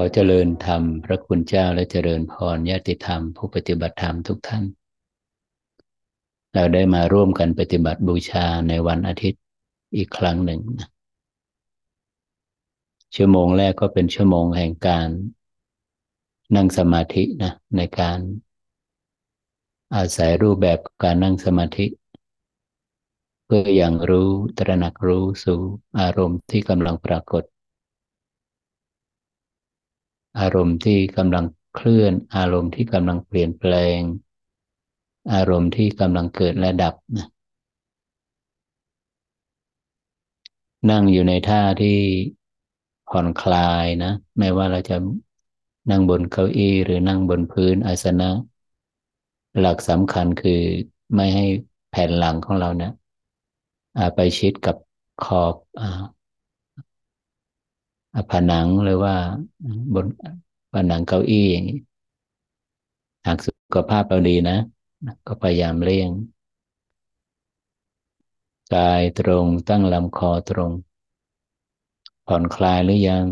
อเจริญธรรม พระคุณเจ้าและเจริญพรญาติธรรม ผู้ปฏิบัติธรรมทุกท่าน เราได้มาร่วมกันปฏิบัติบูชาในวันอาทิตย์อีกครั้งหนึ่งนะชั่วโมงแรกก็เป็นชั่วโมงแห่งการ นั่งสมาธินะในการ อาศัยรูปแบบการนั่งสมาธิ เพื่ออย่างรู้ตระหนักรู้สู่อารมณ์ที่กำลังปรากฏ อารมณ์ที่กำลังเคลื่อน อารมณ์ที่กำลังเปลี่ยนแปลง อารมณ์ที่กำลังเกิดและดับนะนั่งอยู่ในท่าที่ผ่อนคลายนะ ไม่ว่าเราจะนั่งบนเก้าอี้หรือนั่งบนพื้นอาสนะ หลักสำคัญคือไม่ให้แผ่นหลังของเราเนะี่ยไปชิดกับขอบ ผนังหรือว่าบนผนังเก้าอี้อย่างนี้หากสุขภาพเราดีนะ ก็พยายามเลี่ยง กายตรงตั้งลำคอตรง ผ่อนคลายหรือยัง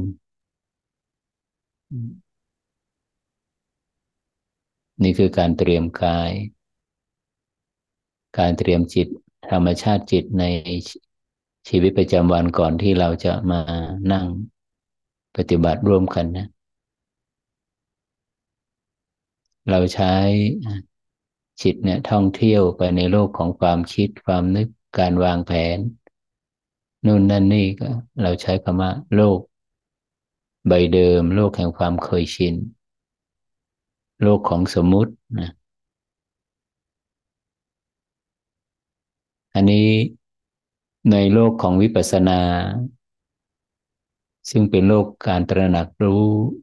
นี่คือการเตรียมกาย การเตรียมจิต ธรรมชาติจิตในชีวิตประจำวันก่อนที่เราจะมานั่ง ปฏิบัติร่วมกันนะ เราใช้จิตเนี่ยท่องเที่ยวไปในโลกของความคิดความนึกการวางแผนนู่นนั่นนี่ก็ เราใช้คำว่าโลก ใบเดิม โลกแห่งความเคยชิน โลกของสมมุตินะอันนี้ในโลกของวิปัสสนา ซึ่งเป็นโลกการตระหนักรู้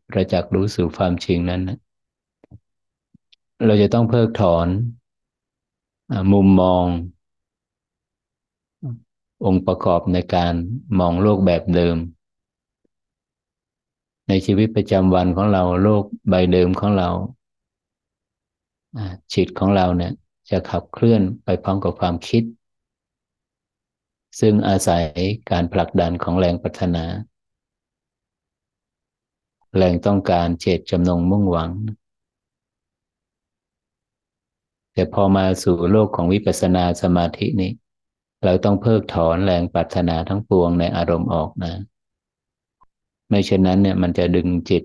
ประจักษ์รู้สู่ความจริงนั้น เราจะต้องเพิกถอนมุมมอง องค์ประกอบในการมองโลกแบบเดิม ในชีวิตประจำวันของเราโลกใบเดิมของเราจิตของเราเนี่ยจะขับเคลื่อนไปพร้อมกับความคิด ซึ่งอาศัยการผลักดันของแรงปัฒนา แรงต้องการเจตจำนงมุ่งหวัง แต่พอมาสู่โลกของวิปัสสนาสมาธินี้ เราต้องเพิกถอนแรงปรารถนาทั้งปวงในอารมณ์ออกนะ ไม่เช่นนั้นเนี่ยมันจะดึงจิต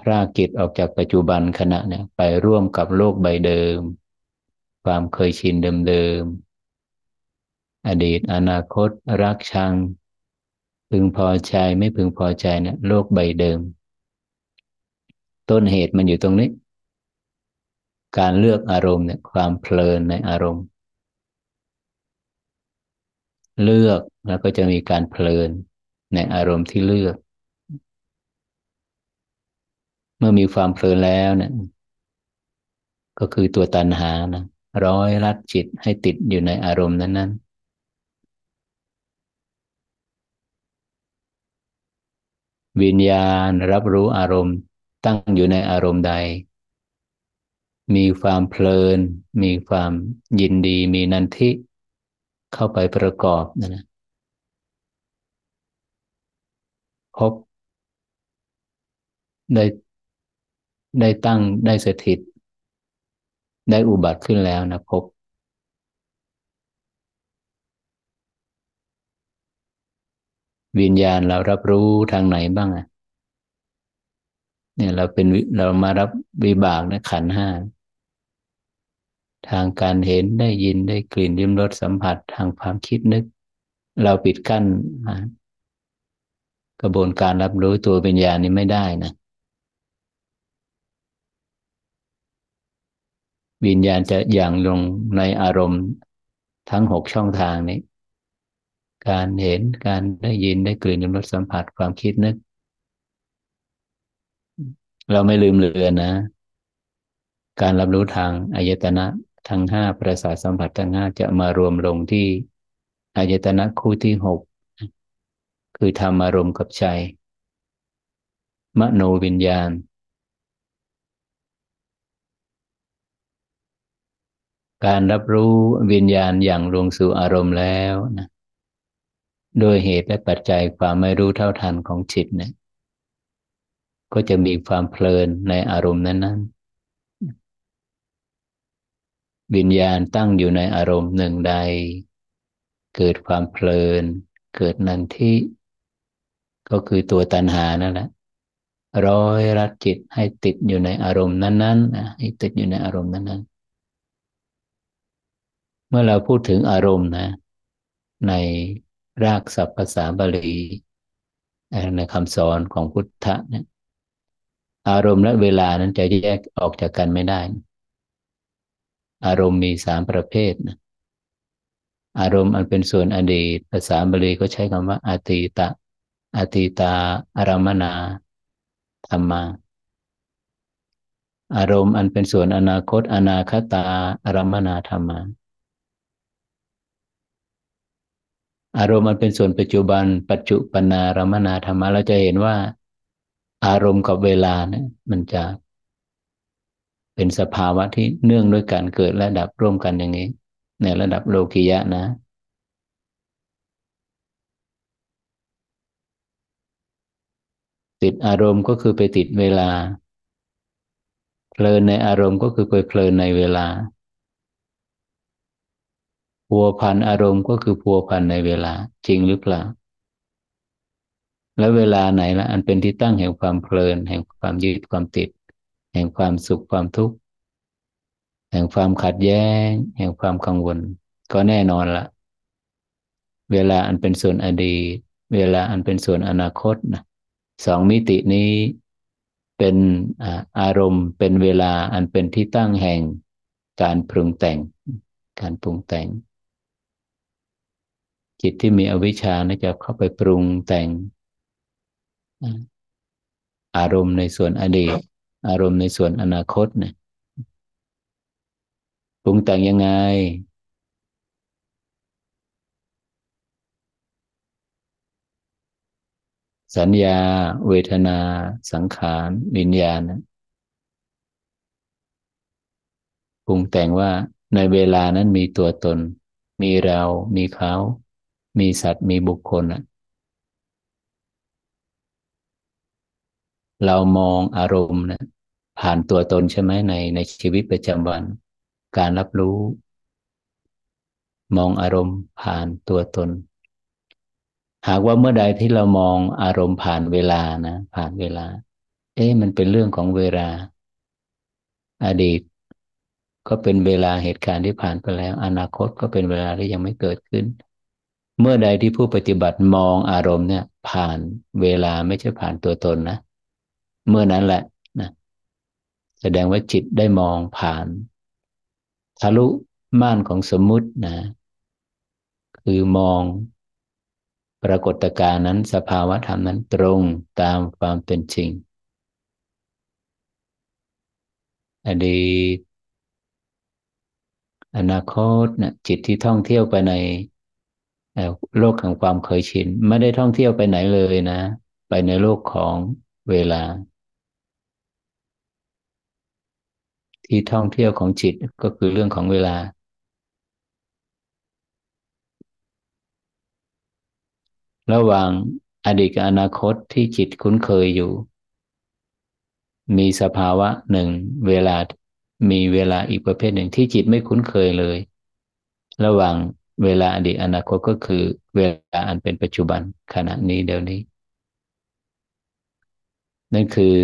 พรากิจออกจากปัจจุบันขณะเนี่ยไปร่วมกับโลกใบเดิม ความเคยชินเดิมๆอดีตอนาคต รักชัง พึงพอใจไม่พึงพอใจเนะี่ยโลกใบเดิม ต้นเหตุมันอยู่ตรงนี้ การเลือกอารมณ์เนี่ย ความเพลินในอารมณ์ เลือกแล้วก็จะมีการเพลินในอารมณ์ที่เลือก เมื่อมีความเพลินแล้วเนี่ยก็คือตัวตัณหานะร้อยรัดจิตให้ติดอยู่ในอารมณ์นั้นๆ วิญญาณรับรู้อารมณ์ตั้งอยู่ในอารมณ์ใด มีความเพลิน มีความยินดี มีนันทิ เข้าไปประกอบนะนะพบได้ได้ตั้งได้สถิต ได้อุบัติขึ้นแล้วนะพบ วิญญาณเรารับรู้ทางไหนบ้างอะเนี่ยเราเป็นเรามารับวิบากนะขันห้าทางการเห็นได้ยินได้กลิ่นริมรสสัมผัสทางความคิดนึก เราปิดกั้นกระบวนการรับรู้ตัววิญญาณนี้ไม่ได้นะวิญญาณจะอย่างลงในอารมณ์ทั้งหกช่องทางนี้ การเห็นการได้ยินได้กลิ่นรสสัมผัสความคิดนึก เราไม่ลืมเลือนนะ การรับรู้ทางอายตนะทั้งห้าประสาทสัมผัสทั้งห้าจะมารวมลงที่อายตนะคู่ที่หกคือธรรมอารมณ์กับใจ มโนวิญญาณ การรับรู้วิญญาณอย่างลงสู่อารมณ์แล้วนะ โดยเหตุและปัจจัยความไม่รู้เท่าทันของจิตเนี่ยก็จะมีความเพลินในอารมณ์นั้นๆ วิญญาณตั้งอยู่ในอารมณ์หนึ่งใด เกิดความเพลิน เกิดนันทิก็คือตัวตัณหานั่นแหละร้อยรัดจิตให้ติดอยู่ในอารมณ์นั้นๆให้ติดอยู่ในอารมณ์นั้น ๆ เมื่อเราพูดถึงอารมณ์นะ ใน รากศัพท์ภาษาบาลีในคำสอนของพุทธะนี่ยอารมณ์และเวลานั้นจะแยกออกจากกันไม่ได้ อารมณ์มีสามประเภทนะอารมณ์อันเป็นส่วนอดีต ภาษาบาลีก็ใช้คำว่าอาติตะอาติตาอารมนาธรรมา อารมณ์อันเป็นส่วนอนาคต อนาคตาอารมนาธรรมา อารมณ์มันเป็นส่วนปัจจุบัน ปัจจุปนารมนาธรรมะเราจะเห็นว่า อารมณ์กับเวลาเนี่ยมันจะเป็นสภาวะที่เนื่องด้วยการเกิดและดับร่วมกันอย่างนี้ ในระดับโลกิยะนะ ติดอารมณ์ก็คือไปติดเวลาเพลินในอารมณ์ก็คือไปเพลินในเวลา พัวพันอารมณ์ก็คือพัวพันในเวลาจริงหรือเปล่า แล้วเวลาไหนละอันเป็นที่ตั้งแห่งความเพลิน แห่งความยึดความติด แห่งความสุขความทุกข์แห่งความขัดแย้ง แห่งความกังวล ก็แน่นอนละเวลาอันเป็นส่วนอดีต เวลาอันเป็นส่วนอนาคตนะสองมิตินี้เป็นอารมณ์เป็นเวลาอันเป็นที่ตั้งแห่งการปรุงแต่ง การปรุงแต่ง จิตที่มีอวิชชานะจะเข้าไปปรุงแต่ง อารมณ์ในส่วนอดีต อารมณ์ในส่วนอนาคตเนี่ยปรุงแต่งยังไง สัญญา เวทนา สังขารวิญญาณปรุงแต่งว่าในเวลานั้นมีตัวตน มีเรา มีเขา มีสัตว์มีบุคคลอะเรามองอารมณ์นะผ่านตัวตนใช่ไหมในในชีวิตประจำวัน การรับรู้ มองอารมณ์ผ่านตัวตน หากว่าเมื่อใดที่เรามองอารมณ์ผ่านเวลานะผ่านเวลา เอ๊ะมันเป็นเรื่องของเวลา อดีต ก็เป็นเวลาเหตุการณ์ที่ผ่านไปแล้ว อนาคตก็เป็นเวลาที่ยังไม่เกิดขึ้น เมื่อใดที่ผู้ปฏิบัติมองอารมณ์เนี่ย ผ่านเวลาไม่ใช่ผ่านตัวตนนะ เมื่อนั้นแหละนะแสดงว่าจิตได้มองผ่าน ทะลุม่านของสมมุตินะ คือมองปรากฏการณ์นั้นสภาวะธรรมนั้นตรงตามความเป็นจริง อดีต อนาคตนะจิตที่ท่องเที่ยวไปใน โลกของความเคยชิน ไม่ได้ท่องเที่ยวไปไหนเลยนะ ไปในโลกของเวลา ที่ท่องเที่ยวของจิตก็คือเรื่องของเวลา ระหว่างอดีตกับอนาคตที่จิตคุ้นเคยอยู่ มีสภาวะหนึ่งเวลามีเวลาอีกประเภทหนึ่งที่จิตไม่คุ้นเคยเลย ระหว่าง เวลาอดีตอนาคตก็คือ เวลาอันเป็นปัจจุบันขณะนี้เดี๋ยวนี้ นั่นคือ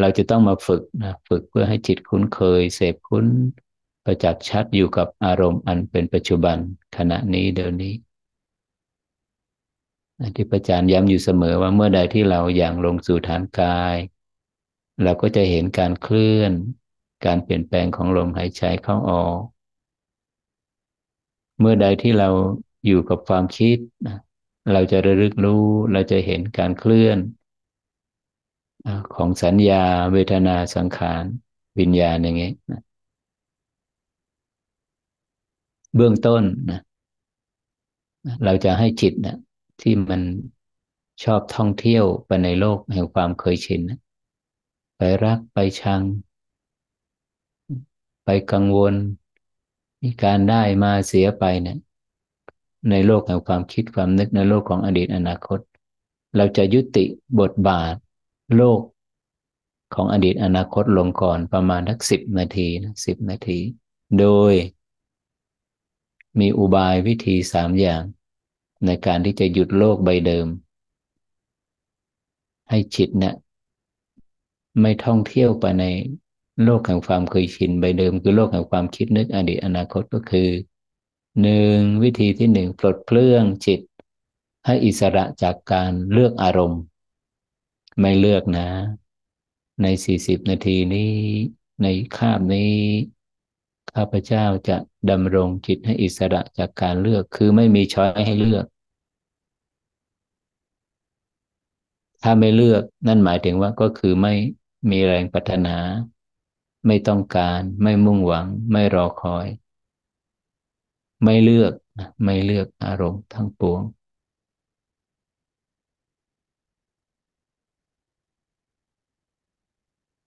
เราจะต้องมาฝึกนะฝึกเพื่อให้จิตคุ้นเคย เสพคุ้นประจักษ์ชัดอยู่กับอารมณ์อันเป็นปัจจุบันขณะนี้เดี๋ยวนี้ที่พระอาจารย์ย้ำอยู่เสมอว่าเมื่อใดที่เราอย่างลงสู่ฐานกาย เราก็จะเห็นการเคลื่อน การเปลี่ยนแปลงของลมหายใจเข้าออก เมื่อใดที่เราอยู่กับความคิด เราจะระลึกรู้ เราจะเห็นการเคลื่อนของสัญญาเวทนาสังขารวิญญาณอย่างนี้นะเบื้องต้นนะเราจะให้จิตนะที่มันชอบท่องเที่ยวไปในโลกแห่งความเคยชินนะไปรักไปชัง ไปกังวล มีการได้มาเสียไปเนี่ยในโลกแห่งความคิดความนึกในโลกของอดีตอนาคต เราจะยุติบทบาท โลกของอดีตอนาคตลงก่อนประมาณทักสิบนาทีนะสิบนาที โดย มีอุบายวิธีสามอย่าง ในการที่จะหยุดโลกใบเดิม ให้จิตเนะี่ยไม่ท่องเที่ยวไปใน โลกแห่งความเคยชินใบเดิมคือโลกแห่งความคิดนึกอดีตอนาคตก็คือหนึ่งวิธีที่หนึ่งปลดเปลื้องจิต ให้อิสระจากการเลือกอารมณ์ ไม่เลือกนะ ในสี่สิบนาทีนี้ ในคาบนี้ข้าพเจ้าจะดำรงจิตให้อิสระจากการเลือกคือไม่มีช้อยให้เลือก ถ้าไม่เลือกนั่นหมายถึงว่าก็คือไม่มีแรงปัฒนา ไม่ต้องการ ไม่มุ่งหวัง ไม่รอคอย ไม่เลือก ไม่เลือกอารมณ์ทั้งปวง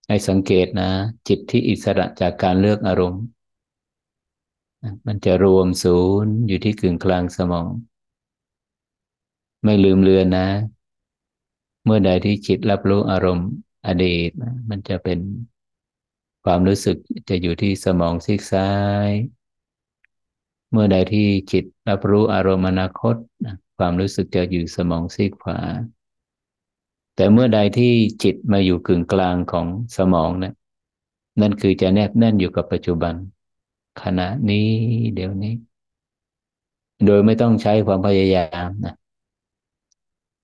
ให้สังเกตนะ จิตที่อิสระจากการเลือกอารมณ์ มันจะรวมศูนย์อยู่ที่กึ่งกลางสมอง ไม่ลืมเลือนนะ เมื่อใดที่จิตรับรู้อารมณ์อดีต มันจะเป็น ความรู้สึกจะอยู่ที่สมองซีกซ้าย เมื่อใดที่จิตรับรู้อารมณ์อนาคต ความรู้สึกจะอยู่สมองซีกขวา แต่เมื่อใดที่จิตมาอยู่กึ่งกลางของสมองนะนั่นคือจะแนบแน่นอยู่กับปัจจุบัน ขณะนี้เดี๋ยวนี้ โดยไม่ต้องใช้ความพยายามนะ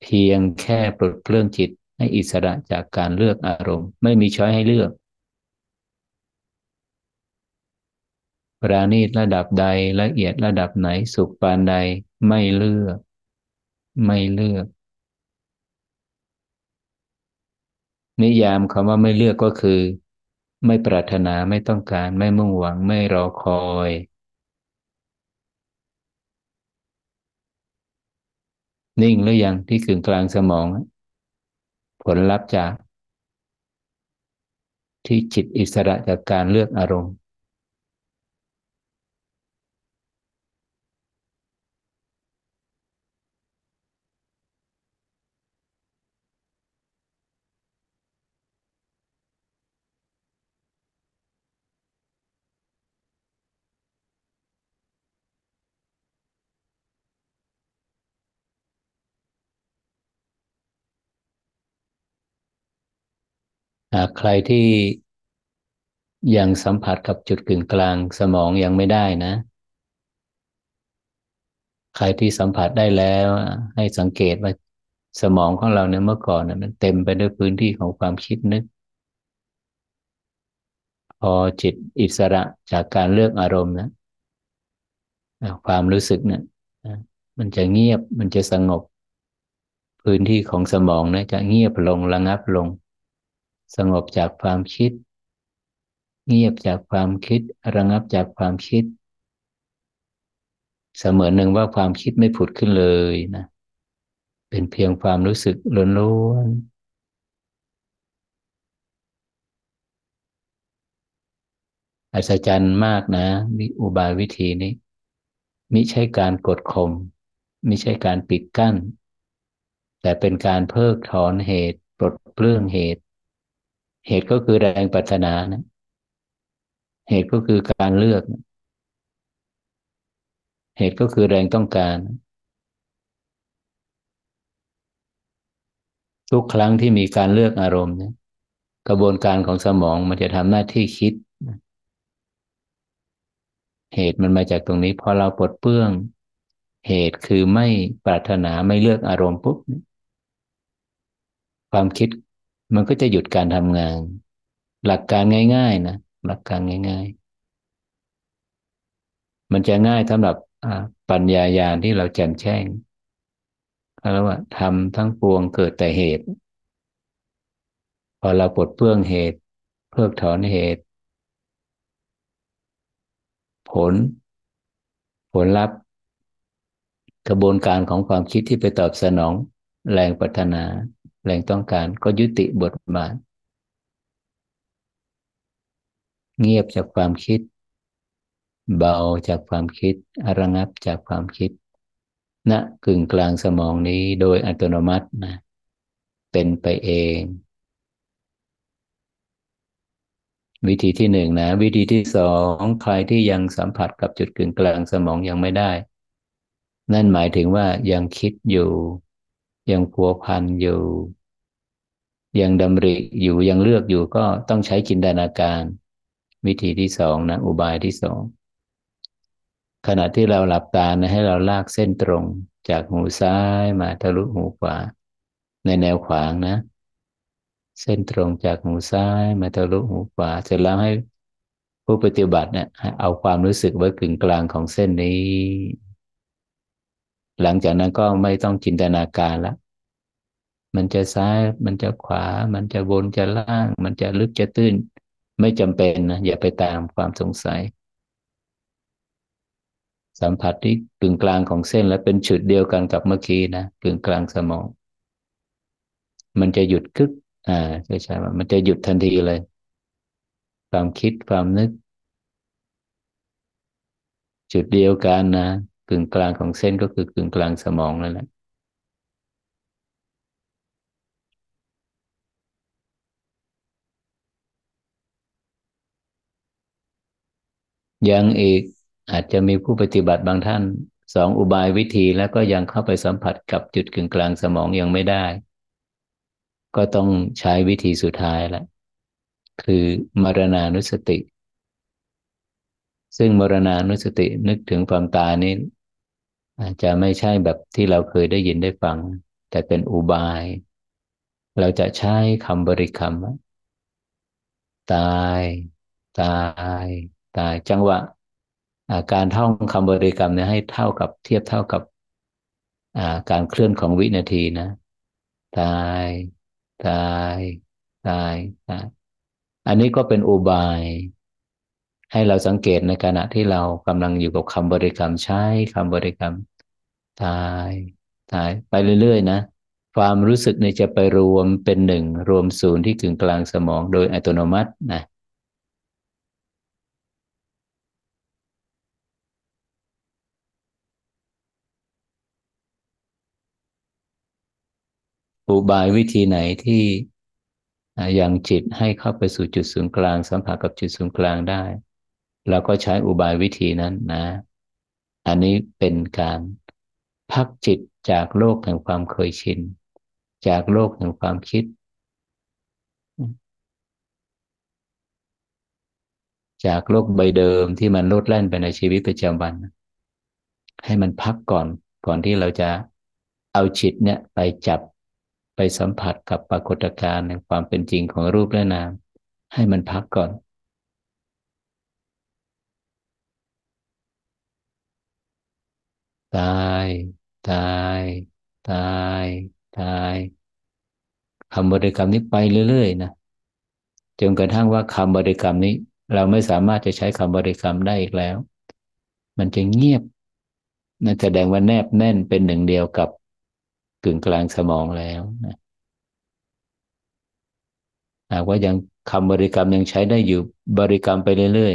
เพียงแค่ปลดเครื่องจิตให้อิสระจากการเลือกอารมณ์ ไม่มีช้อยให้เลือก ปราณีตระดับใดละเอียดระดับไหนสุขปานใดไม่เลือก ไม่เลือก นิยามคำว่าไม่เลือกก็คือ ไม่ปรารถนาไม่ต้องการไม่มุ่งหวังไม่รอคอย นิ่งหรือยังที่กึ่งกลางสมอง ผลลัพธ์จาก ที่จิตอิสระจากการเลือกอารมณ์ ใครที่ยังสัมผัสกับจุดกึ่งกลางสมองยังไม่ได้นะ ใครที่สัมผัสได้แล้วให้สังเกตว่าสมองของเราเนี่ยเมื่อก่อนมันเต็มไปด้วยพื้นที่ของความคิดนึก พอจิตอิสระจากการเลือกอารมณ์นะความรู้สึกเนี่ยมันจะเงียบมันจะสงบ พื้นที่ของสมองนะจะเงียบลงระงับลง สงบจากความคิด เงียบจากความคิด ระงับจากความคิด เสมือนหนึ่งว่าความคิดไม่ผุดขึ้นเลยนะ เป็นเพียงความรู้สึกล้วนๆอัศจรรย์มากนะวิอุบายวิธีนี้ มิใช่การกดข่มมิใช่การปิดกั้น แต่เป็นการเพิกถอนเหตุ ปลดเปลื้องเหตุ เหตุก็คือแรงปรารถนานะเหตุก็คือการเลือก เหตุก็คือแรงต้องการ ทุกครั้งที่มีการเลือกอารมณ์เนี่ยกระบวนการของสมองมันจะทำหน้าที่คิด เหตุมันมาจากตรงนี้พอเราปลดเปื้อง เหตุคือไม่ปรารถนาไม่เลือกอารมณ์ปุ๊บ ความคิด มันก็จะหยุดการทำงาน หลักการง่าย ๆ นะหลักการง่าย ๆ มันจะง่ายสำหรับปัญญายาณที่เราแจ่มแจ้งเขาเรียกว่าทำทั้งปวงเกิดแต่เหตุ พอเราปลดเปลื้องเหตุ เพิกถอนเหตุ ผล ผลลัพธ์ กระบวนการของความคิดที่ไปตอบสนองแรงปัฒนา แรงต้องการก็ยุติบทบาท เงียบจากความคิด เบาจากความคิดระงับจากความคิดณนะกึ่งกลางสมองนี้โดยอัตโนมัตินะเป็นไปเอง วิธีที่หนึ่งนะ วิธีที่สองใครที่ยังสัมผัสกับจุดกึ่งกลางสมองยังไม่ได้ นั่นหมายถึงว่ายังคิดอยู่ ยังพัวพันอยู่ ยังดำริอยู่ยังเลือกอยู่ก็ต้องใช้จินตนาการ วิธีที่สองนะอุบายที่สองขณะที่เราหลับตานะให้เราลากเส้นตรงจากหูซ้ายมาทะลุหูขวา ในแนวขวางนะ เส้นตรงจากหูซ้ายมาทะลุหูขวาเสร็จแล้วให้ผู้ปฏิบัติเนี่ยเอาความรู้สึกไว้กึ่งกลางของเส้นนี้ หลังจากนั้นก็ไม่ต้องจินตนาการละ มันจะซ้าย มันจะขวา มันจะบนจะล่าง มันจะลึกจะตื้น ไม่จำเป็นนะ อย่าไปตามความสงสัย สัมผัสที่กึ่งกลางของเส้นและเป็นจุดเดียวกันกับเมื่อกี้นะกึ่งกลางสมอง มันจะหยุดคึก อ่าใช่ใช่มันจะหยุดทันทีเลย ความคิดความนึกจุดเดียวกันนะ กึ่งกลางของเส้นก็คือกึ่งกลางสมองนั่นแหละยังอีกอาจจะมีผู้ปฏิบัติบางท่านสองอุบายวิธีแล้วก็ยังเข้าไปสัมผัสกับจุดกึ่งกลางสมองยังไม่ได้ ก็ต้องใช้วิธีสุดท้ายละคือมรณานุสติ ซึ่งมรณานุสตินึกถึงความตายนี้ อาจจะไม่ใช่แบบที่เราเคยได้ยินได้ฟัง แต่เป็นอุบาย เราจะใช้คำบริกรรมตาย ตาย ตายจังหวะการท่องคำบริกรรมเนี่ยให้เท่ากับเทียบเท่ากับการเคลื่อนของวินาทีนะ ตาย ตาย ตายตายอันนี้ก็เป็นอุบาย ให้เราสังเกตในขณะที่เรากำลังอยู่กับคำบริกรรมใช้คำบริกรรม ตายตายไปเรื่อยๆนะ ความรู้สึกเนี่ยจะไปรวมเป็นหนึ่ง รวมศูนย์ที่กึ่งกลางสมองโดยอัตโนมัตินะอุบายวิธีไหนที่ยังจิตให้เข้าไปสู่จุดศูนย์กลาง สัมผัสกับจุดศูนย์กลางได้เราก็ใช้อุบายวิธีนั้นนะ อันนี้เป็นการ พักจิตจากโลกแห่งความเคยชิน จากโลกแห่งความคิด จากโลกใบเดิมที่มันลดแล่นไปในชีวิตประจำวัน ให้มันพักก่อนก่อนที่เราจะเอาจิตเนี่ยไปจับไปสัมผัสกับปรากฏการณ์ในความเป็นจริงของรูปและนาม ให้มันพักก่อน ตาย ตาย ตาย ตายคำบริกรรมนี้ไปเรื่อยๆนะจนกระทั่งว่าคำบริกรรมนี้ เราไม่สามารถจะใช้คำบริกรรมได้อีกแล้ว มันจะเงียบนั่นแสดงว่าแนบแน่นเป็นหนึ่งเดียวกับกึ่งกลางสมองแล้วนะหากว่ายังคำบริกรรมยังใช้ได้อยู่บริกรรมไปเรื่อย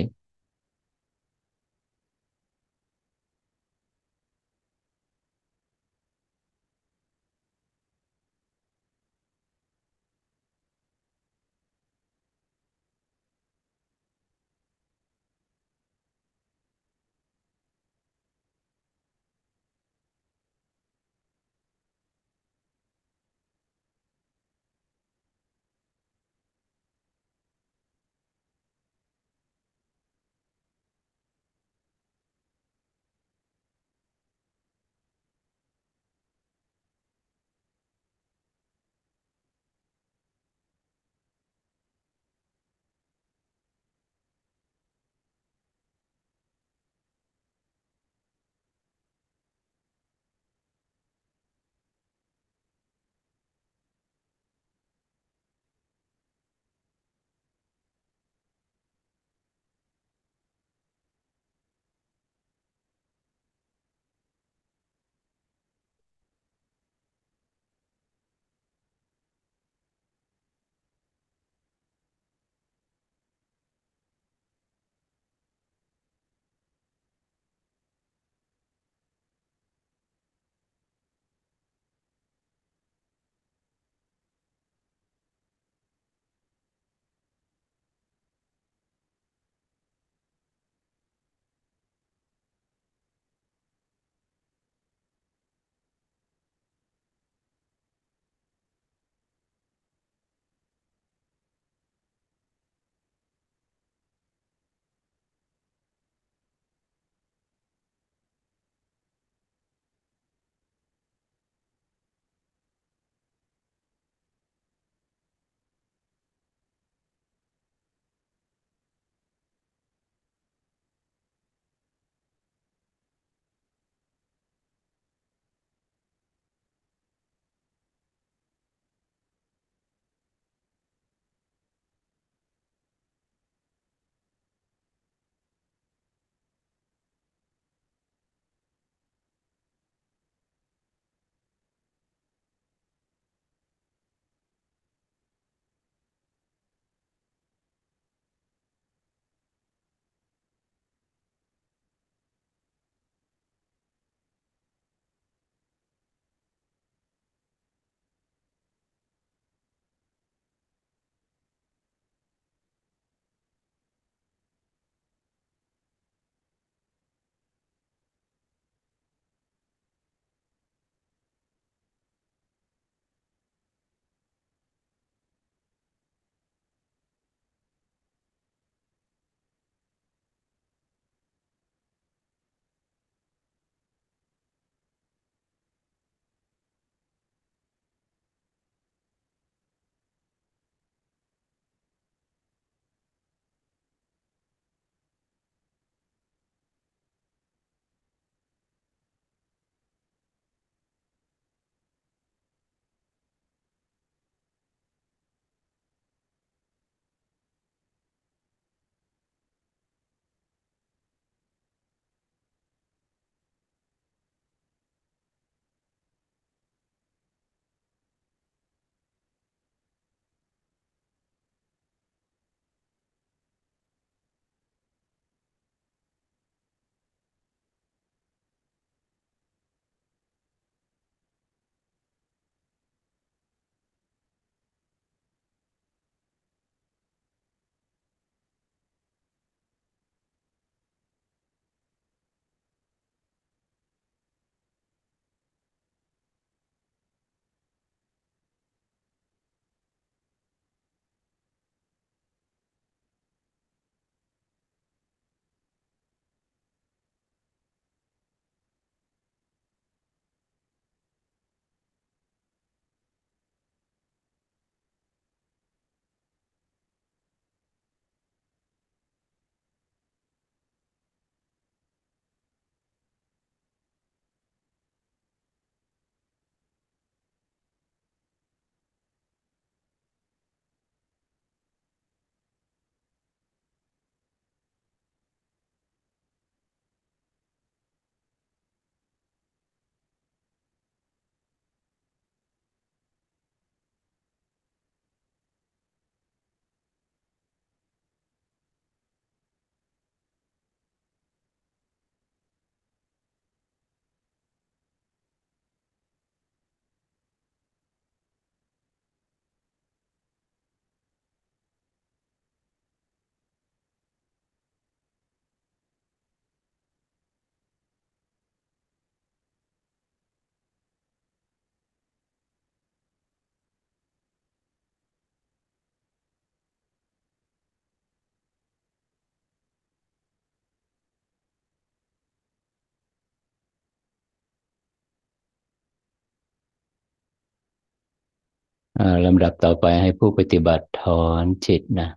ลำดับต่อไปให้ผู้ปฏิบัติถอนจิตนะ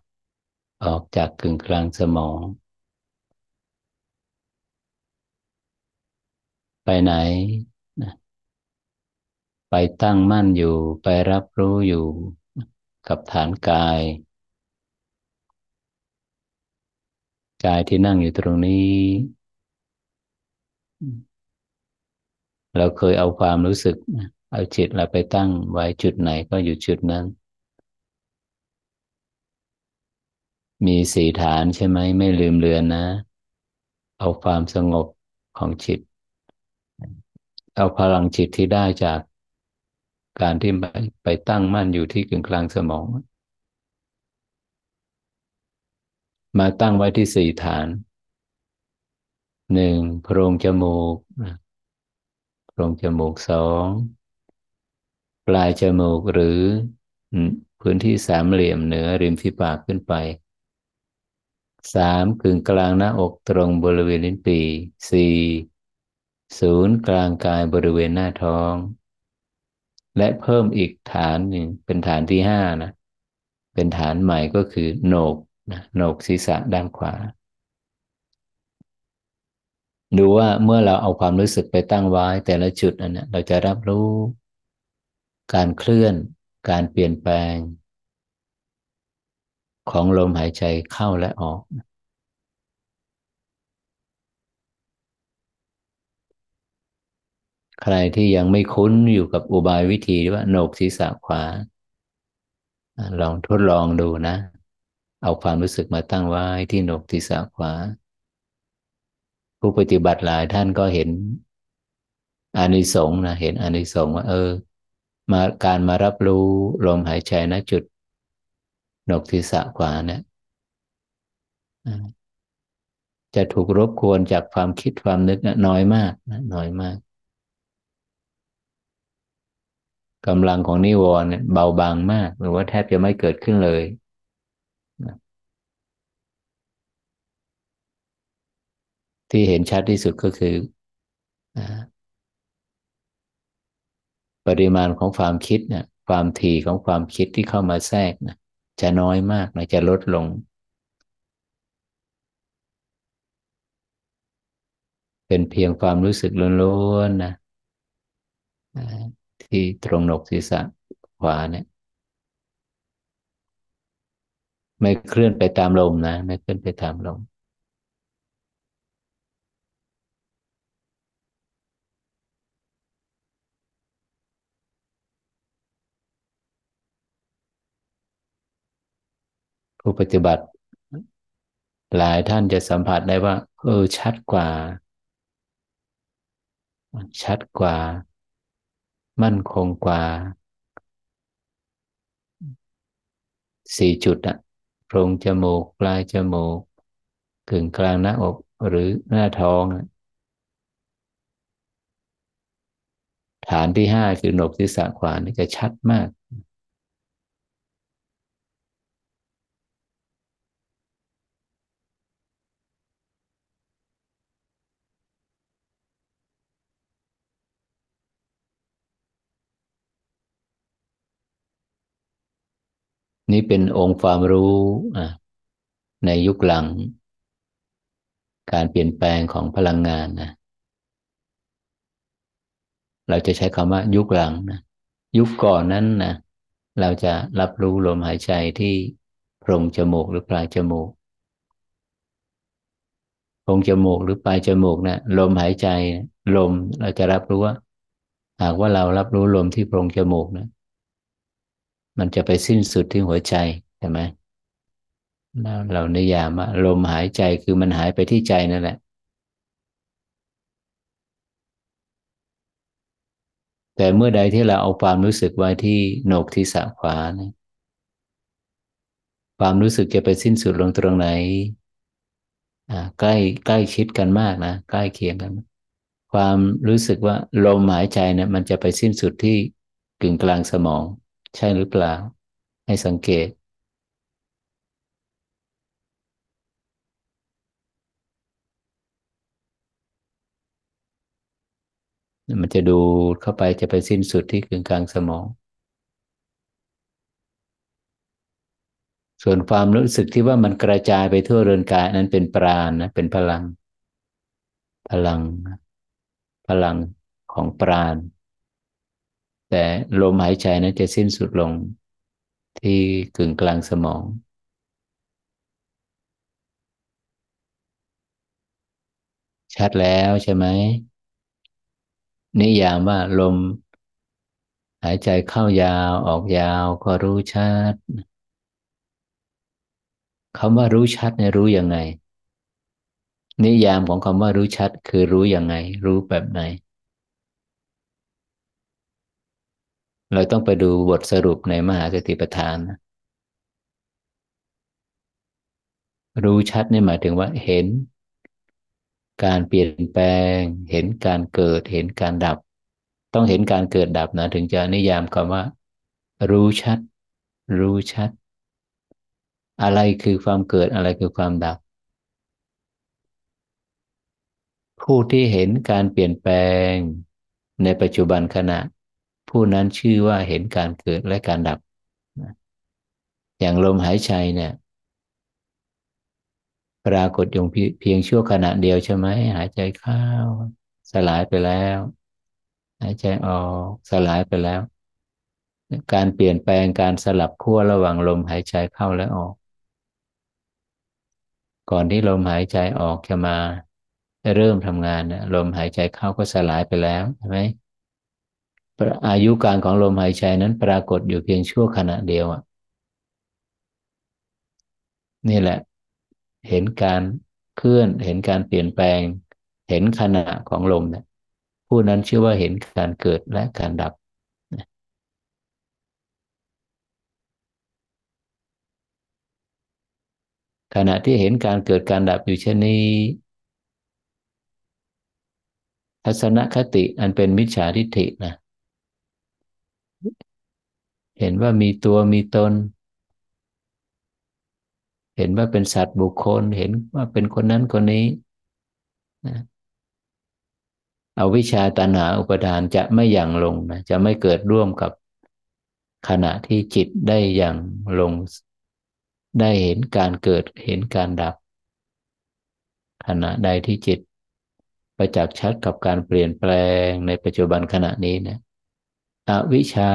ออกจากกึ่งกลางสมอง ไปไหนนะไปตั้งมั่นอยู่ไปรับรู้อยู่กับฐานกาย กายที่นั่งอยู่ตรงนี้ เราเคยเอาความรู้สึก เอาจิตเราไปตั้งไว้จุดไหนก็อยู่จุดนั้น มีสี่ฐานใช่ไหมไม่ลืมเลือนนะ เอาความสงบของจิต เอาพลังจิตที่ได้จากการที่ไปไปตั้งมั่นอยู่ที่กึ่งกลางสมอง มาตั้งไว้ที่สี่ฐานหนึ่งโพรงจมูกโพรงจมูกสอง ปลายจมูกหรือพื้นที่สามเหลี่ยมเหนือริมฝีปากขึ้นไปสามกึ่งกลางหน้าอกตรงบริเวณลิ้นปี่สี่ศูนย์กลางกายบริเวณหน้าท้อง และเพิ่มอีกฐานหนึ่งเป็นฐานที่ห้านะเป็นฐานใหม่ก็คือโหนกนะโหนกศีรษะด้านขวา ดูว่าเมื่อเราเอาความรู้สึกไปตั้งไว้แต่ละจุดอันนี้เราจะรับรู้ การเคลื่อน การเปลี่ยนแปลง ของลมหายใจเข้าและออก ใครที่ยังไม่คุ้นอยู่กับอุบายวิธีว่าโหนกศีรษะขวา ลองทดลองดูนะ เอาความรู้สึกมาตั้งไว้ที่โหนกศีรษะขวา ผู้ปฏิบัติหลายท่านก็เห็นอานิสงส์นะเห็นอานิสงส์ว่าเออ มาการมารับรู้ลมหายใจณจุดหนกศีรษะขวาเนี่ยจะถูกรบกวนจากความคิดความนึกนะน้อยมากนะน้อยมากกำลังของนิวรณ์เบาบางมาก หรือว่าแทบจะไม่เกิดขึ้นเลยที่เห็นชัดที่สุดก็คือ ปริมาณของความคิดเนี่ยความถี่ของความคิดที่เข้ามาแทรกนะจะน้อยมากนะจะลดลง เป็นเพียงความรู้สึกล้วนๆนะที่ตรงหนกศีรษะขวาเนี่ย ไม่เคลื่อนไปตามลมนะ ไม่เคลื่อนไปตามลม ผู้ปฏิบัติ หลายท่านจะสัมผัสได้ว่า เออ ชัดกว่า ชัดกว่า มั่นคงกว่าสี่จุดอะโพรงจมูกปลายจมูกกึ่งกลางหน้าอกหรือหน้าท้อง ฐานที่ห้าคือหนกศีรษะขวานี่จะชัดมาก นี่ เป็นองค์ความรู้ในยุคหลัง การเปลี่ยนแปลงของพลังงานนะเราจะใช้คำว่ายุคหลังนะยุคก่อนนั้นนะเราจะรับรู้ลมหายใจที่โพรงจมูกหรือปลายจมูกโพรงจมูกหรือปลายจมูกนะลมหายใจลมเราจะรับรู้ว่า หากว่าเรารับรู้ลมที่โพรงจมูกนะ มันจะไปสิ้นสุดที่หัวใจใช่ไหมเรานิยามลมหายใจคือมันหายไปที่ใจนั่นแหละ แต่เมื่อใดที่เราเอาความรู้สึกไว้ที่โหนกที่สะขวานะความรู้สึกจะไปสิ้นสุดลงตรงไหนใกล้ใกล้ชิดกันมากนะใกล้เคียงกัน ความรู้สึกว่าลมหายใจเนะี่ยมันจะไปสิ้นสุดที่กึ่งกลางสมอง ใช่หรือเปล่า ให้สังเกต มันจะดูเข้าไปจะไปสิ้นสุดที่กึ่งกลางสมอง ส่วนความรู้สึกที่ว่ามันกระจายไปทั่วเรือนกายนั้นเป็นปราณนะ เป็นพลัง พลัง พลังของปราณ แต่ลมหายใจนั้นจะสิ้นสุดลงที่กึ่งกลางสมอง ชัดแล้วใช่ไหม นิยามว่าลม หายใจเข้ายาวออกยาวก็รู้ชัดคำว่ารู้ชัดเนี่ยรู้ยังไง นิยามของคำว่ารู้ชัดคือรู้ยังไง รู้แบบไหน เราต้องไปดูบทสรุปในมหาสติปัฏฐานนะรู้ชัดนี่หมายถึงว่าเห็น การเปลี่ยนแปลง เห็นการเกิด เห็นการดับ ต้องเห็นการเกิดดับนะถึงจะนิยามคำว่า รู้ชัด รู้ชัด อะไรคือความเกิดอะไรคือความดับ ผู้ที่เห็นการเปลี่ยนแปลงในปัจจุบันขณะ ผู้นั้นชื่อว่าเห็นการเกิดและการดับ อย่างลมหายใจเนี่ย ปรากฏอยู่เพียงชั่วขณะเดียวใช่ไหมหายใจเข้าสลายไปแล้ว หายใจออกสลายไปแล้ว การเปลี่ยนแปลงการสลับขั้วระหว่างลมหายใจเข้าและออก ก่อนที่ลมหายใจออกจะมาเริ่มทำงานนะลมหายใจเข้าก็สลายไปแล้วใช่ไหม อายุการของลมหายใจนั้นปรากฏอยู่เพียงชั่วขณะเดียวอะ นี่แหละ เห็นการเคลื่อน เห็นการเปลี่ยนแปลง เห็นขณะของลมเนี่ยผู้นั้นชื่อว่าเห็นการเกิดและการดับขณะที่เห็นการเกิดการดับอยู่เช่นนี้ ทัศนคติอันเป็นมิจฉาทิฏฐินะ เห็นว่ามีตัวมีตน เห็นว่าเป็นสัตว์บุคคล เห็นว่าเป็นคนนั้นคนนี้นะเอาวิชาตัณหาอุปทานจะไม่อย่างลงนะจะไม่เกิดร่วมกับขณะที่จิตได้อย่างลง ได้เห็นการเกิดเห็นการดับ ขณะใดที่จิตประจักษ์ชัดกับการเปลี่ยนแปลงในปัจจุบันขณะนี้เนี่ย อวิชา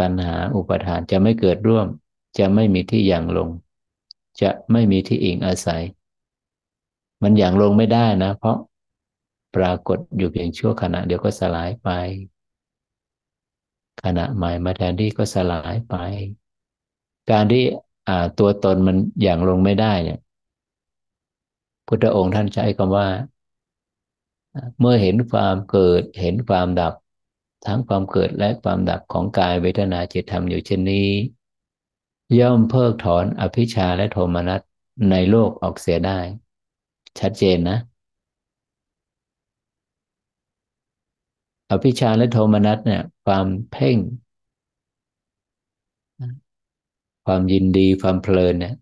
ตัณหาอุปทานจะไม่เกิดร่วม จะไม่มีที่อย่างลง จะไม่มีที่อิงอาศัย มันอย่างลงไม่ได้นะ เพราะปรากฏอยู่เพียงชั่วขณะเดียวก็สลายไป ขณะใหม่มาแทนที่ก็สลายไป การที่ตัวตนมันอย่างลงไม่ได้เนี่ย พุทธองค์ท่านใช้คำว่า เมื่อเห็นความเกิดเห็นความดับ ทั้งความเกิดและความดับของกายเวทนาจิตธรรมอยู่เช่นนี้ ย่อมเพิกถอนอภิชาและโทมนัสในโลกออกเสียได้ ชัดเจนนะ อภิชาและโทมนัสเนี่ย ความเพ่ง ความยินดีความเพลินเนี่ย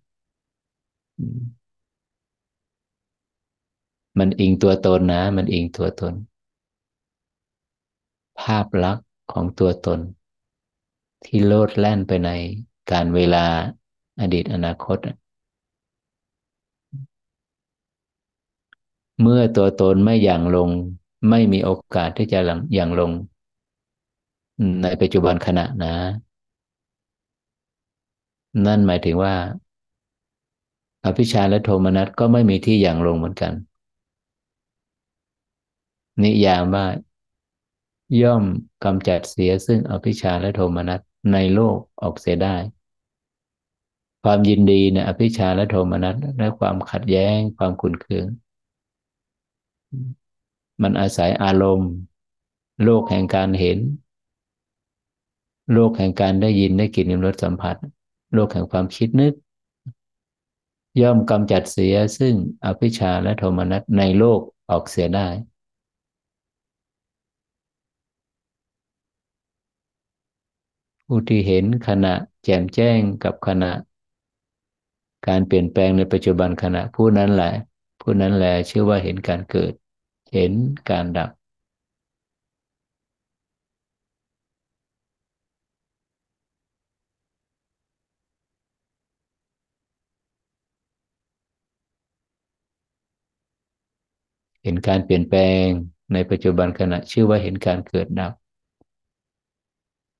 มันอิงตัวตนนะ มันอิงตัวตน ภาพลักษณ์ของตัวตน ที่โลดแล่นไปในการเวลาอดีตอนาคต เมื่อตัวตนไม่อย่างลง ไม่มีโอกาสที่จะอย่างลง ในปัจจุบันขณะนะ นั่นหมายถึงว่า อภิชาและโทมนัสก็ไม่มีที่อย่างลงเหมือนกัน นิยามว่า ย่อมกำจัดเสียซึ่งอภิชาและโทมนัสในโลกออกเสียได้ ความยินดีเนี่ยอภิชาและโทมนัสและความขัดแย้งความขุนเคือง มันอาศัยอารมณ์ โลกแห่งการเห็น โลกแห่งการได้ยินได้กลิ่นรสสัมผัส โลกแห่งความคิดนึก ย่อมกำจัดเสียซึ่งอภิชาและโทมนัสในโลกออกเสียได้ ผู้ที่เห็นขณะแจ่มแจ้งกับขณะ การเปลี่ยนแปลงในปัจจุบันขณะผู้นั้นแหละ ผู้นั้นแหละชื่อว่าเห็นการเกิด เห็นการดับเห็นการเปลี่ยนแปลงในปัจจุบันขณะชื่อว่าเห็นการเกิดดับ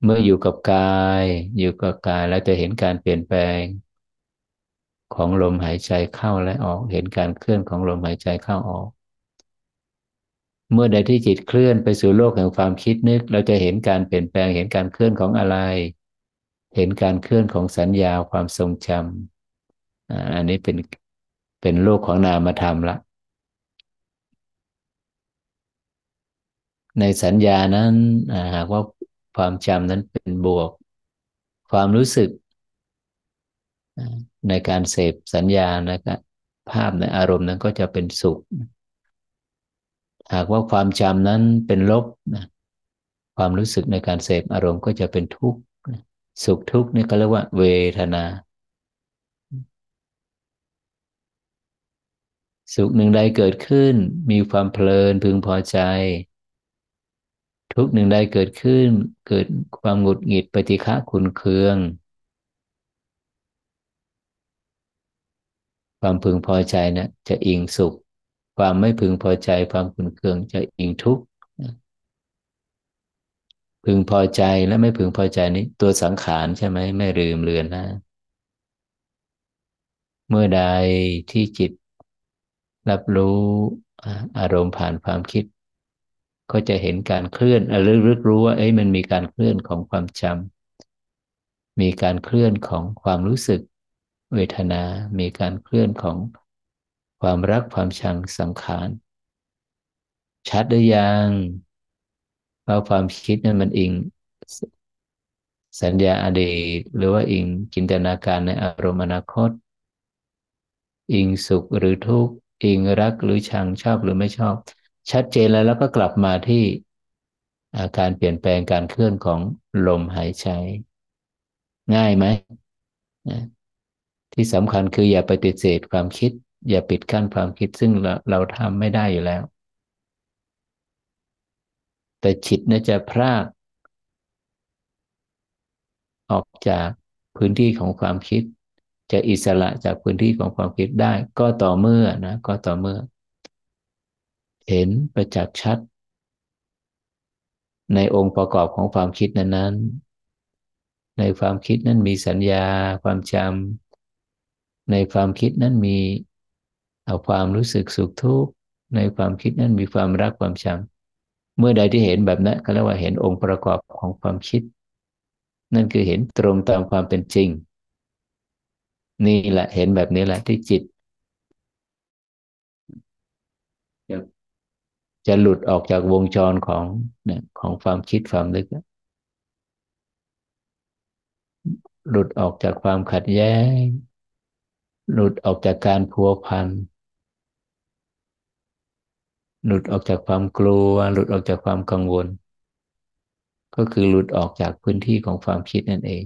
เมื่ออยู่กับกาย อยู่กับกายแล้วจะเห็นการเปลี่ยนแปลง ของลมหายใจเข้าและออก เห็นการเคลื่อนของลมหายใจเข้าออก เมื่อใดที่จิตเคลื่อนไปสู่โลกแห่งความคิดนึก เราจะเห็นการเปลี่ยนแปลง เห็นการเคลื่อนของอะไร เห็นการเคลื่อนของสัญญาความทรงจำอันนี้เป็นเป็นโลกของนามธรรมละ ในสัญญานั้นหากว่า ความจำนั้นเป็นบวก ความรู้สึก ในการเสพสัญญานะครับภาพในอารมณ์นั้นก็จะเป็นสุข หากว่าความจำนั้นเป็นลบนะความรู้สึกในการเสพอารมณ์ก็จะเป็นทุกข์สุขทุกข์นี่ก็เรียกว่า เวทนา สุขหนึ่งใดเกิดขึ้น มีความเพลินพึงพอใจ ทุกหนึ่งใดเกิดขึ้น เกิดความหงุดหงิดปฏิฆะขุนเคือง ความพึงพอใจนะจะอิงสุข ความไม่พึงพอใจความขุนเคืองจะอิงทุกข์พึงพอใจและไม่พึงพอใจนี้ตัวสังขารใช่ไหมไม่ลืมเลือนนะ เมื่อใดที่จิตรับรู้อารมณ์ผ่านความคิด ก็จะเห็นการเคลื่อนรึกรึกรู้ว่าเอ้ยมันมีการเคลื่อนของความจำมีการเคลื่อนของความรู้สึก เวทนา มีการเคลื่อนของความรักความชังสังขาร ชัดหรือยังว่าความคิดนั้นมันอิงสัญญาอดีตหรือว่าอิงจินตนาการในอารมณ์อนาคต อิงสุขหรือทุกข์ อิงรักหรือชังชอบหรือไม่ชอบ ชัดเจนแล้วแล้วก็กลับมาที่อาการเปลี่ยนแปลงการเคลื่อนของลมหายใจ ง่ายไหมที่สำคัญคืออย่าปฏิเสธความคิด อย่าปิดกั้นความคิดซึ่งเราเราทำไม่ได้อยู่แล้ว แต่จิตเนี่ยจะพรากออกจากพื้นที่ของความคิด จะอิสระจากพื้นที่ของความคิดได้ ก็ต่อเมื่อนะ ก็ต่อเมื่อ เห็นประจักษ์ชัด ในองค์ประกอบของความคิดนั้นๆ ในความคิดนั้นมีสัญญา ความจำในความคิดนั้นมีเอาความรู้สึกสุขทุกข์ในความคิดนั้นมีความรักความชัง เมื่อใดที่เห็นแบบนั้นก็เรียกว่าเห็นองค์ประกอบของความคิด นั่นคือเห็นตรงตามความเป็นจริง นี่แหละเห็นแบบนี้แหละที่จิต จะหลุดออกจากวงจรของเนี่ยของความคิดความนึก หลุดออกจากความขัดแย้ง หลุดออกจากการพัวพัน หลุดออกจากความกลัว หลุดออกจากความกังวล ก็คือหลุดออกจากพื้นที่ของความคิดนั่นเอง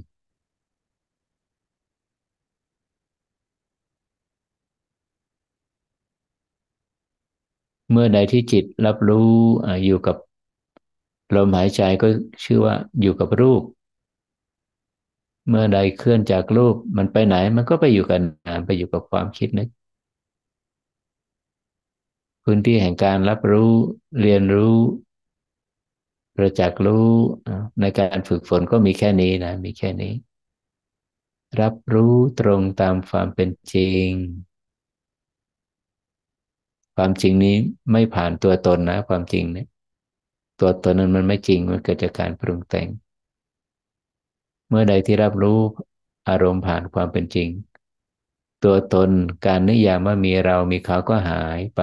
เมื่อใดที่จิตรับรู้อยู่กับลมหายใจก็ชื่อว่าอยู่กับรูป เมื่อใดเคลื่อนจากรูปมันไปไหน มันก็ไปอยู่กับนามไปอยู่กับความคิดนึกพื้นที่แห่งการรับรู้เรียนรู้ประจักษ์รู้ในการฝึกฝนก็มีแค่นี้นะ มีแค่นี้ รับรู้ตรงตามความเป็นจริง ความจริงนี้ไม่ผ่านตัวตนนะ ความจริงเนี่ย ตัวตนนั้นมันไม่จริงมันเกิดจากการปรุงแต่ง เมื่อใดที่รับรู้อารมณ์ผ่านความเป็นจริง ตัวตนการนิยามว่ามีเรามีเขาก็หายไป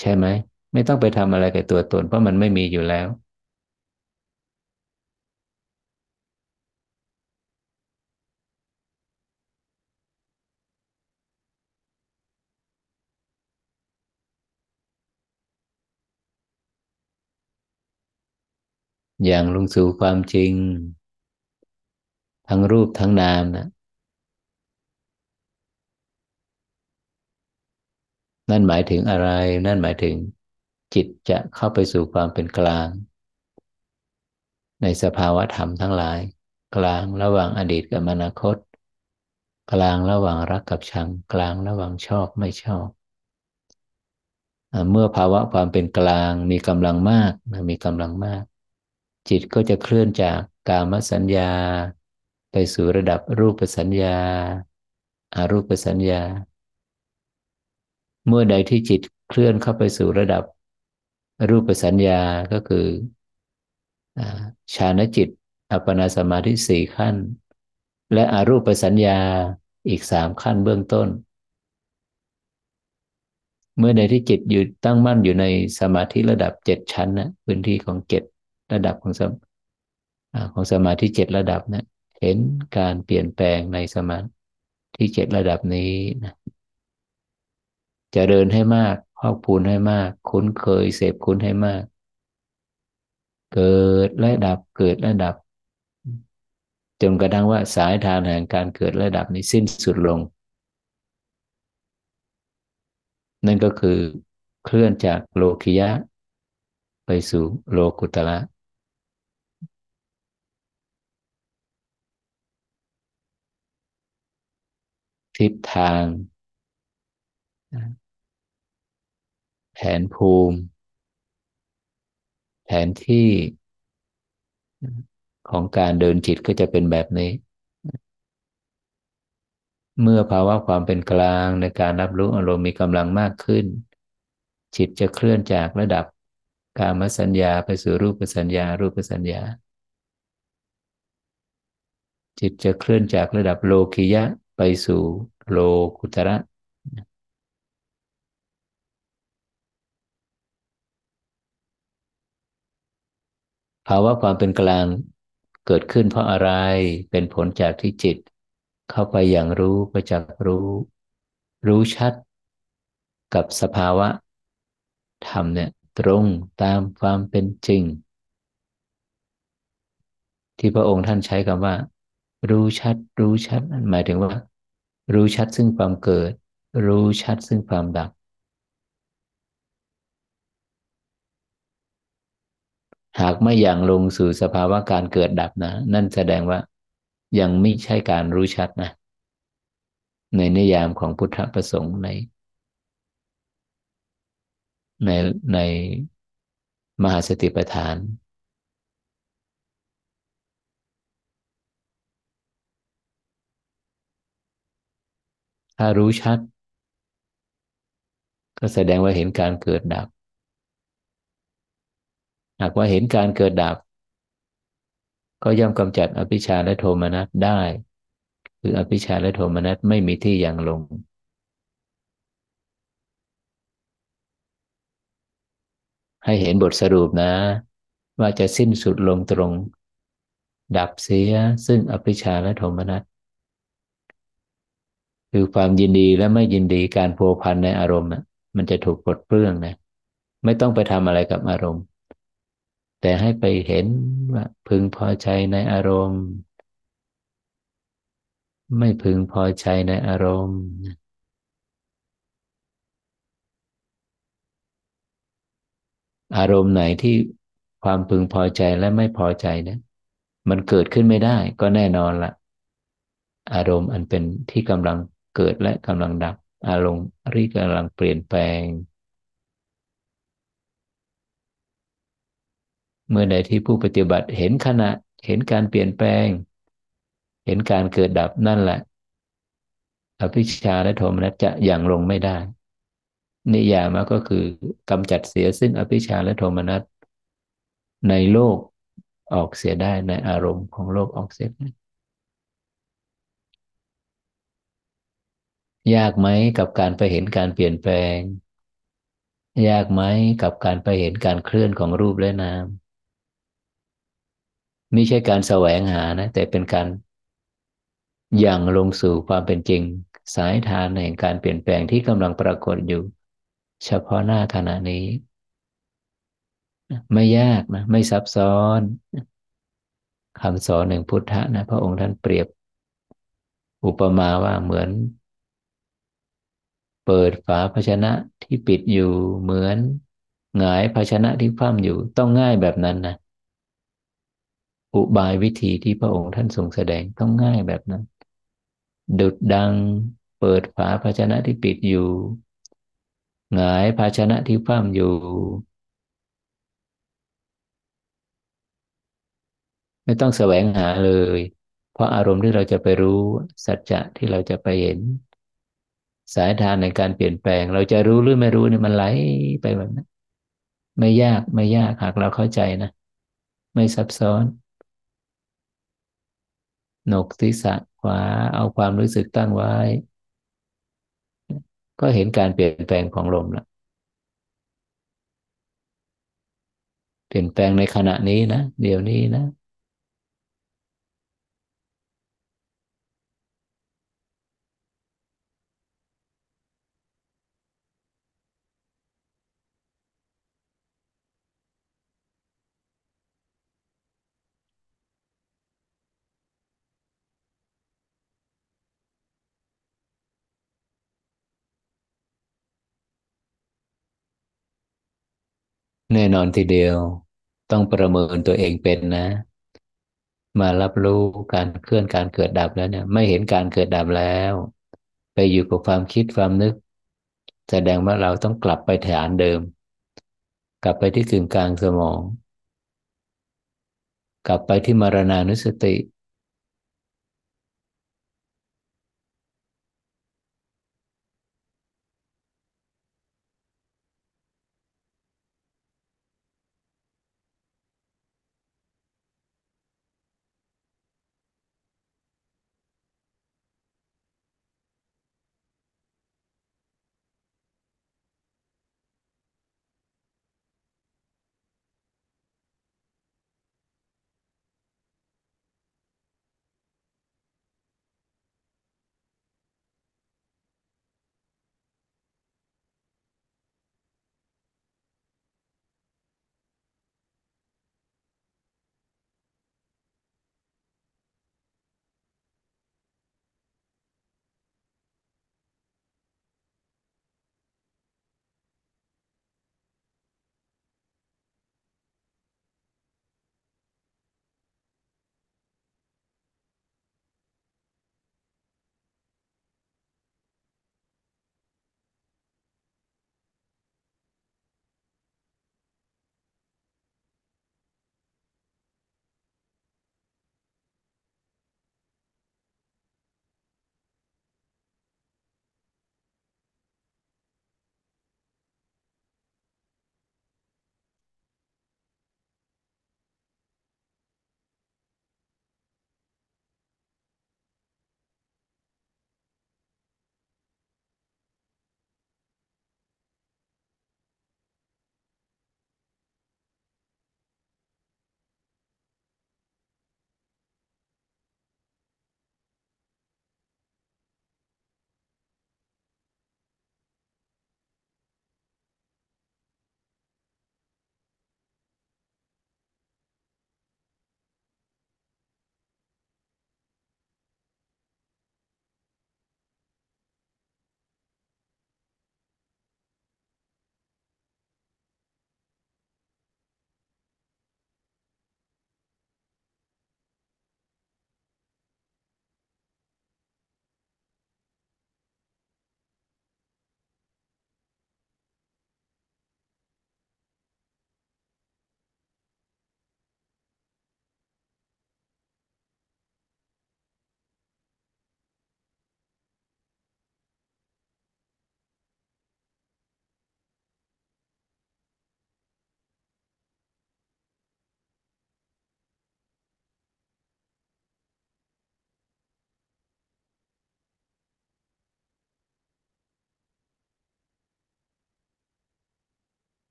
ใช่ไหมไม่ต้องไปทำอะไรกับตัวตน เพราะมันไม่มีอยู่แล้ว อย่างลงสู่ความจริง ทั้งรูปทั้งนามนะนั่นหมายถึงอะไร นั่นหมายถึง จิตจะเข้าไปสู่ความเป็นกลาง ในสภาวะธรรมทั้งหลาย กลางระหว่างอดีตกับอนาคต กลางระหว่างรักกับชัง กลางระหว่างชอบไม่ชอบเมื่อภาวะความเป็นกลางมีกำลังมากนะมีกำลังมาก จิตก็จะเคลื่อนจากกามสัญญา ไปสู่ระดับรูปสัญญาอารูปสัญญา เมื่อใดที่จิตเคลื่อนเข้าไปสู่ระดับรูปสัญญาก็คือฌานจิต อัปปนาสมาธิสี่ขั้น และอารูปสัญญาอีกสามขั้นเบื้องต้น เมื่อใดที่จิตอยู่ตั้งมั่นอยู่ในสมาธิระดับเจ็ดชั้นนะพื้นที่ของเจ็ด ระดับของสมของสมาธิเจ็ดระดับนะเห็นการเปลี่ยนแปลงในสมาธิเจ็ดระดับนี้นะจะเดินให้มากพอกพูนให้มาก คุ้นเคยเสพคุ้นให้มาก เกิดและดับเกิดและดับจนกระทั่งว่าสายทางแห่งการเกิดและดับนี้สิ้นสุดลง นั่นก็คือเคลื่อนจากโลคิยะ ไปสู่โลกุตละ ทิศทาง แผนภูมิ แผนที่ของการเดินจิตก็จะเป็นแบบนี้ เมื่อภาวะความเป็นกลางในการรับรู้อารมณ์มีกำลังมากขึ้น จิตจะเคลื่อนจากระดับกามสัญญาไปสู่รูปสัญญา รูปสัญญา จิตจะเคลื่อนจากระดับโลคิยะ ไปสู่โลกุตระภาวะความเป็นกลางเกิดขึ้นเพราะอะไรเป็นผลจากที่จิต เข้าไปอย่างรู้ประจักษ์รู้ รู้ชัด กับสภาวะธรรมเนี่ยตรงตามความเป็นจริง ที่พระองค์ท่านใช้คำว่า รู้ชัด รู้ชัดหมายถึงว่า รู้ชัดซึ่งความเกิด รู้ชัดซึ่งความดับ หากไม่อย่างลงสู่สภาวะการเกิดดับนะ นั่นแสดงว่ายังไม่ใช่การรู้ชัดนะ ในนิยามของพุทธประสงค์ใน ในในมหาสติปัฏฐาน ถ้ารู้ชัด ก็แสดงว่าเห็นการเกิดดับ หากว่าเห็นการเกิดดับ ก็ย่อมกำจัดอภิชาและโทมนัสได้ คืออภิชาและโทมนัสไม่มีที่ยังลงให้เห็นบทสรุปนะ ว่าจะสิ้นสุดลงตรง ดับเสียซึ่งอภิชาและโทมนัส คือความยินดีและไม่ยินดีการพัวพันในอารมณ์มันจะถูกปลดเปลื้องนะไม่ต้องไปทำอะไรกับอารมณ์ แต่ให้ไปเห็นว่าพึงพอใจในอารมณ์ ไม่พึงพอใจในอารมณ์ อารมณ์ไหนที่ความพึงพอใจและไม่พอใจเนี่ยมันเกิดขึ้นไม่ได้ก็แน่นอนละอารมณ์อันเป็นที่กำลัง เกิดและกำลังดับ อารมณ์ที่กำลังเปลี่ยนแปลง เมื่อใดที่ผู้ปฏิบัติเห็นขณะเห็นการเปลี่ยนแปลง เห็นการเกิดดับนั่นแหละ อภิชาและโทมนัสจะอย่างลงไม่ได้ นิยามาก็คือกำจัดเสียซึ่งอภิชาและโทมนัสในโลกออกเสียได้ในอารมณ์ของโลกออกเสียได้ ยากไหมกับการไปเห็นการเปลี่ยนแปลง ยากไหมกับการไปเห็นการเคลื่อนของรูปและนามไม่ใช่การแสวงหานะ แต่เป็นการอย่างลงสู่ความเป็นจริง สายทานแห่งการเปลี่ยนแปลงที่กำลังปรากฏอยู่ เฉพาะหน้าขณะนี้ ไม่ยากนะ ไม่ซับซ้อนคำสอนหนึ่งพุทธะนะ พระองค์ท่านเปรียบ อุปมาว่าเหมือน เปิดฝาภาชนะที่ปิดอยู่เหมือนหงายภาชนะที่คว่ำอยู่ต้องง่ายแบบนั้นนะอุบายวิธีที่พระองค์ท่านทรงแสดงต้องง่ายแบบนั้น ดุดดังเปิดฝาภาชนะที่ปิดอยู่ หงายภาชนะที่คว่ำอยู่ไม่ต้องแสวงหาเลย เพราะอารมณ์ที่เราจะไปรู้สัจจะที่เราจะไปเห็น สายทานในการเปลี่ยนแปลง เราจะรู้หรือไม่รู้เนี่ยมันไหลไปแบบนั้นไม่ยากไม่ยากหากเราเข้าใจนะ ไม่ซับซ้อนหนกศีรษะขวาเอาความรู้สึกตั้งไว้ ก็เห็นการเปลี่ยนแปลงของลมละเปลี่ยนแปลงในขณะนี้นะ เดี๋ยวนี้นะ แน่นอนทีเดียวต้องประเมินตัวเองเป็นนะ มารับรู้การเคลื่อนการเกิดดับแล้วเนี่ย ไม่เห็นการเกิดดับแล้ว ไปอยู่กับความคิดความนึก แสดงว่าเราต้องกลับไปฐานเดิม กลับไปที่กึ่งกลางสมอง กลับไปที่มรณานุสติ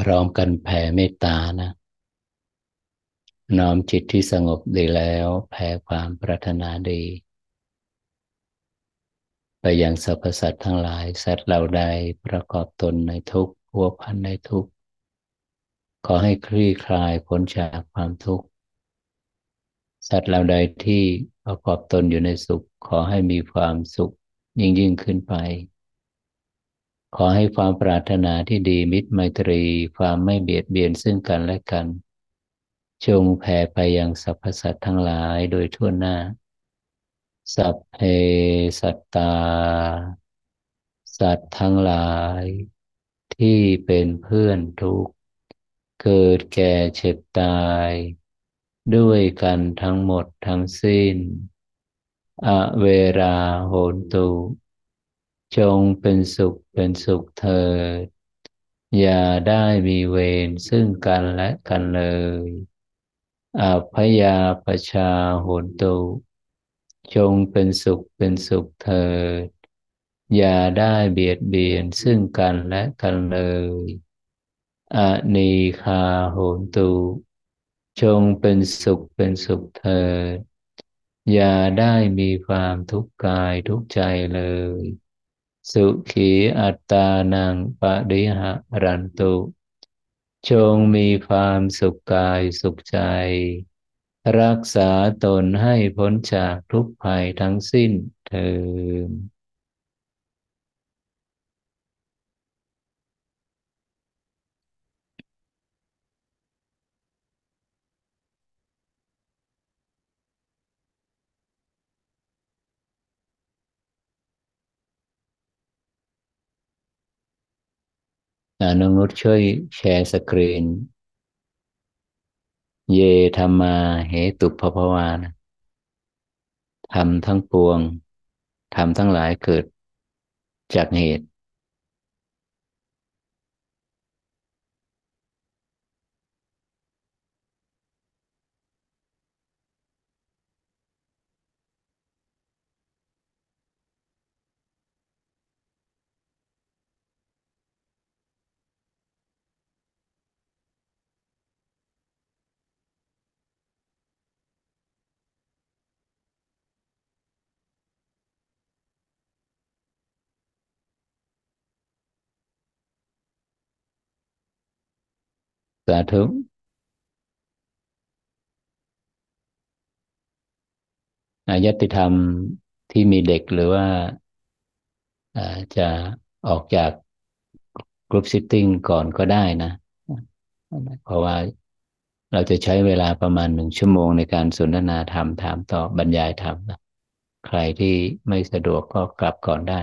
พร้อมกันแผ่เมตตานะ น้อมจิตที่สงบดีแล้วแผ่ความปรารถนาดี ไปยังสรรพสัตว์ทั้งหลายสัตว์เราใดประกอบตนในทุกข์พัวพันในทุกข์ ขอให้คลี่คลายพ้นจากความทุกข์ สัตว์เราใดที่ประกอบตนอยู่ในสุข ขอให้มีความสุขยิ่งยิ่งขึ้นไป ขอให้ความปรารถนาที่ดีมิตรไมตรี ความไม่เบียดเบียนซึ่งกันและกัน จงแผ่ไปยังสรรพสัตว์ทั้งหลายโดยทั่วหน้า สัพเพสัตตา สัตว์ทั้งหลาย ที่เป็นเพื่อนทุกข์ เกิดแก่เจ็บตาย ด้วยกันทั้งหมดทั้งสิ้น อเวราโหนตุ จงเป็นสุขเป็นสุขเถิดอย่าได้มีเวรซึ่งกันและกันเลยอาพยาปชาโหนตุจงเป็นสุขเป็นสุขเถิดอย่าได้เบียดเบียนซึ่งกันและกันเลยอนีคาโหนตุจงเป็นสุขเป็นสุขเถิดอย่าได้มีความทุกข์กายทุกใจเลย สุขีอัตตานังปะริหะรันตุ จงมีความสุขกายสุขใจ รักษาตนให้พ้นจากทุกภัยทั้งสิ้นเถิด น้องนุชช่วยแชร์สกรีน เยธรรมาเหตุภพวานะทำทั้งปวงทำทั้งหลายเกิดจากเหตุ สาธุญาติธรรมที่มีเด็กหรือว่าจะออกจาก group sitting ก่อนก็ได้นะ เพราะว่าเราจะใช้เวลาประมาณหนึ่งชั่วโมงในการสนทนาธรรมถามตอบบรรยายธรรมนะใครที่ไม่สะดวกก็กลับก่อนได้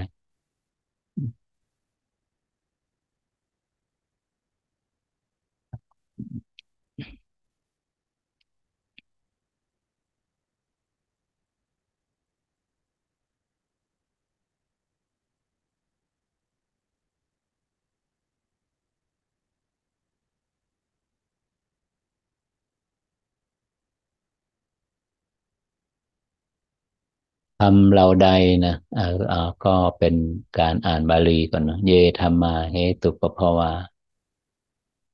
ทำเราใดนะออเออก็เป็นการอ่านบาลีก่อนนะเยธรรมาเหตุปภวา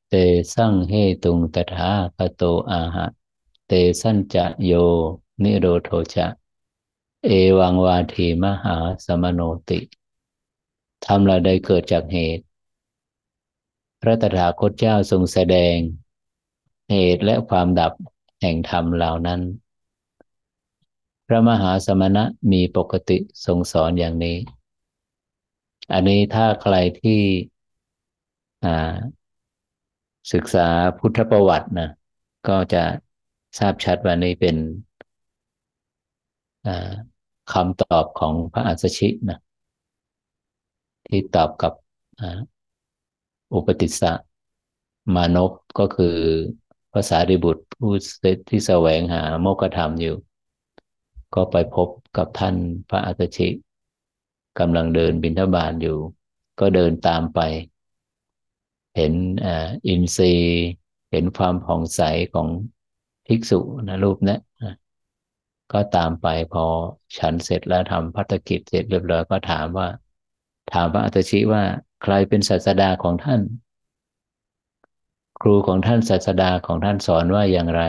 เตสั่งเหตุงตถาคโตอาหะ เตสัญจะโย นิโรโทจะ เอวังวาทีมหาสมโนติทำเราใดเกิดจากเหตุ พระตถาคตเจ้าทรงแสดง เหตุและความดับแห่งธรรมเหล่านั้น พระมหาสมณะมีปกติทรงสอนอย่างนี้ อันนี้ถ้าใครที่ศึกษาพุทธประวัตินะก็จะทราบชัดว่านี้เป็นคำตอบของพระอัสสชินะที่ตอบกับอุปติสสะมานพก็คือภาษาดิบุตรผู้ที่แสวงหาโมกธรรมอยู่ ก็ไปพบกับท่านพระอัตชิกำลังเดินบิณฑบาตอยู่ ก็เดินตามไป เห็นอินทรีย์ เห็นความผ่องใสของภิกษุนะรูปนะก็ตามไปพอฉันเสร็จแล้วทำพัฒกิจเสร็จเรียบร้อยก็ถามว่า ถามพระอัตชิว่าใครเป็นศาสดาของท่าน ครูของท่านศาสดาของท่านสอนว่าอย่างไร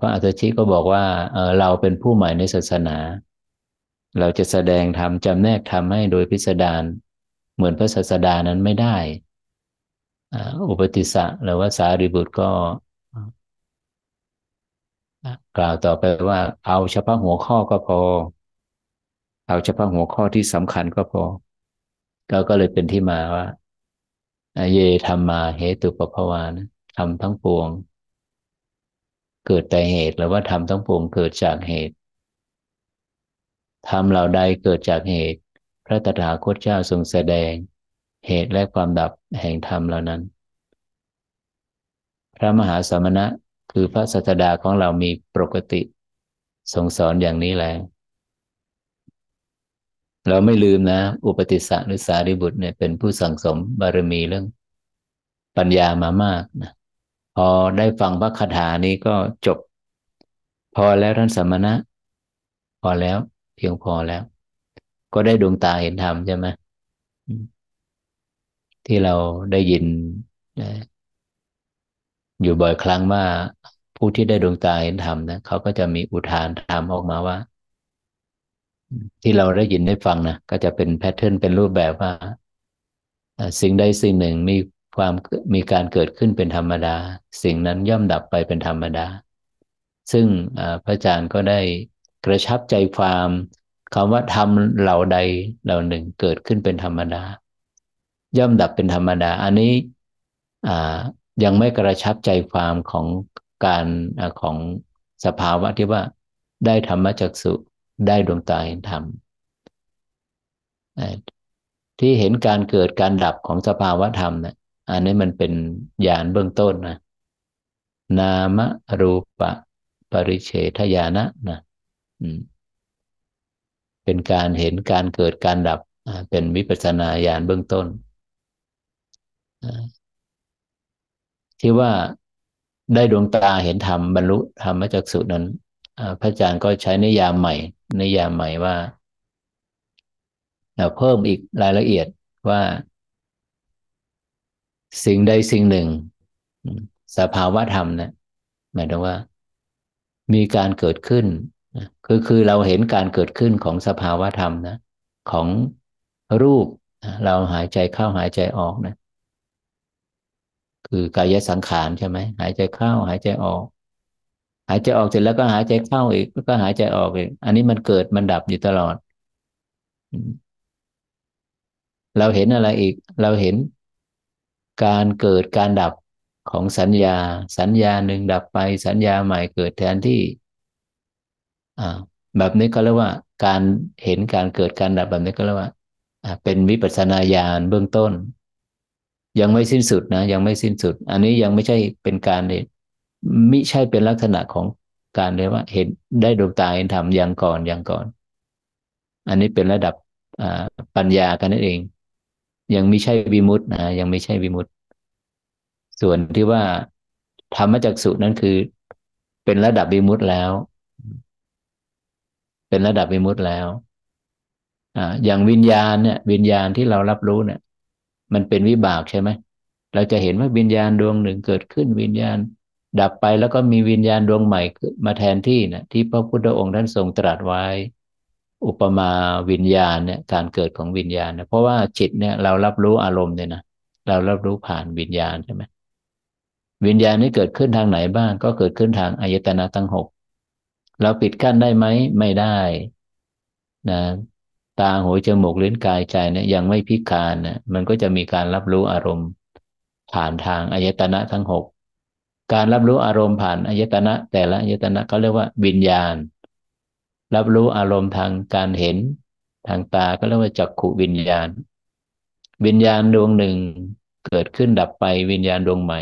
พระอัตชิก็บอกว่าเราเป็นผู้ใหม่ในศาสนา เราจะแสดงธรรมจำแนกธรรมให้โดยพิสดารเหมือนพระศาสดานั้นไม่ได้อุปติสะหรือว่าสารีบุตรก็ กล่าวต่อไปว่า เอาเฉพาะหัวข้อก็พอ เอาเฉพาะหัวข้อที่สำคัญก็พอ ก็ก็เลยเป็นที่มาว่า เยธรรมมาเหตุปภวานทำทั้งปวง เกิดแต่เหตุหรือว่าทำทั้งปวงเกิดจากเหตุทำเหล่าใดเกิดจากเหตุ พระตถาคตเจ้าทรงแสดง เหตุและความดับแห่งธรรมเหล่านั้น พระมหาสมณะคือพระสัตดาของเรามีปกติทรงสอนอย่างนี้แหละเราไม่ลืมนะ อุปติสสะหรือสารีบุตรเนี่ยเป็นผู้สั่งสมบารมีเรื่อง ปัญญามามากนะ พอได้ฟังพระคาถานี้ก็จบ พอแล้วท่านสมณะ พอแล้ว เพียงพอแล้ว ก็ได้ดวงตาเห็นธรรมใช่ไหมที่เราได้ยินอยู่บ่อยครั้งว่าผู้ที่ได้ดวงตาเห็นธรรมนะเขาก็จะมีอุทานธรรมออกมาว่า ที่เราได้ยินได้ฟังนะก็จะเป็นแพทเทิร์นเป็นรูปแบบว่า สิ่งใดสิ่งหนึ่งมี ความมีการเกิดขึ้นเป็นธรรมดา สิ่งนั้นย่อมดับไปเป็นธรรมดา ซึ่งพระอาจารย์ก็ได้กระชับใจความคำว่าธรรมเหล่าใดเหล่าหนึ่งเกิดขึ้นเป็นธรรมดา ย่อมดับเป็นธรรมดา อันนี้ยังไม่กระชับใจความของการของสภาวะที่ว่าได้ธรรมจักสุได้ดวงตาเห็นธรรมที่เห็นการเกิดการดับของสภาวะธรรมเนะ อันนี้มันเป็นญาณเบื้องต้นนะนามรูปะปริเฉทญาณะนะเป็นการเห็นการเกิดการดับเป็นวิปัสสนาญาณเบื้องต้นที่ว่าได้ดวงตาเห็นธรรมบรรลุธรรมจากสุนั้นพระอาจารย์ก็ใช้นิยามใหม่ นิยามใหม่ว่าเราเพิ่มอีกรายละเอียดว่า สิ่งใดสิ่งหนึ่ง สภาวะธรรมนะหมายถึงว่า มีการเกิดขึ้นคือคือเราเห็นการเกิดขึ้นของสภาวะธรรมนะ ของรูปเราหายใจเข้าหายใจออกนะ คือกายสังขารใช่ไหมหายใจเข้าหายใจออก หายใจออกเสร็จแล้วก็หายใจเข้าอีกแล้วก็หายใจออกอีก อันนี้มันเกิดมันดับอยู่ตลอด เราเห็นอะไรอีก เราเห็น การเกิดการดับของสัญญา สัญญาหนึ่งดับไป สัญญาใหม่เกิดแทนที่แบบนี้ก็เรียกว่า การเห็นการเกิดการดับแบบนี้ก็เรียกว่าเป็นวิปัสสนาญาณเบื้องต้น ยังไม่สิ้นสุดนะ ยังไม่สิ้นสุด อันนี้ยังไม่ใช่เป็นการเนี่ยมิใช่เป็นลักษณะของการเรียกว่า เห็นได้ดวงตาเห็นธรรมยังก่อนยังก่อน อันนี้เป็นระดับปัญญากันนั่นเอง ยังไม่ใช่วิมุตต์นะยังไม่ใช่วิมุตต์ส่วนที่ว่าธรรมจักสุนั้นคือ เป็นระดับวิมุตต์แล้ว เป็นระดับวิมุตต์แล้วอ่าอย่างวิญญาณเนี่ย วิญญาณที่เรารับรู้เนี่ย มันเป็นวิบากใช่ไหมเราจะเห็นว่าวิญญาณดวงหนึ่งเกิดขึ้นวิญญาณ ดับไปแล้วก็มีวิญญาณดวงใหม่มาแทนที่นะที่พระพุทธองค์ท่านทรงตรัสไว้ อุปมาวิญญาณเนี่ยการเกิดของวิญญาณเนี่ยเพราะว่าจิตเนี่ยเรารับรู้อารมณ์เนี่ยนะเรารับรู้ผ่านวิญญาณใช่ไหมวิญญาณนี้เกิดขึ้นทางไหนบ้าง ก็เกิดขึ้นทางอายตนะทั้งหกเราปิดกั้นได้ไหมไม่ได้นะตาหูจมูกลิ้นกายใจเนี่ยยังไม่พิการนะมันก็จะมีการรับรู้อารมณ์ ผ่านทางอายตนะทั้งหกการรับรู้อารมณ์ผ่านอายตนะ แต่ละอายตนะเขาเรียกว่าวิญญาณ รับรู้อารมณ์ทางการเห็นทางตาก็เรียกว่าจักขุวิญญาณ วิญญาณดวงหนึ่งเกิดขึ้นดับไปวิญญาณดวงใหม่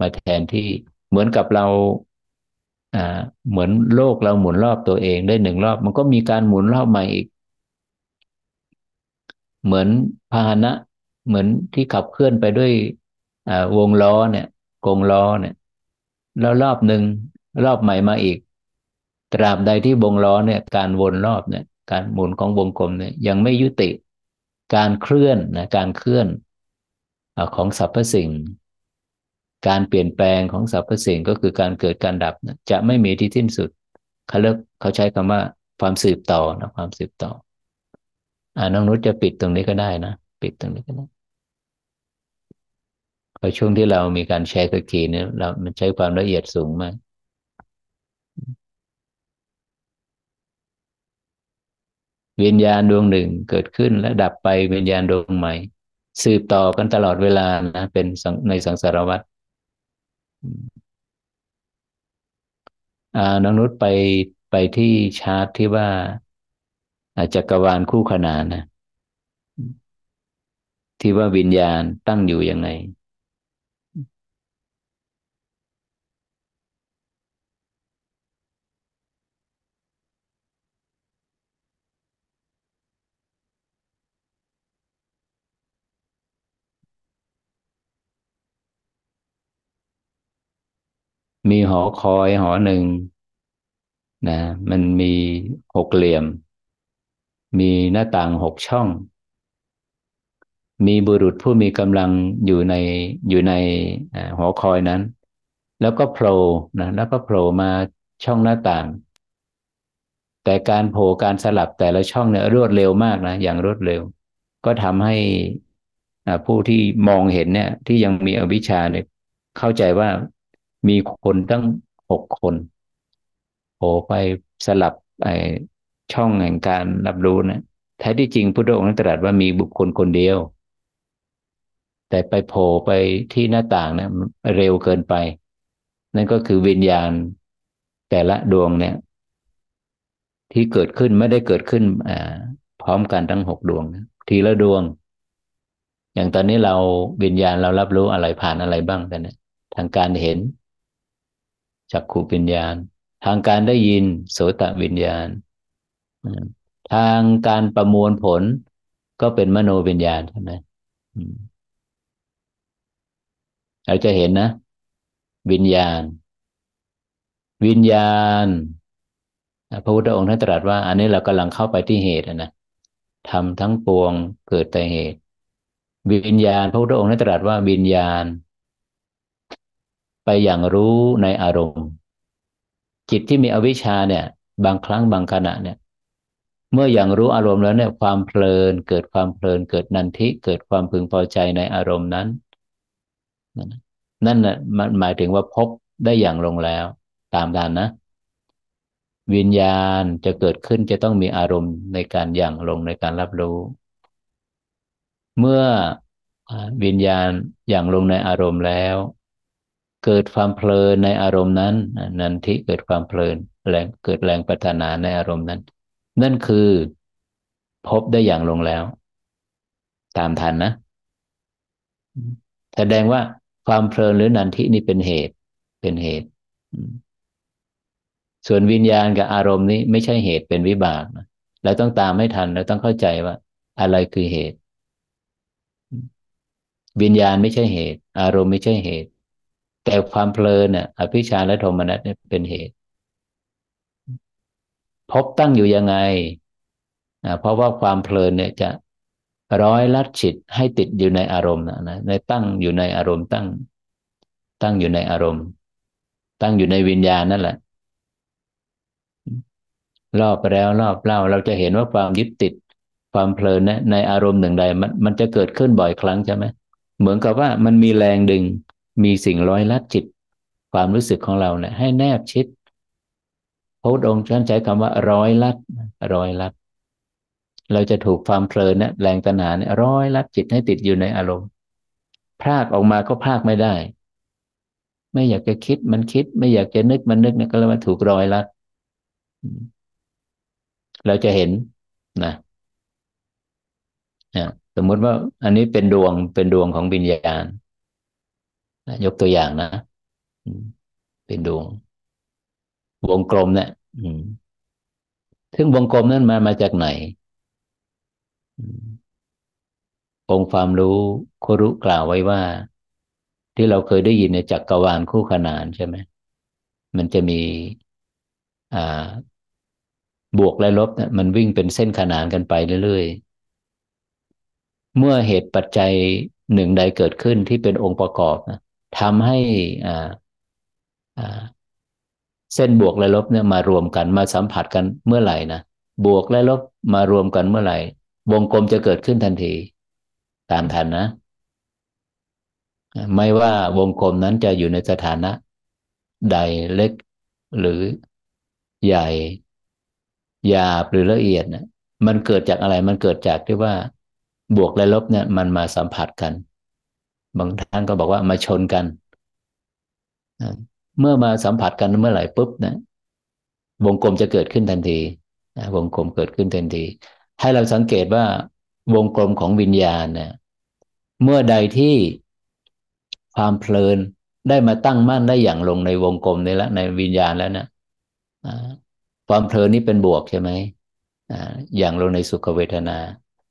มาแทนที่เหมือนกับเราอ่าเหมือนโลกเราหมุนรอบตัวเองได้หนึ่งรอบ มันก็มีการหมุนรอบใหม่อีก เหมือนพาหนะ เหมือนที่ขับเคลื่อนไปด้วยวงล้อเนี่ยกงล้อเนี่ย แล้วรอบหนึ่งรอบใหม่มาอีก ตราบใดที่วงล้อเนี่ย การวนรอบเนี่ย การหมุนของวงกลมเนี่ยยังไม่ยุติ การเคลื่อนนะการเคลื่อนของสรรพสิ่ง การเปลี่ยนแปลงของสรรพสิ่งก็คือการเกิดการดับนะจะไม่มีที่สิ้นสุดเขาเลิกเขาใช้คำว่าความสืบต่อนะความสืบต่อ อ่าน้องนุชจะปิดตรงนี้ก็ได้นะปิดตรงนี้ก็ได้พอช่วงที่เรามีการแชร์ตะกีเนี่ยเรามันใช้ความละเอียดสูงมาก วิญญาณดวงหนึ่งเกิดขึ้นและดับไปวิญญาณดวงใหม่ สืบต่อกันตลอดเวลานะเป็นในสังสารวัฏน้องนุชไปไปที่ชาร์ตที่ว่าจักรวาลคู่ขนานนะ ที่ว่าวิญญาณตั้งอยู่ยังไง มีหอคอยหอหนึ่งนะมันมีหกเหลี่ยม มีหน้าต่างหกช่อง มีบุรุษผู้มีกำลังอยู่ในอยู่ในหอคอยนั้น แล้วก็โผล่นะแล้วก็โผล่มาช่องหน้าต่าง แต่การโผล่การสลับแต่ละช่องเนี่ยรวดเร็วมากนะอย่างรวดเร็ว ก็ทำให้ผู้ที่มองเห็นเนี่ย ที่ยังมีอวิชชาเนี่ยเข้าใจว่า มีคนตั้งหกคนโผล่ไปสลับไอช่องแห่งการรับรู้นะแท้ที่จริงพระองค์ตรัสว่ามีบุคคลคนเดียว แต่ไปโผล่ไปที่หน้าต่างนะเร็วเกินไป นั่นก็คือวิญญาณแต่ละดวงเนี่ย ที่เกิดขึ้นไม่ได้เกิดขึ้นพร้อมกันทั้งหกดวงนะทีละดวง อย่างตอนนี้เราวิญญาณเรารับรู้อะไรผ่านอะไรบ้างกันเนี่ยทางการเห็น จักขูวิญญาณ ทางการได้ยินโสตวิญญาณ ทางการประมวลผลก็เป็นมโนวิญญาณใช่ไหมเราจะเห็นนะ วิญญาณ วิญญาณ พระพุทธองค์ท่านตรัสว่า อันนี้เรากำลังเข้าไปที่เหตุนะทำทั้งปวงเกิดแต่เหตุ วิญญาณ พระพุทธองค์ท่านตรัสว่าวิญญาณ ไปอย่างรู้ในอารมณ์ จิตที่มีอวิชชาเนี่ย บางครั้งบางขณะเนี่ย เมื่ออย่างรู้อารมณ์แล้วเนี่ย ความเพลินเกิดความเพลินเกิดนันทิเกิดความพึงพอใจในอารมณ์นั้น นั่นน่ะมันหมายถึงว่าพบได้อย่างลงแล้ว ตามดันนะ วิญญาณจะเกิดขึ้นจะต้องมีอารมณ์ในการอย่างลงในการรับรู้ เมื่อวิญญาณอย่างลงในอารมณ์แล้ว เกิดความเพลินในอารมณ์นั้น นันทิเกิดความเพลินแรงเกิดแรงปัฒนาในอารมณ์นั้น นั่นคือพบได้อย่างลงแล้ว ตามทันนะ แสดงว่าความเพลินหรือนันทินี่เป็นเหตุเป็นเหตุ ส่วนวิญญาณกับอารมณ์นี้ไม่ใช่เหตุเป็นวิบากนะเราต้องตามให้ทันเราต้องเข้าใจว่า อะไรคือเหตุ วิญญาณไม่ใช่เหตุ อารมณ์ไม่ใช่เหตุ แต่ความเพลินเนี่ยอภิชาและโทมนัสเนี่ยเป็นเหตุ พบตั้งอยู่ยังไงนะเพราะว่าความเพลินเนี่ยจะร้อยลัดฉิดให้ติดอยู่ในอารมณ์นะนะในตั้งอยู่ในอารมณ์ตั้ง ตั้งอยู่ในอารมณ์ ตั้งอยู่ในวิญญาณนั่นแหละรอบแล้วรอบเล่าเราจะเห็นว่าความยึดติดความเพลินนะในอารมณ์หนึ่งใดมันมันจะเกิดขึ้นบ่อยครั้งใช่ไหมเหมือนกับว่ามันมีแรงดึง มีสิ่งร้อยลัดจิต ความรู้สึกของเราเนี่ยให้แนบชิดพระพุทธองค์ท่านใช้คำว่าร้อยลัดร้อยลัด เราจะถูกความเพลินเนี่ยแรงตัณหาเนี่ยร้อยลัดจิตให้ติดอยู่ในอารมณ์พากออกมาก็พากไม่ได้ ไม่อยากจะคิดมันคิด ไม่อยากจะนึกมันนึกเนี่ยก็เลยมาถูกร้อยลัด เราจะเห็นนะสมมติว่าอันนี้เป็นดวงเป็นดวงของวิญญาณ ยกตัวอย่างนะเป็นดวง วงกลมเนี่ยซึ่งวงกลมนั้นมามาจากไหนองค์ความรู้ครุกล่าวไว้ว่า ที่เราเคยได้ยินในจักรวาลคู่ขนานใช่ไหมมันจะมีบวกและลบนี่ยมันวิ่งเป็นเส้นขนานกันไปเรื่อยๆ เมื่อเหตุปัจจัยหนึ่งใดเกิดขึ้นที่เป็นองค์ประกอบนะ ทำให้อ่าเส้นบวกและลบเนี่ยมารวมกันมาสัมผัสกันเมื่อไหร่นะบวกและลบมารวมกันเมื่อไหร่ วงกลมจะเกิดขึ้นทันที ตามทันนะ ไม่ว่าวงกลมนั้นจะอยู่ในสถานะ ใดเล็กหรือใหญ่หยาบหรือละเอียดนะมันเกิดจากอะไรมันเกิดจากที่ว่า บวกและลบเนี่ยมันมาสัมผัสกัน บางท่านก็บอกว่ามาชนกันเมื่อมาสัมผัสกันเมื่อไหร่ปุ๊บนะวงกลมจะเกิดขึ้นทันทีวงกลมเกิดขึ้นทันที ให้เราสังเกตว่าวงกลมของวิญญาณเนี่ยเมื่อใดที่ความเพลินได้มาตั้งมั่นได้อย่างลงในวงกลมนี้แล้วในวิญญาณแล้วนะความเพลินนี้เป็นบวกใช่ไหมอย่างลงในสุขเวทนา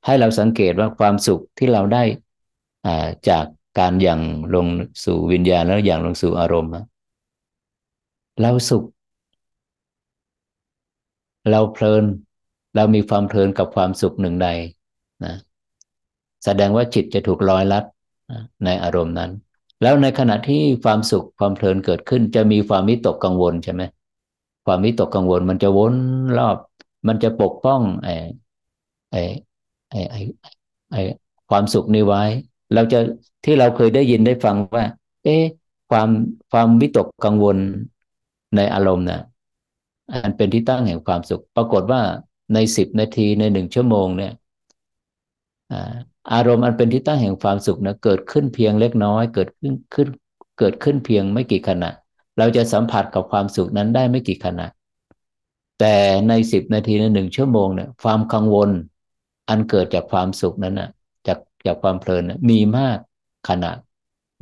ให้เราสังเกตว่าความสุขที่เราได้จาก การอย่างลงสู่วิญญาณแล้วอย่างลงสู่อารมณ์เราสุข เราเพลิน เรามีความเพลินกับความสุขหนึ่งใดนะแสดงว่าจิตจะถูกลอยลัดในอารมณ์นั้น แล้วในขณะที่ความสุขความเพลินเกิดขึ้น จะมีความวิตกกังวลใช่ไหมความวิตกกังวลมันจะวนรอบ มันจะปกป้องไอ้ไอ้ไอ้ไอ้ความสุขนี้ไว้ เราจะที่เราเคยได้ยินได้ฟังว่า เอ๊ะความความวิตกกังวลในอารมณ์นะอันเป็นที่ตั้งแห่งความสุข ปรากฏว่าในสิบนาทีในหนึ่งชั่วโมงเนี่ยอารมณ์อันเป็นที่ตั้งแห่งความสุขนะเกิดขึ้นเพียงเล็กน้อย เกิดขึ้นขึ้นเกิดขึ้นเพียงไม่กี่ขณะ เราจะสัมผัสกับความสุขนั้นได้ไม่กี่ขณะ แต่ในสิบนาทีในหนึ่งชั่วโมงเนี่ยความกังวล อันเกิดจากความสุขนั้นนะ จากความเพลินมีมากขนาด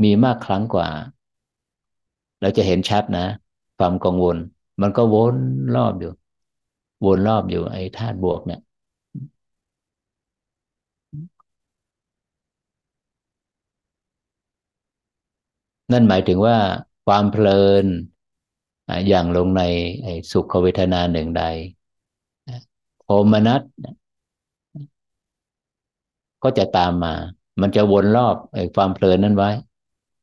มีมากครั้งกว่า เราจะเห็นชัดนะ ความกังวล มันก็วนรอบอยู่ วนรอบอยู่ไอ้ธาตุบวกเนี่ยนั่นหมายถึงว่าความเพลินอย่างลงในสุขเวทนาหนึ่งใดโอมนัส ก็จะตามมา มันจะวนรอบไอ้ความเพลินนั้นไว้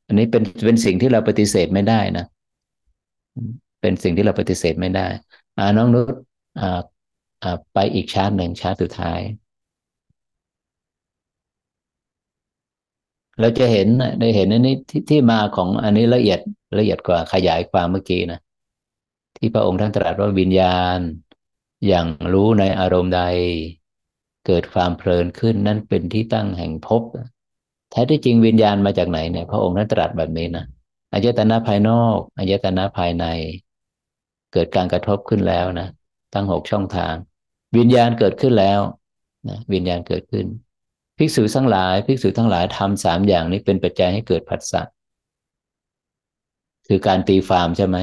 อันนี้เป็นเป็นสิ่งที่เราปฏิเสธไม่ได้นะ เป็นสิ่งที่เราปฏิเสธไม่ได้ อ่าน้องนุชอ่าอ่าไปอีกชาร์ตหนึ่งชาร์ตสุดท้าย เราจะเห็นได้เห็นอันนี้ที่ที่มาของอันนี้ละเอียดละเอียดกว่าขยายความเมื่อกี้นะที่พระองค์ท่านตรัสว่าวิญญาณ อย่างรู้ในอารมณ์ใด เกิดความเพลินขึ้นนั่นเป็นที่ตั้งแห่งภพแท้ที่จริงวิญญาณมาจากไหนเนี่ยพระองค์ท่านตรัสแบบนี้นะอายตนะภายนอกอายตนะภายใน เกิดการกระทบขึ้นแล้วนะทั้งหกช่องทาง วิญญาณเกิดขึ้นแล้วนะวิญญาณเกิดขึ้นภิกษุทั้งหลายภิกษุทั้งหลายทำสามอย่างนี้เป็นปัจจัยให้เกิดผัสสะคือการตีฟาร์มใช่ไหม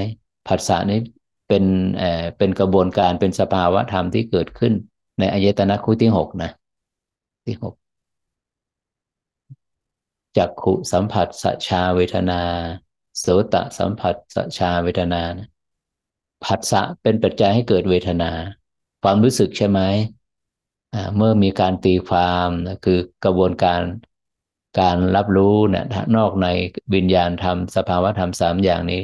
ผัสสะนี้เป็นเอ่อเป็นกระบวนการเป็นสภาวะธรรมที่เกิดขึ้น ในอายตนะคู่ที่หกนะ ที่หกจักขุสัมผัสสชาเวทนาโสตสัมผัสสชาเวทนานะผัสสะเป็นปัจจัยให้เกิดเวทนา ความรู้สึกใช่ไหมเมื่อมีการตีความนะคือกระบวนการการรับรู้เนี่ยนอกในวิญญาณธรรม สภาวะธรรมสามอย่างนี้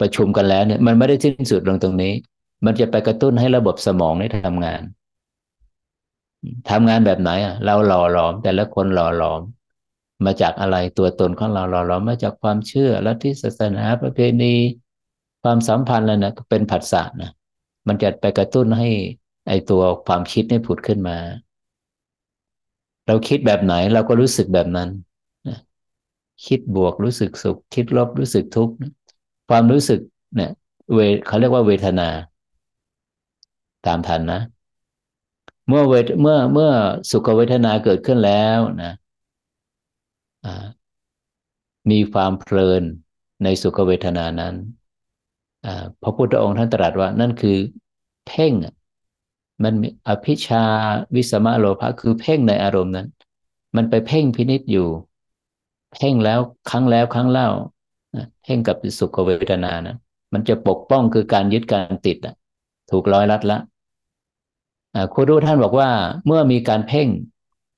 ประชุมกันแล้วเนี่ยมันไม่ได้สิ้นสุดลงตรงนี้ มันจะไปกระตุ้นให้ระบบสมองได้ทำงาน ทำงานแบบไหนอะ เราหล่อหลอม แต่ละคนหล่อหลอม มาจากอะไรตัวตนของเราเราเรามมาจากความเชื่อลัทธิศาสนาประเพณี ความสัมพันธ์อะไรนะก็เป็นผัสสะนะมันจะไปกระตุ้นให้ไอตัวความคิดให้ผุดขึ้นมา เราคิดแบบไหนเราก็รู้สึกแบบนั้นนะคิดบวกรู้สึกสุข คิดลบรู้สึกทุกข์ความรู้สึกเนี่ยเวเขาเรียกว่าเวทนา ตามทันนะ เมื่อเวทเมื่อเมื่อสุขเวทนาเกิดขึ้นแล้วนะมีความเพลินในสุขเวทนานั้นพระพุทธองค์ท่านตรัสว่า นั่นคือเพ่งมันอภิชาวิสมาโลภะคือเพ่งในอารมณ์นั้น มันไปเพ่งพินิษอยู่ เพ่งแล้วครั้งแล้วครั้งเล่าเพ่งกับสุขเวทนานะมันจะปกป้องคือการยึดการติดถูกร้อยรัดละ ครูรู้ท่านบอกว่าเมื่อมีการเพ่ง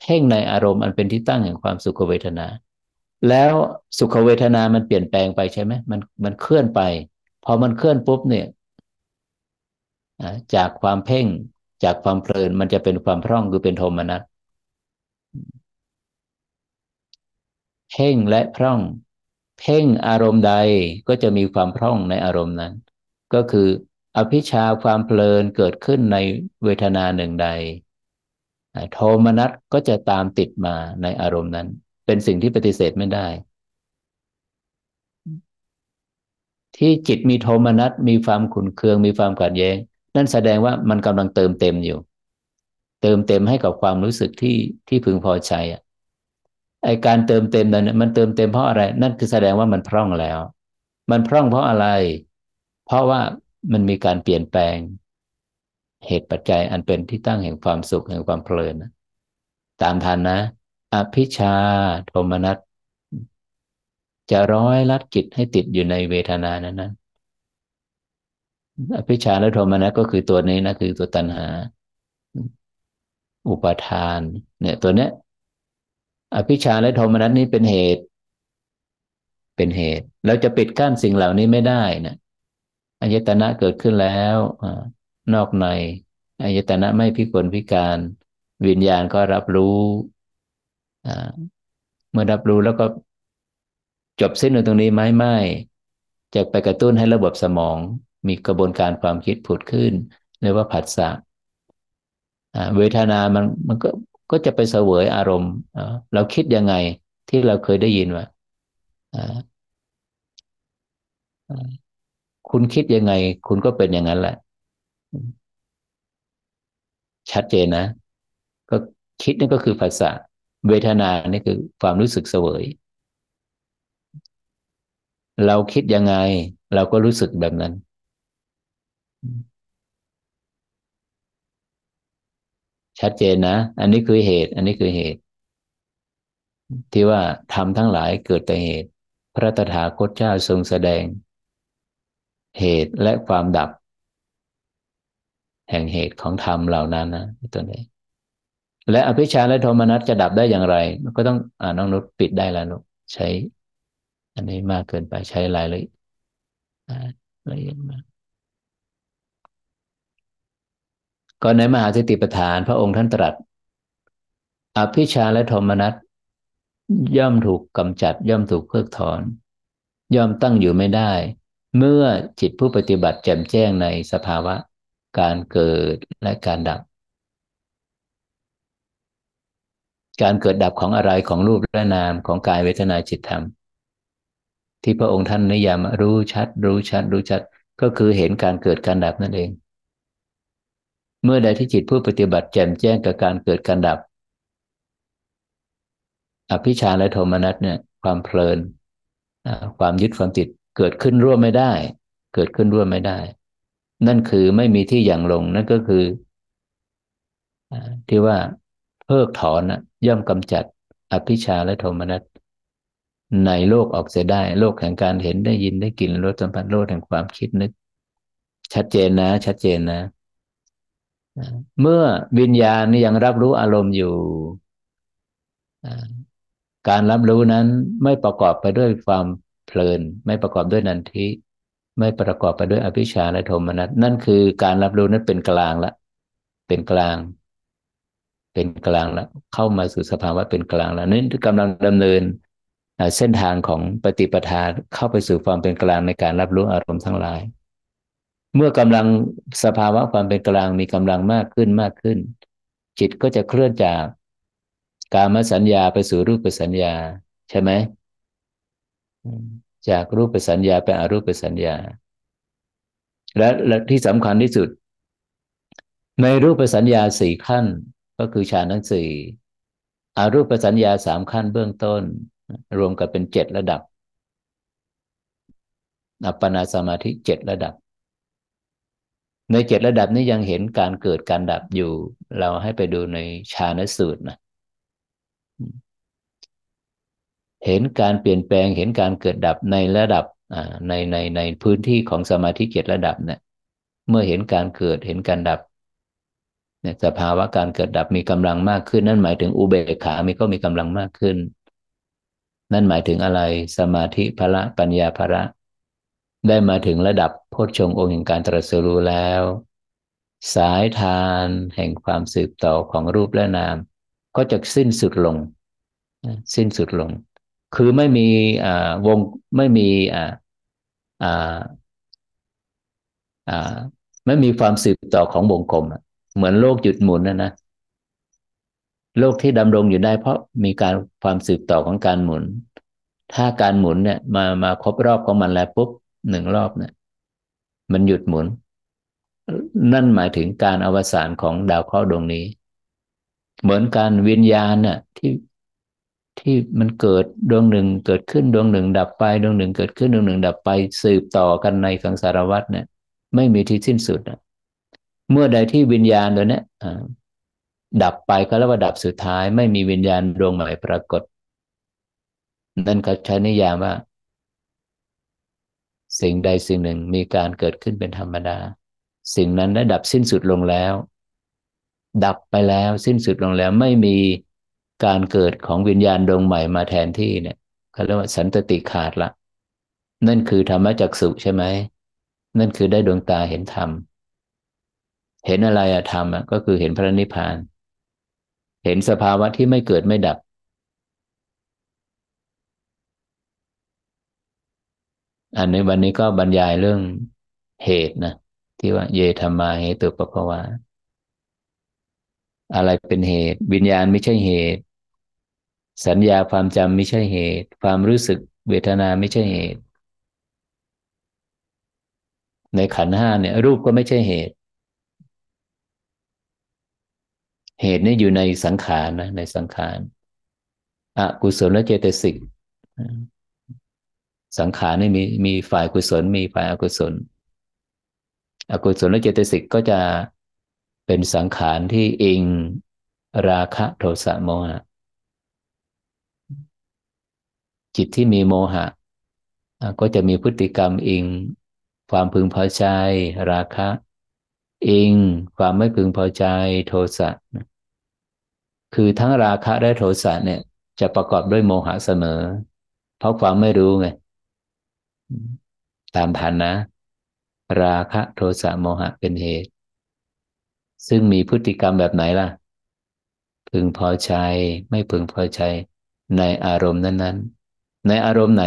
เพ่งในอารมณ์อันเป็นที่ตั้งแห่งความสุขเวทนา แล้วสุขเวทนามันเปลี่ยนแปลงไปใช่ไหมมันมันเคลื่อนไป พอมันเคลื่อนปุ๊บเนี่ยจากความเพ่งจากความเพลินมันจะเป็นความพร่องคือเป็นโทมนัสเพ่งและพร่อง เพ่งอารมณ์ใดก็จะมีความพร่องในอารมณ์นั้น ก็คือ อภิชาความเพลินเกิดขึ้นในเวทนาหนึ่งใด โทมนัสก็จะตามติดมาในอารมณ์นั้น เป็นสิ่งที่ปฏิเสธไม่ได้ ที่จิตมีโทมนัสมีความขุนเคืองมีความขัดแย้ง นั่นแสดงว่ามันกำลังเติมเต็มอยู่ เติมเต็มให้กับความรู้สึกที่ที่พึงพอใจอะไอการเติมเต็มนั้นมันเติมเต็มเพราะอะไร นั่นคือแสดงว่ามันพร่องแล้ว มันพร่องเพราะอะไร เพราะว่า มันมีการเปลี่ยนแปลง เหตุปัจจัยอันเป็นที่ตั้งแห่งความสุขแห่งความเพลินตามทันนะ อภิชาโทมนัสจะร้อยลัดจิตให้ติดอยู่ในเวทนานั้นนะอภิชาและโทมนัสก็คือตัวนี้นะคือตัวตัณหา อุปทาน เนี่ย ตัวเนี้ย อภิชาและโทมนัสนี้เป็นเหตุ เป็นเหตุ เราจะปิดกั้นสิ่งเหล่านี้ไม่ได้นะ อายตนะเกิดขึ้นแล้วนอกในอายตนะไม่พิกลพิการ วิญญาณก็รับรู้เมื่อรับรู้แล้วก็จบสิ้นตรงนี้ไหมไม่จะไปกระตุ้นให้ระบบสมอง มีกระบวนการความคิดผุดขึ้นเรียกว่าผัสสะเวทนามันมันก็ก็จะไปเสวยอารมณ์เราคิดยังไงที่เราเคยได้ยินว่า คุณคิดยังไง คุณก็เป็นอย่างนั้นแหละ ชัดเจนนะ ก็คิดนี่ก็คือภาษาเวทนานี่คือความรู้สึกเสวย เราคิดยังไง เราก็รู้สึกแบบนั้น ชัดเจนนะ อันนี้คือเหตุ อันนี้คือเหตุ ที่ว่าทำทั้งหลายเกิดแต่เหตุ พระตถาคตเจ้าทรงแสดง เหตุและความดับ แห่งเหตุของธรรมเหล่านั้นนะตัวนี้ และอภิชาและโทมนัสจะดับได้อย่างไร ก็ต้องอ่าน้องนุชปิดได้แล้วนุใช้ อันนี้มากเกินไปใช้ลายเลยละเอียดมากก็ในมหาสติปัฏฐานพระองค์ท่านตรัส อภิชาและโทมนัสย่อมถูกกำจัด ย่อมถูกเพิกถอน ย่อมตั้งอยู่ไม่ได้ เมื่อจิตผู้ปฏิบัติแจ่มแจ้งในสภาวะการเกิดและการดับ การเกิดดับของอะไรของรูปและนามของกายเวทนาจิตธรรม ที่พระองค์ท่านนิยามรู้ชัด รู้ชัด รู้ชัดก็คือเห็นการเกิดการดับนั่นเอง เมื่อใดที่จิตผู้ปฏิบัติแจ่มแจ้งกับการเกิดการดับ อภิชาและโทมนัสเนี่ย ความเพลินความยึดความติด เกิดขึ้นร่วมไม่ได้ เกิดขึ้นร่วมไม่ได้ นั่นคือไม่มีที่อย่างลงนั่นก็คือที่ว่าเพิกถอนนะย่อมกำจัดอภิชาและโทมนัสในโลกออกเสียได้ โลกแห่งการเห็นได้ยินได้กลิ่นรสสัมผัสโลกแห่งความคิดนึก ชัดเจนนะ ชัดเจนนะ เมื่อวิญญาณนี่ยังรับรู้อารมณ์อยู่ การรับรู้นั้นไม่ประกอบไปด้วยความ เพลิน ไม่ประกอบด้วยนันทิไม่ประกอบไปด้วยอภิชาและโทมนัสนั่นคือการรับรู้นั้นเป็นกลางละ เป็นกลาง เป็นกลางแล้วเข้ามาสู่สภาวะเป็นกลางแล้วนี่นกำลังดำเนินเส้นทางของปฏิปทาเข้าไปสู่ความเป็นกลางในการรับรู้อารมณ์ทั้งหลาย เมื่อกำลังสภาวะความเป็นกลางมีกำลังมากขึ้นมากขึ้น จิตก็จะเคลื่อนจากกามสัญญาไปสู่รูปสัญญา ใช่ไหม จากรูปสัญญาไปอรูปสัญญา และและที่สำคัญที่สุด ในรูปสัญญาสี่ขั้นก็คือฌานทั้งสี่อารูปสัญญาสามขั้นเบื้องต้น รวมกันเป็นเจ็ดระดับอัปปนาสมาธิเจ็ดระดับ ในเจ็ดระดับนี้ยังเห็นการเกิดการดับอยู่ เราให้ไปดูในฌานสูตรนะ เห็นการเปลี่ยนแปลงเห็นการเกิดดับในระดับในในในพื้นที่ของสมาธิเจ็ดระดับเนี่ยเมื่อเห็นการเกิดเห็นการดับเนี่ยสภาวะการเกิดดับมีกำลังมากขึ้น นั่นหมายถึงอุเบกขามีก็มีกำลังมากขึ้น นั่นหมายถึงอะไรสมาธิพละปัญญาพละได้มาถึงระดับโพชฌงองค์แห่งการตรัสรู้แล้ว สายทานแห่งความสืบต่อของรูปและนาม ก็จะสิ้นสุดลง สิ้นสุดลง คือไม่มีวงไม่มีไม่มีความสืบต่อของวงกลมเหมือนโลกหยุดหมุนนะนะโลกที่ดำรงอยู่ได้ เพราะมีการความสืบต่อของการหมุน ถ้าการหมุนเนี่ย มามาครบรอบของมันแล้วปุ๊บหนึ่งรอบเนี่ย มันหยุดหมุน นั่นหมายถึงการอวสานของดาวเคราะห์ดวงนี้ เหมือนการวิญญาณน่ะ ที่ ที่มันเกิดดวงหนึ่งเกิดขึ้นดวงหนึ่ง ดับไปดวงหนึ่ง เกิดขึ้นดวงหนึ่ง ดับไปสืบต่อกันในสังสารวัฏเนี่ยไม่มีที่สิ้นสุดเมื่อใดที่วิญญาณตัวเนี้ยดับไปก็เรียกว่าดับสุดท้าย ไม่มีวิญญาณดวงใหม่ปรากฏ นั่นเขาใช้นิยามว่า สิ่งใดสิ่งหนึ่งมีการเกิดขึ้นเป็นธรรมดา สิ่งนั้นได้ดับสิ้นสุดลงแล้ว ดับไปแล้วสิ้นสุดลงแล้วไม่มี การเกิดของวิญญาณดวงใหม่มาแทนที่เนี่ยเขาเรียกว่าสันตติขาดละ นั่นคือธรรมจักสุใช่ไหม นั่นคือได้ดวงตาเห็นธรรม เห็นอะไรอะธรรมอะก็คือเห็นพระนิพพาน เห็นสภาวะที่ไม่เกิดไม่ดับ อันในวันนี้ก็บรรยายเรื่องเหตุนะที่ว่าเยธรรมาเหตุปภาวะอะไรเป็นเหตุ วิญญาณไม่ใช่เหตุ สัญญาความจำไม่ใช่เหตุ ความรู้สึกเวทนาไม่ใช่เหตุ ในขันห้าเนี่ย รูปก็ไม่ใช่เหตุ เหตุนี่อยู่ในสังขารนะ ในสังขารอกุศลและเจตสิกสังขารนี่มีมีฝ่ายกุศล มีฝ่ายอกุศล อกุศลและเจตสิกก็จะเป็นสังขารที่เองราคะโทสะโมหะ จิตที่มีโมหะ ก็จะมีพฤติกรรมอิง ความพึงพอใจ ราคะ อิง ความไม่พึงพอใจโทสะคือทั้งราคะและโทสะเนี่ย จะประกอบด้วยโมหะเสมอ เพราะความไม่รู้ไงตามทันนะ ราคะโทสะโมหะเป็นเหตุ ซึ่งมีพฤติกรรมแบบไหนล่ะ พึงพอใจ ไม่พึงพอใจในอารมณ์นั้น ๆ ในอารมณ์ไหน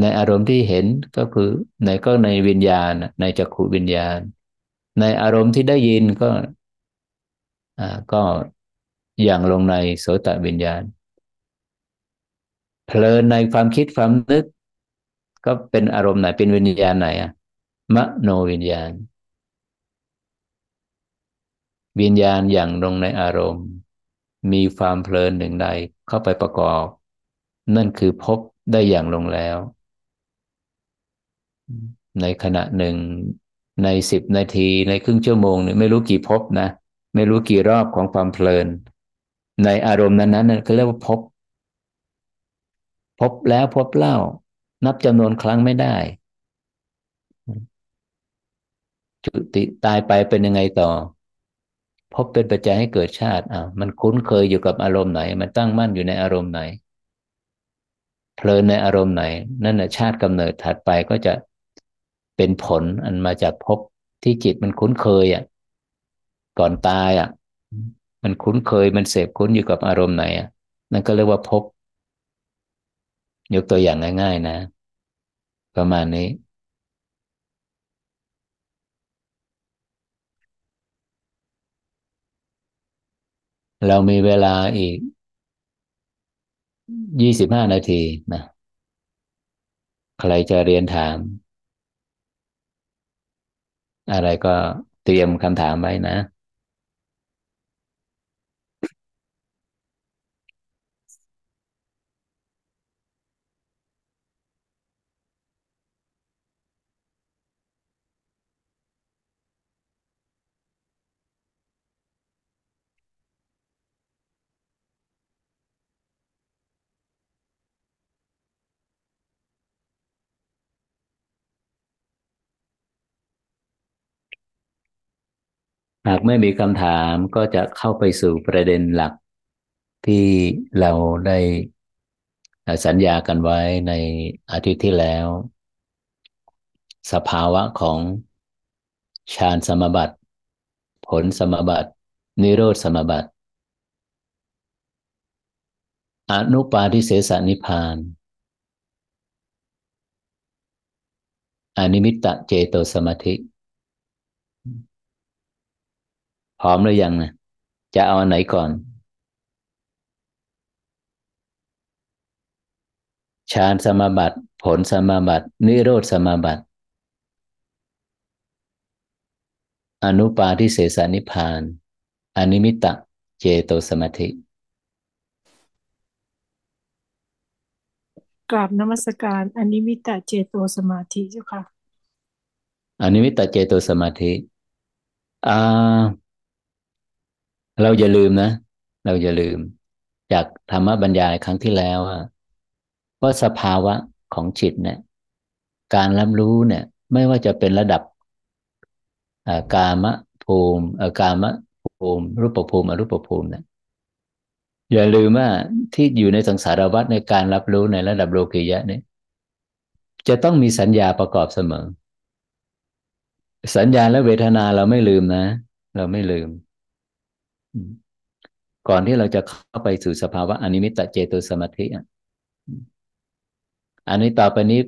ในอารมณ์ที่เห็นก็คือในก็ในวิญญาณ ในจักขุวิญญาณ ในอารมณ์ที่ได้ยินก็อ่าก็อย่างลงในโสตวิญญาณ เพลินในความคิดความนึก ก็เป็นอารมณ์ไหนเป็นวิญญาณไหนอะมโนวิญญาณ วิญญาณอย่างลงในอารมณ์ มีความเพลินหนึ่งใดเข้าไปประกอบ นั่นคือพบได้อย่างลงแล้ว ในขณะหนึ่ง ในสิบนาทีในครึ่งชั่วโมงเนี่ยไม่รู้กี่พบนะ ไม่รู้กี่รอบของความเพลิน ในอารมณ์นั้นๆนั่นเขาเรียกว่าพบ พบแล้วพบเล่า นับจำนวนครั้งไม่ได้ จุติตายไปเป็นยังไงต่อพบเป็นปัจจัยให้เกิดชาติอ่ามันคุ้นเคยอยู่กับอารมณ์ไหน มันตั้งมั่นอยู่ในอารมณ์ไหน เพลินในอารมณ์ไหน นั่นแหะชาติกำเนิดถัดไปก็จะเป็นผลอันมาจากพบที่จิตมันคุ้นเคยอะ ก่อนตายอะ มันคุ้นเคยมันเสพคุ้นอยู่กับอารมณ์ไหนอะนั่นก็เรียกว่าพบยกตัวอย่างง่าย ๆ นะ ประมาณนี้เรามีเวลาอีก ยี่สิบห้านาทีนะ ใครจะเรียนถาม อะไรก็เตรียมคำถามไว้นะ หากไม่มีคำถามก็จะเข้าไปสู่ประเด็นหลักที่เราได้สัญญากันไว้ในอาทิตย์ที่แล้ว สภาวะของฌานสมบัติ ผลสมบัติ นิโรธสมบัติ อนุปาทิเสสนิพานอนิมิตตเจโตสมาธิ พร้อมหรือยังนะจะเอาอันไหนก่อน ฌานสมาบัติผลสมาบัตินิโรธสมาบัติอนุปาทิเสสนิพาน อนิมิตตเจโตสมาธิกราบนมัสการอนิมิตะเจโตสมาธิเจ้าค่ะอนิมิตะเจโตสมาธิอ่า เราอย่าลืมนะ เราอย่าลืม จากธรรมบรรยายครั้งที่แล้วว่าสภาวะของจิตเนี่ย การรับรู้เนี่ย ไม่ว่าจะเป็นระดับกามะภูมิกามะภูมิ รูปภูมิอรูปภูมิเนี่ยอย่าลืมว่าที่อยู่ในสังสารวัฏในการรับรู้ในระดับโลกิยะเนี่ยจะต้องมีสัญญาประกอบเสมอ สัญญาและเวทนาเราไม่ลืมนะ เราไม่ลืม ก่อนที่เราจะเข้าไปสู่สภาวะอนิมิตตเจโตสมาธิอันนี้ต่อไปนี้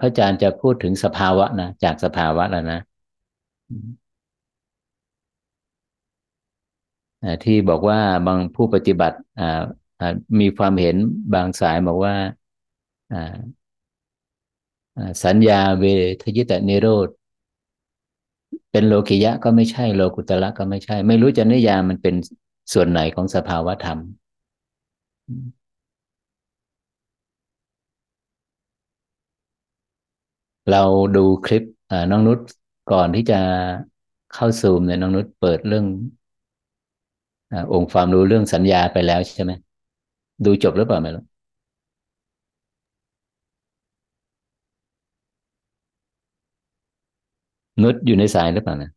พระอาจารย์จะพูดถึงสภาวะนะจากสภาวะแล้วนะที่บอกว่าบางผู้ปฏิบัติมีความเห็นบางสายบอกว่าสัญญาเวทยิตนิโรธ เป็นโลกิยะก็ไม่ใช่โลกุตละก็ไม่ใช่ ไม่รู้จะนิยามมันเป็นส่วนไหนของสภาวะธรรม เราดูคลิปน้องนุชก่อนที่จะเข้าซูมเนี่ยน้องนุชเปิดเรื่ององค์ความรู้เรื่องสัญญาไปแล้วใช่ไหมดูจบหรือเปล่าไม่รู้ นุชอยู่ในสายหรือเปล่านะ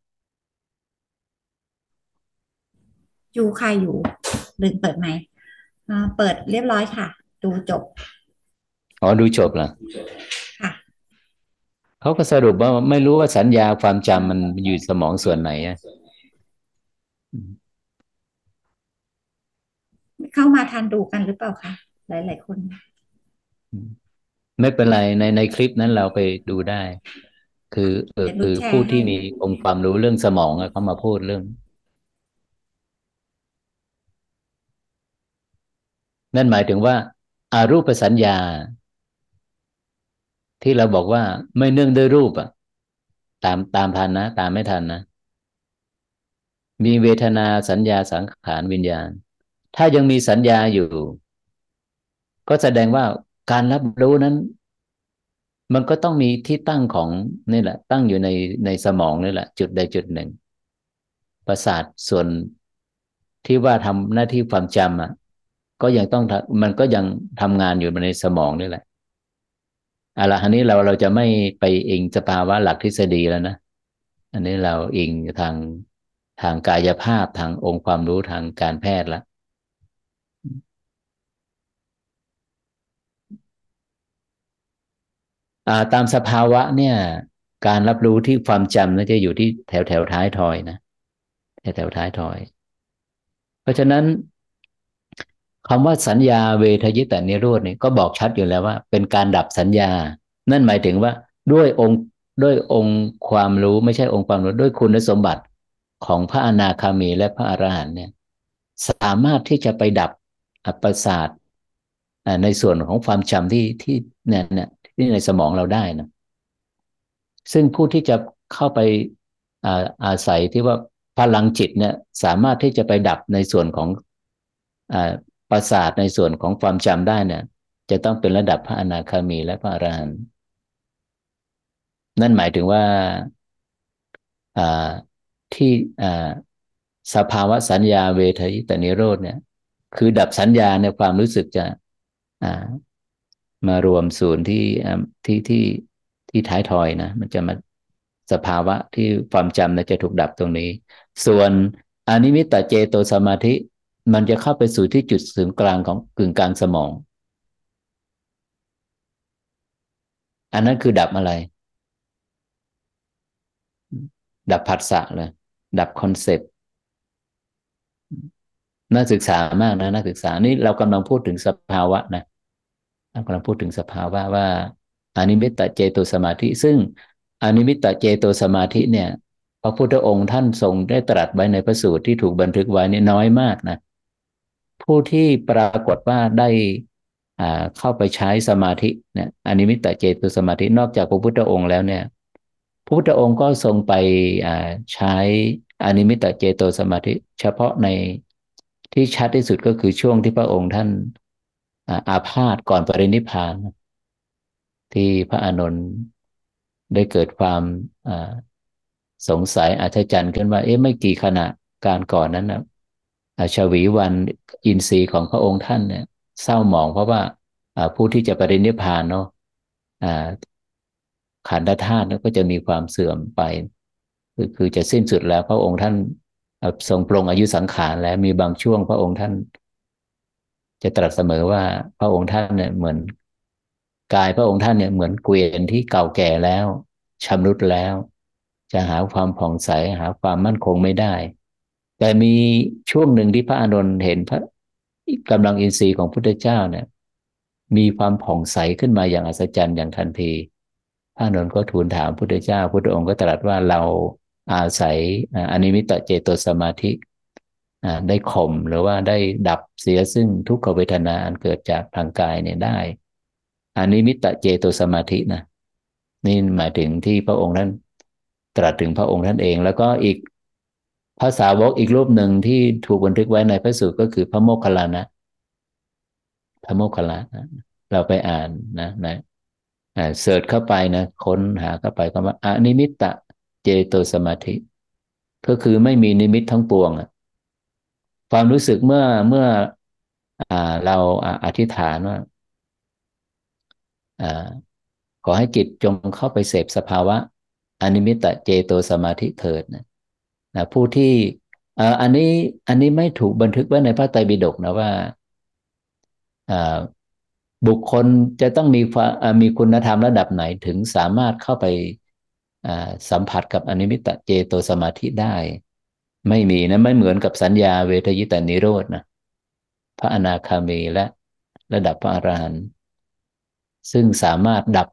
อยู่ค่ะอยู่ลืมเปิดไหมเปิดเรียบร้อยค่ะ ดูจบอ๋อดูจบเหรอค่ะ เขาก็สรุปว่าไม่รู้ว่าสัญญาความจำมันอยู่สมองส่วนไหนอะเข้ามาทันดูกันหรือเปล่าคะหลาย ๆ คน ไม่เป็นไรในในคลิปนั้นเราไปดูได้ คือเออคือผู้ที่มีองค์ความรู้เรื่องสมองเขามาพูดเรื่อง นั่นหมายถึงว่าอารูปสัญญา ที่เราบอกว่าไม่เนื่องด้วยรูปอะตามตามทันนะ ตามไม่ทันนะ มีเวทนาสัญญาสังขารวิญญาณ ถ้ายังมีสัญญาอยู่ ก็แสดงว่าการรับรู้นั้น มันก็ต้องมีที่ตั้งของนี่แหละ ตั้งอยู่ในในสมองนี่แหละ จุดใดจุดหนึ่ง ประสาทส่วนที่ว่าทำหน้าที่ความจำอะ ก็ยังต้องมันก็ยังทำงานอยู่ในสมองนี่แหละอะละอันนี้เราเราจะไม่ไปอิงสภาวะหลักทฤษฎีแล้วนะอันนี้เราอิงทางทางกายภาพทางองค์ความรู้ทางการแพทย์ล้ว ตามสภาวะเนี่ย การรับรู้ที่ความจำน่าจะอยู่ที่แถวแถวท้ายทอยนะแถวแถวท้ายทอย เพราะฉะนั้นคำว่าสัญญาเวทยิตานิโรธเนี่ยก็บอกชัดอยู่แล้วว่า เป็นการดับสัญญา นั่นหมายถึงว่าด้วยองค์ด้วยองค์ความรู้ไม่ใช่องค์ความรู้ด้วยคุณสมบัติของพระอนาคามีและพระอรหันต์เนี่ย สามารถที่จะไปดับอัปปสาทในส่วนของความจำที่ที่เนี่ยเนี่ย ที่ในสมองเราได้นะซึ่งผู้ที่จะเข้าไปอาอาศัยที่ว่าพลังจิตเนี่ยสามารถที่จะไปดับในส่วนของอประสาทในส่วนของความจำได้เนี่ย จะต้องเป็นระดับพระอนาคามีและพระอรหันต์นั่นหมายถึงว่าที่สภาวะสัญญาเวทยิตนิโรธเนี่ย คือดับสัญญาในความรู้สึกจะ มารวมศูนย์ที่ที่ที่ที่ท้ายทอยนะ มันจะมาสภาวะที่ความจำจะถูกดับตรงนี้ ส่วนอนิมิตตเจโตสมาธิ มันจะเข้าไปสู่ที่จุดศูนย์กลางของกึ่งกลางสมอง อันนั้นคือดับอะไร ดับผัสสะเลยดับ concept น่าศึกษามากนะน่าศึกษานี่เรากำลังพูดถึงสภาวะนะกำลังพูดถึงสภาวะว่าอนิมิตตเจโตสมาธิ ซึ่งอนิมิตตเจโตสมาธิเนี่ย พระพุทธองค์ท่านทรงได้ตรัสไว้ในพระสูตรที่ถูกบันทึกไว้นี่น้อยมากนะ ผู้ที่ปรากฏว่าได้เข้าไปใช้สมาธิเนี่ยอนิมิตตเจโตสมาธินอกจากพระพุทธองค์แล้วเนี่ยพระพุทธองค์ก็ทรงไปใช้อนิมิตตเจโตสมาธิ เฉพาะในที่ชัดที่สุดก็คือช่วงที่พระองค์ท่าน อาพาธก่อนปรินิพาน ที่พระอานนท์ได้เกิดความสงสัยอาจารย์ขึ้นว่า เอ๊ะไม่กี่ขณะการก่อนนั้นนะชวีวันอินทรีย์ของพระองค์ท่านเนี่ยเศร้าหมองเพราะว่าผู้ที่จะปรินิพพานเนาะขันธธาตุก็จะมีความเสื่อมไป คือคือจะสิ้นสุดแล้วพระองค์ท่านทรงปรงอายุสังขารแล้วมีบางช่วงพระองค์ท่าน จะตรัสเสมอว่าพระองค์ท่านเนี่ยเหมือนกายพระองค์ท่านเนี่ยเหมือนเกวียนที่เก่าแก่แล้วชำรุดแล้ว จะหาความผ่องใสหาความมั่นคงไม่ได้ แต่มีช่วงหนึ่งที่พระอานนท์เห็นพระกำลังอินทรีย์ของพุทธเจ้าเนี่ย มีความผ่องใสขึ้นมาอย่างอัศจรรย์อย่างทันทีพระอานนท์ก็ทูลถามพุทธเจ้าพุทธองค์ก็ตรัสว่าเราอาศัยอนิมิตเจโตสมาธิ ได้ข่มหรือว่าได้ดับเสียซึ่งทุกขเวทนาอันเกิดจากทางกายเนี่ยได้อันิมิตเจโตสมาธินะนี่หมายถึงที่พระองค์นั้นตรัสถึงพระองค์ท่านเอง แล้วก็อีกพระสาวกอีกรูปหนึ่งที่ถูกบันทึกไว้ในพระสูตรก็คือพระโมคคัลลานะพระโมคคัลลานะเราไปอ่านนะนะ search เข้าไปนะค้นหาเข้าไปคำว่าอนิมิตตเจโตสมาธิ ก็คือไม่มีนิมิตทั้งปวง ความรู้สึกเมื่อเมื่อเราอธิษฐานว่าขอให้จิตจงเข้าไปเสพสภาวะอนิมิตตเจโตสมาธิเถิดนะนะผู้ที่อันนี้อันนี้ไม่ถูกบันทึกไว้ในพระไตรปิฎกนะว่าบุคคลจะต้องมีมีคุณธรรมระดับไหนถึงสามารถเข้าไปสัมผัสกับอนิมิตตเจโตสมาธิได้ ไม่มีนะไม่เหมือนกับสัญญาเวทยิตนิโรธนะพระอนาคามีและระดับพระอรหันต์ซึ่งสามารถดับ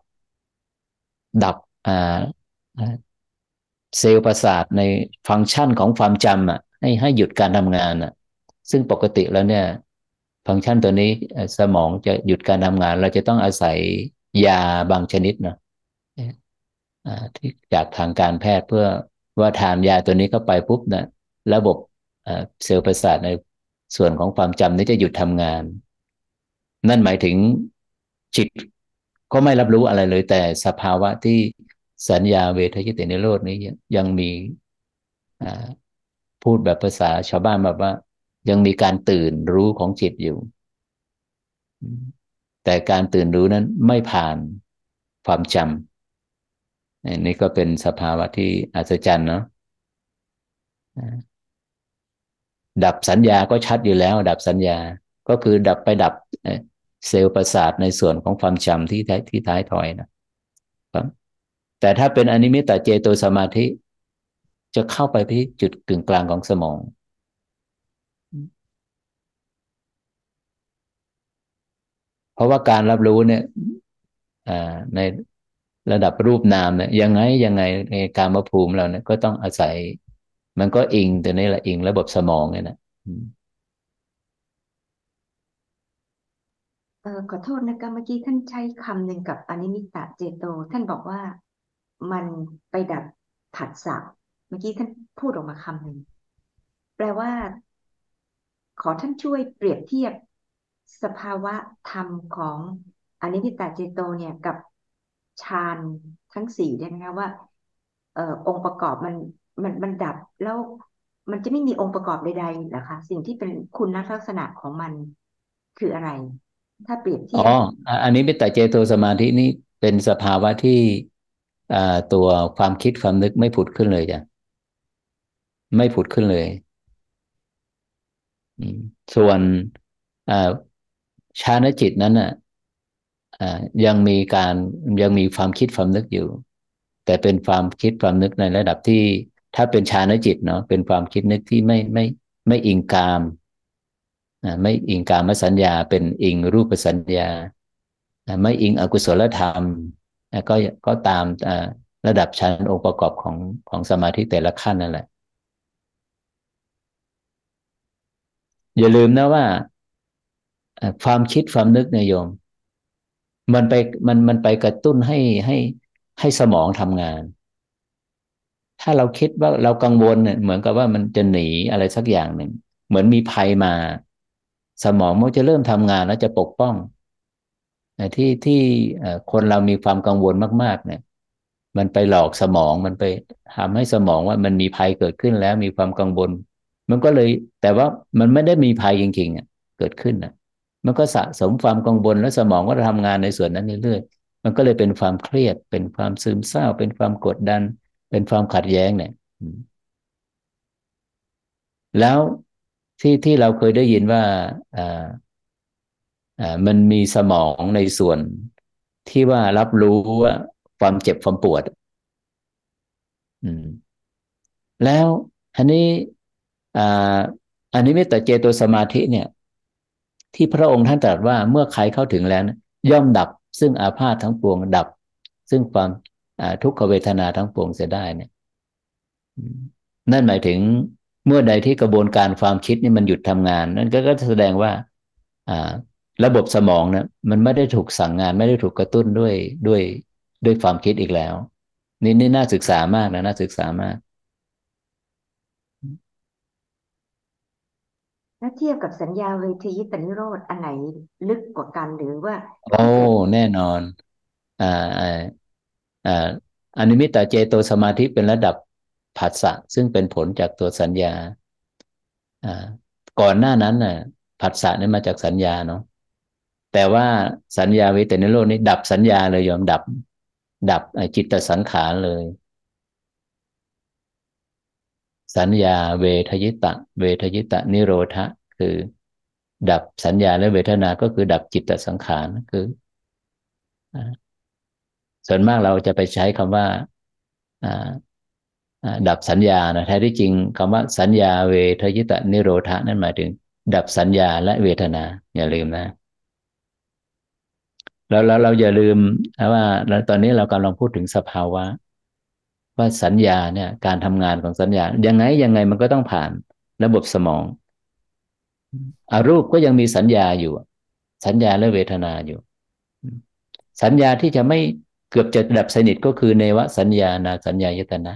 ดับเซลล์ประสาทในฟังก์ชันของความจำอะให้ให้หยุดการทำงานอะ ซึ่งปกติแล้วเนี่ย ฟังก์ชันตัวนี้สมองจะหยุดการทำงาน เราจะต้องอาศัยยาบางชนิดเนาะที่จากทางการแพทย์เพื่อว่าทานยาตัวนี้เข้าไปปุ๊บนะ ระบบเซลล์ประสาทในส่วนของความจำนี้จะหยุดทำงาน นั่นหมายถึงจิตก็ไม่รับรู้อะไรเลย แต่สภาวะที่สัญญาเวทยิติในโลกนี้ยังมีพูดแบบภาษาชาวบ้านแบบว่า ยังมีการตื่นรู้ของจิตอยู่ แต่การตื่นรู้นั้นไม่ผ่านความจำนี่ก็เป็นสภาวะที่อัศจรรย์เนาะ ดับสัญญาก็ชัดอยู่แล้ว ดับสัญญาก็คือดับไปดับเซลล์ประสาทในส่วนของความจำที่ท้ายที่ท้ายถอยนะครับ แต่ถ้าเป็นอนิมิตตเจโตสมาธิ จะเข้าไปที่จุดกึ่งกลางของสมอง เพราะว่าการรับรู้เนี่ยในระดับรูปนามเนี่ยยังไงยังไงในกามาภูมิเราเนี่ยก็ต้องอาศัย มันก็อิงแต่นี่แหละอิงระบบสมองเนี่ยนะเออขอโทษนะคะเมื่อกี้ท่านใช้คำหนึ่งกับอนิมิตตเจโต ท่านบอกว่ามันไปดับผัสสะเมื่อกี้ท่านพูดออกมาคำหนึ่งแปลว่า ขอท่านช่วยเปรียบเทียบสภาวะธรรมของอนิมิตตเจโตเนี่ยกับฌานทั้งสี่ได้ไหมคะว่า เอ่อองค์ประกอบมัน มันมันดับแล้วมันจะไม่มีองค์ประกอบใดๆหรอคะสิ่งที่เป็นคุณลักษณะของมันคืออะไร ถ้าเปรียบเทียบอ๋ออันนี้เป็นแต่เจโตสมาธินี่เป็นสภาวะที่ตัวความคิดความนึกไม่ผุดขึ้นเลยจ้ะไม่ผุดขึ้นเลย ส่วนชานจิตนั้นน่ะยังมีการยังมีความคิดความนึกอยู่ แต่เป็นความคิดความนึกในระดับที่ ถ้าเป็นฌานจิตเนาะเป็นความคิดนึกที่ไม่ไม่ไม่อิงกามไม่อิงกามสัญญา เป็นอิงรูปสัญญา ไม่อิงอกุศลธรรมก็ก็ตามระดับชั้นองค์ประกอบของของสมาธิแต่ละขั้นนั่นแหละ อย่าลืมนะว่าความคิดความนึกเนี่ยโยม มันไปมันมันไปกระตุ้นให้ให้ให้สมองทำงาน ถ้าเราคิดว่าเรากังวลเนี่ยเหมือนกับว่ามันจะหนีอะไรสักอย่างหนึ่ง เหมือนมีภัยมา สมองมันจะเริ่มทำงานแล้วจะปกป้องแต่ที่ที่คนเรามีความกังวลมาก ๆ เนี่ย มันไปหลอกสมองมันไปทำให้สมองว่ามันมีภัยเกิดขึ้นแล้วมีความกังวล มันก็เลย แต่ว่ามันไม่ได้มีภัยจริงๆอะเกิดขึ้นอะ มันก็สะสมความกังวลแล้วสมองก็ทำงานในส่วนนั้นเรื่อยๆมันก็เลยเป็นความเครียดเป็นความซึมเศร้าเป็นความกดดัน เป็นความขัดแย้งเนี่ย แล้วที่ที่เราเคยได้ยินว่าอ่าอ่ามันมีสมองในส่วนที่ว่ารับรู้ว่าความเจ็บความปวด อืม แล้วอันนี้อ่าอันนี้เมตตาเจโตสมาธิเนี่ย ที่พระองค์ท่านตรัสว่าเมื่อใครเข้าถึงแล้วนะย่อมดับซึ่งอาพาธทั้งปวงดับ ซึ่งความ ทุกขเวทนาทั้งปวงเสียได้เนี่ยอืมนั่นหมายถึงเมื่อใดที่กระบวนการความคิดนี่มันหยุดทำงาน นั่นก็ก็แสดงว่า อ่า ระบบสมองเนี่ยมันไม่ได้ถูกสั่งงาน ไม่ได้ถูกกระตุ้นด้วยด้วยด้วยความคิดอีกแล้ว นี่นี่น่าศึกษามากนะน่าศึกษามากถ้าเทียบกับสัญญาเวทยิตนิโรธอันไหนลึกกว่ากันหรือว่า โอ้แน่นอน อ่า อนิมิตตเจโตสมาธิเป็นระดับผัสสะซึ่งเป็นผลจากตัวสัญญาก่อนหน้านั้นน่ะผัสสะนี่มาจากสัญญาเนาะแต่ว่าสัญญาเวทนโรธนี่ดับสัญญาเลยยอมดับ ดับจิตตสังขารเลย สัญญาเวทยิตะ เวทยิตะนิโรธะคือ ดับสัญญาและเวทนาก็คือดับจิตตสังขารคือ ส่วนมากเราจะไปใช้คำว่าอ่าดับสัญญานะแท้ที่จริงคำว่าสัญญาเวทยิตะนิโรธะนั่นหมายถึง ดับสัญญาและเวทนา อย่าลืมนะแล้วแล้วเราอย่าลืมว่าตอนนี้เรากำลังพูดถึงสภาวะ ว่าสัญญาเนี่ย การทำงานของสัญญา ยังไงยังไงมันก็ต้องผ่านระบบสมองอารูปก็ยังมีสัญญาอยู่ สัญญาและเวทนาอยู่ สัญญาที่จะไม่ เกือบจะดับสนิทก็คือเนวสัญญานาสัญญายตนะ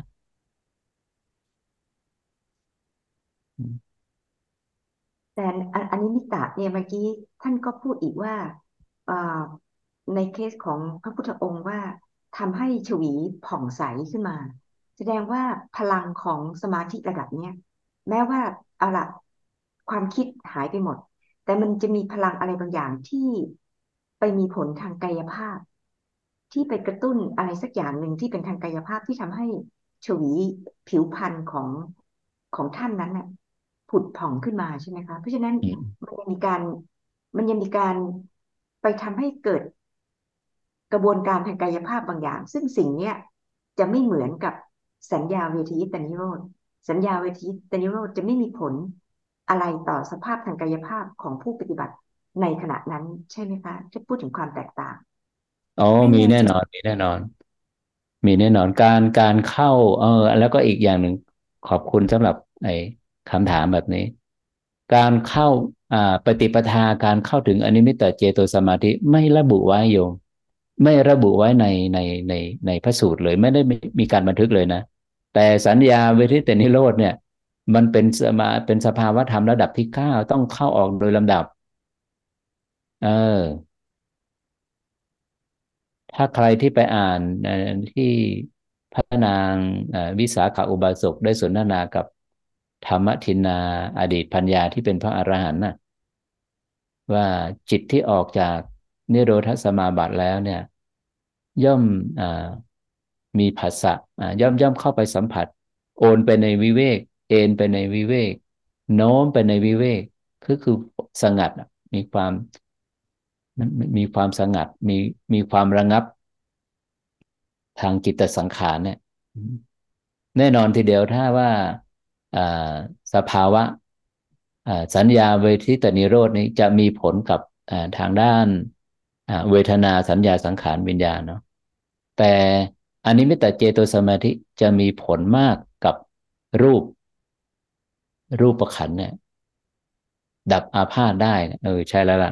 แต่อันนี้มิตะเนี่ยเมื่อกี้ท่านก็พูดอีกว่าในเคสของพระพุทธองค์ว่าทำให้ชวีผ่องใสขึ้นมา แสดงว่าพลังของสมาธิระดับเนี้ยแม้ว่าเอาละความคิดหายไปหมด แต่มันจะมีพลังอะไรบางอย่างที่ไปมีผลทางกายภาพ ที่ไปกระตุ้นอะไรสักอย่างหนึ่งที่เป็นทางกายภาพที่ทำให้ชวีผิวพรรณของของท่านนั้นน่ะผุดผ่องขึ้นมาใช่ไหมคะ เพราะฉะนั้นอืมมันยังมีการมันยังมีการไปทำให้เกิดกระบวนการทางกายภาพบางอย่าง ซึ่งสิ่งเนี้ยจะไม่เหมือนกับสัญญาเวทียิตนิโรธสัญญาเวทียิตนิโรธจะไม่มีผลอะไรต่อสภาพทางกายภาพของผู้ปฏิบัติในขณะนั้นใช่ไหมคะจะพูดถึงความแตกต่าง อ๋อไม่มีแน่แน่ใจ นอน มีแน่นอน มีแน่นอนการการเข้า เออ แล้วก็อีกอย่างหนึ่งขอบคุณสำหรับไอ้คำถามแบบนี้ การเข้าอ่าปฏิปทาการเข้าถึงอนิมิตตเจโตสมาธิไม่ระบุไว้โยม ไม่ระบุไว้ในในในในพระสูตรเลยไม่ได้มีมีการบันทึกเลยนะ แต่สัญญาเวทิตนิโรธเนี่ย มันเป็นสมาเป็นสภาวะธรรมระดับที่เก้าต้องเข้าออกโดยลำดับ เออ ถ้าใครที่ไปอ่านที่พระนางวิสาขาอุบาสกได้สนทนากับธรรมทินนาอดีตพัญญาที่เป็นพระอรหันต์น่ะว่าจิตที่ออกจากนิโรธสมาบัติแล้วเนี่ย ย่อมอมีภาษะย่อมย่อมเข้าไปสัมผัส โอนไปในวิเวก เอนไปในวิเวก โน้มไปในวิเวก คือคือสงัดมีความ มีความสงัดมีมีความระงับ ทางจิตสังขารเนี่ย แน่นอนทีเดียวถ้าว่าสภาวะสัญญาเวทิตนิโรธนี้จะมีผลกับทางด้านเวทนาสัญญาสังขารวิญญาณเนาะแต่อันนี้มิตรเจโตสมาธิจะมีผลมากกับรูป รูปประขันเนี่ย ดับอาพาธได้ เออ ใช่แล้วล่ะ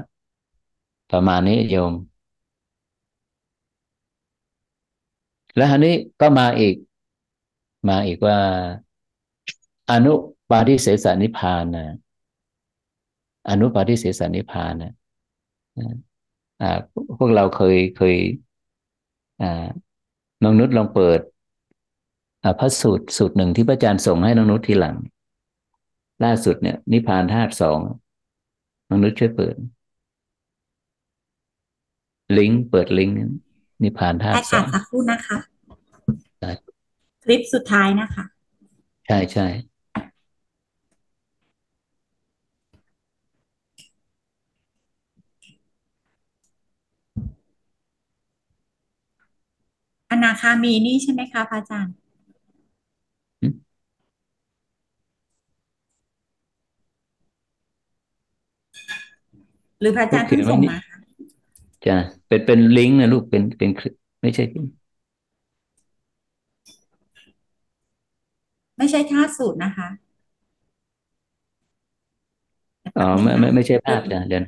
ประมาณนี้โยม แล้วอันนี้ก็มาอีก มาอีกว่า อนุปาทิเสสนิพานนะอนุปาทิเสสนิพานนะอ่าพวกเราเคยเคยอ่าน้องนุชลองเปิดพระสูตรสูตรหนึ่งที่พระอาจารย์ส่งให้น้องนุชทีหลัง ล่าสุดเนี่ย นิพพานธาตุสองน้องนุชช่วยเปิด ลิงก์เปิดลิงก์นิพพานธาตุสองสักครู่นะคะคลิปสุดท้ายนะคะ ใช่ใช่อนาคามีนี่ใช่ไหมคะพระอาจารย์หรือพระอาจารย์เพิ่งส่งมาคะจ้ะ เป็นเป็นลิงก์นะลูกเป็นเป็นไม่ใช่ไม่ใช่ท่าสูตรนะคะอ๋อไม่ไม่ไม่ใช่ภาพจ้ะเดี๋ยว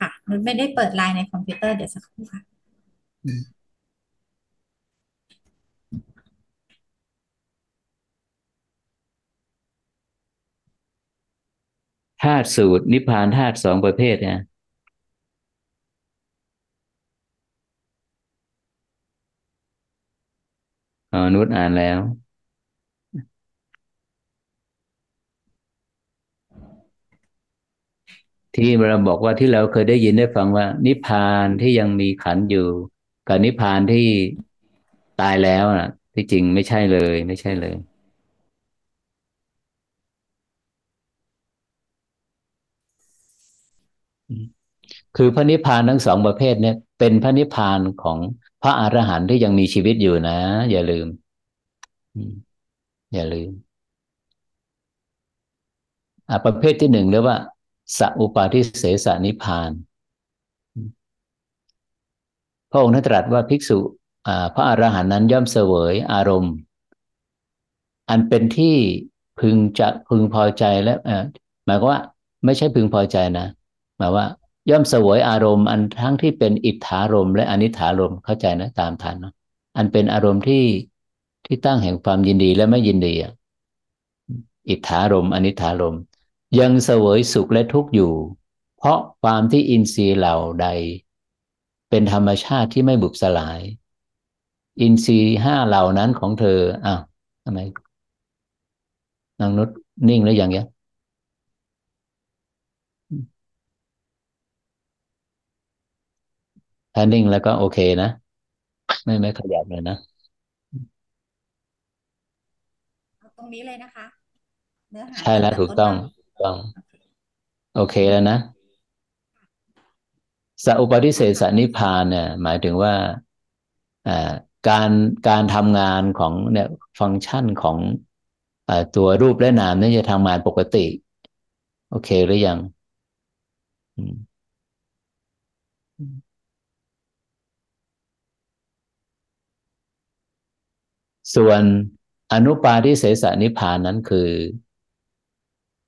ค่ะมันไม่ได้เปิดไลน์ในคอมพิวเตอร์เดี๋ยวสักครู่ค่ะธาตุสูตรนิพพานธาตุสองประเภทเนี่ย อ๋อนุชอ่านแล้ว ที่เราบอกว่าที่เราเคยได้ยินได้ฟังว่า นิพพานที่ยังมีขันอยู่ กับนิพพานที่ตายแล้วน่ะ ที่จริงไม่ใช่เลย ไม่ใช่เลย คือพระนิพพานทั้งสองประเภทเนี่ย เป็นพระนิพพานของ พระอรหันต์ที่ยังมีชีวิตอยู่นะ อย่าลืม อย่าลืมอประเภทที่หนึ่งเรียกว่าสัอุปาทิเสสนิพาน พระองค์ท่านตรัสว่าภิกษุพระอรหันต์นั้นย่อมเสวยอารมณ์ อันเป็นที่พึงจะพึงพอใจและหมายว่า ไม่ใช่พึงพอใจนะหมายว่า ย่อมเสวยอารมณ์อันทั้งที่เป็นอิทธารมและอนิถารมเข้าใจนะตามทันเนาะอันเป็นอารมณ์ที่ที่ตั้งแห่งความยินดีและไม่ยินดีอิทธารมอนิถารมยังเสวยสุขและทุกข์อยู่ เพราะความที่อินทรีย์เหล่าใด เป็นธรรมชาติที่ไม่บุบสลาย อินทรีย์ห้าเหล่านั้นของเธออ้าวทำไมนางนุษนิ่งแล้วอย่างเงี้ย ถ้านิ่งแล้วก็โอเคนะ ไม่ไม่ขยับเลยนะตรงนี้เลยนะคะ เนื้อหาใช่แล้วถูกต้องต้องโอเคแล้วนะสัพปฏิเสสนิพานเนี่ย หมายถึงว่าการการทำงานของเนี่ยฟังก์ชันของอตัวรูปและนามนี่จะทำงานปกติ โอเคหรือยังอืม ส่วนอนุปาทิเสสนิพานนั้นคือ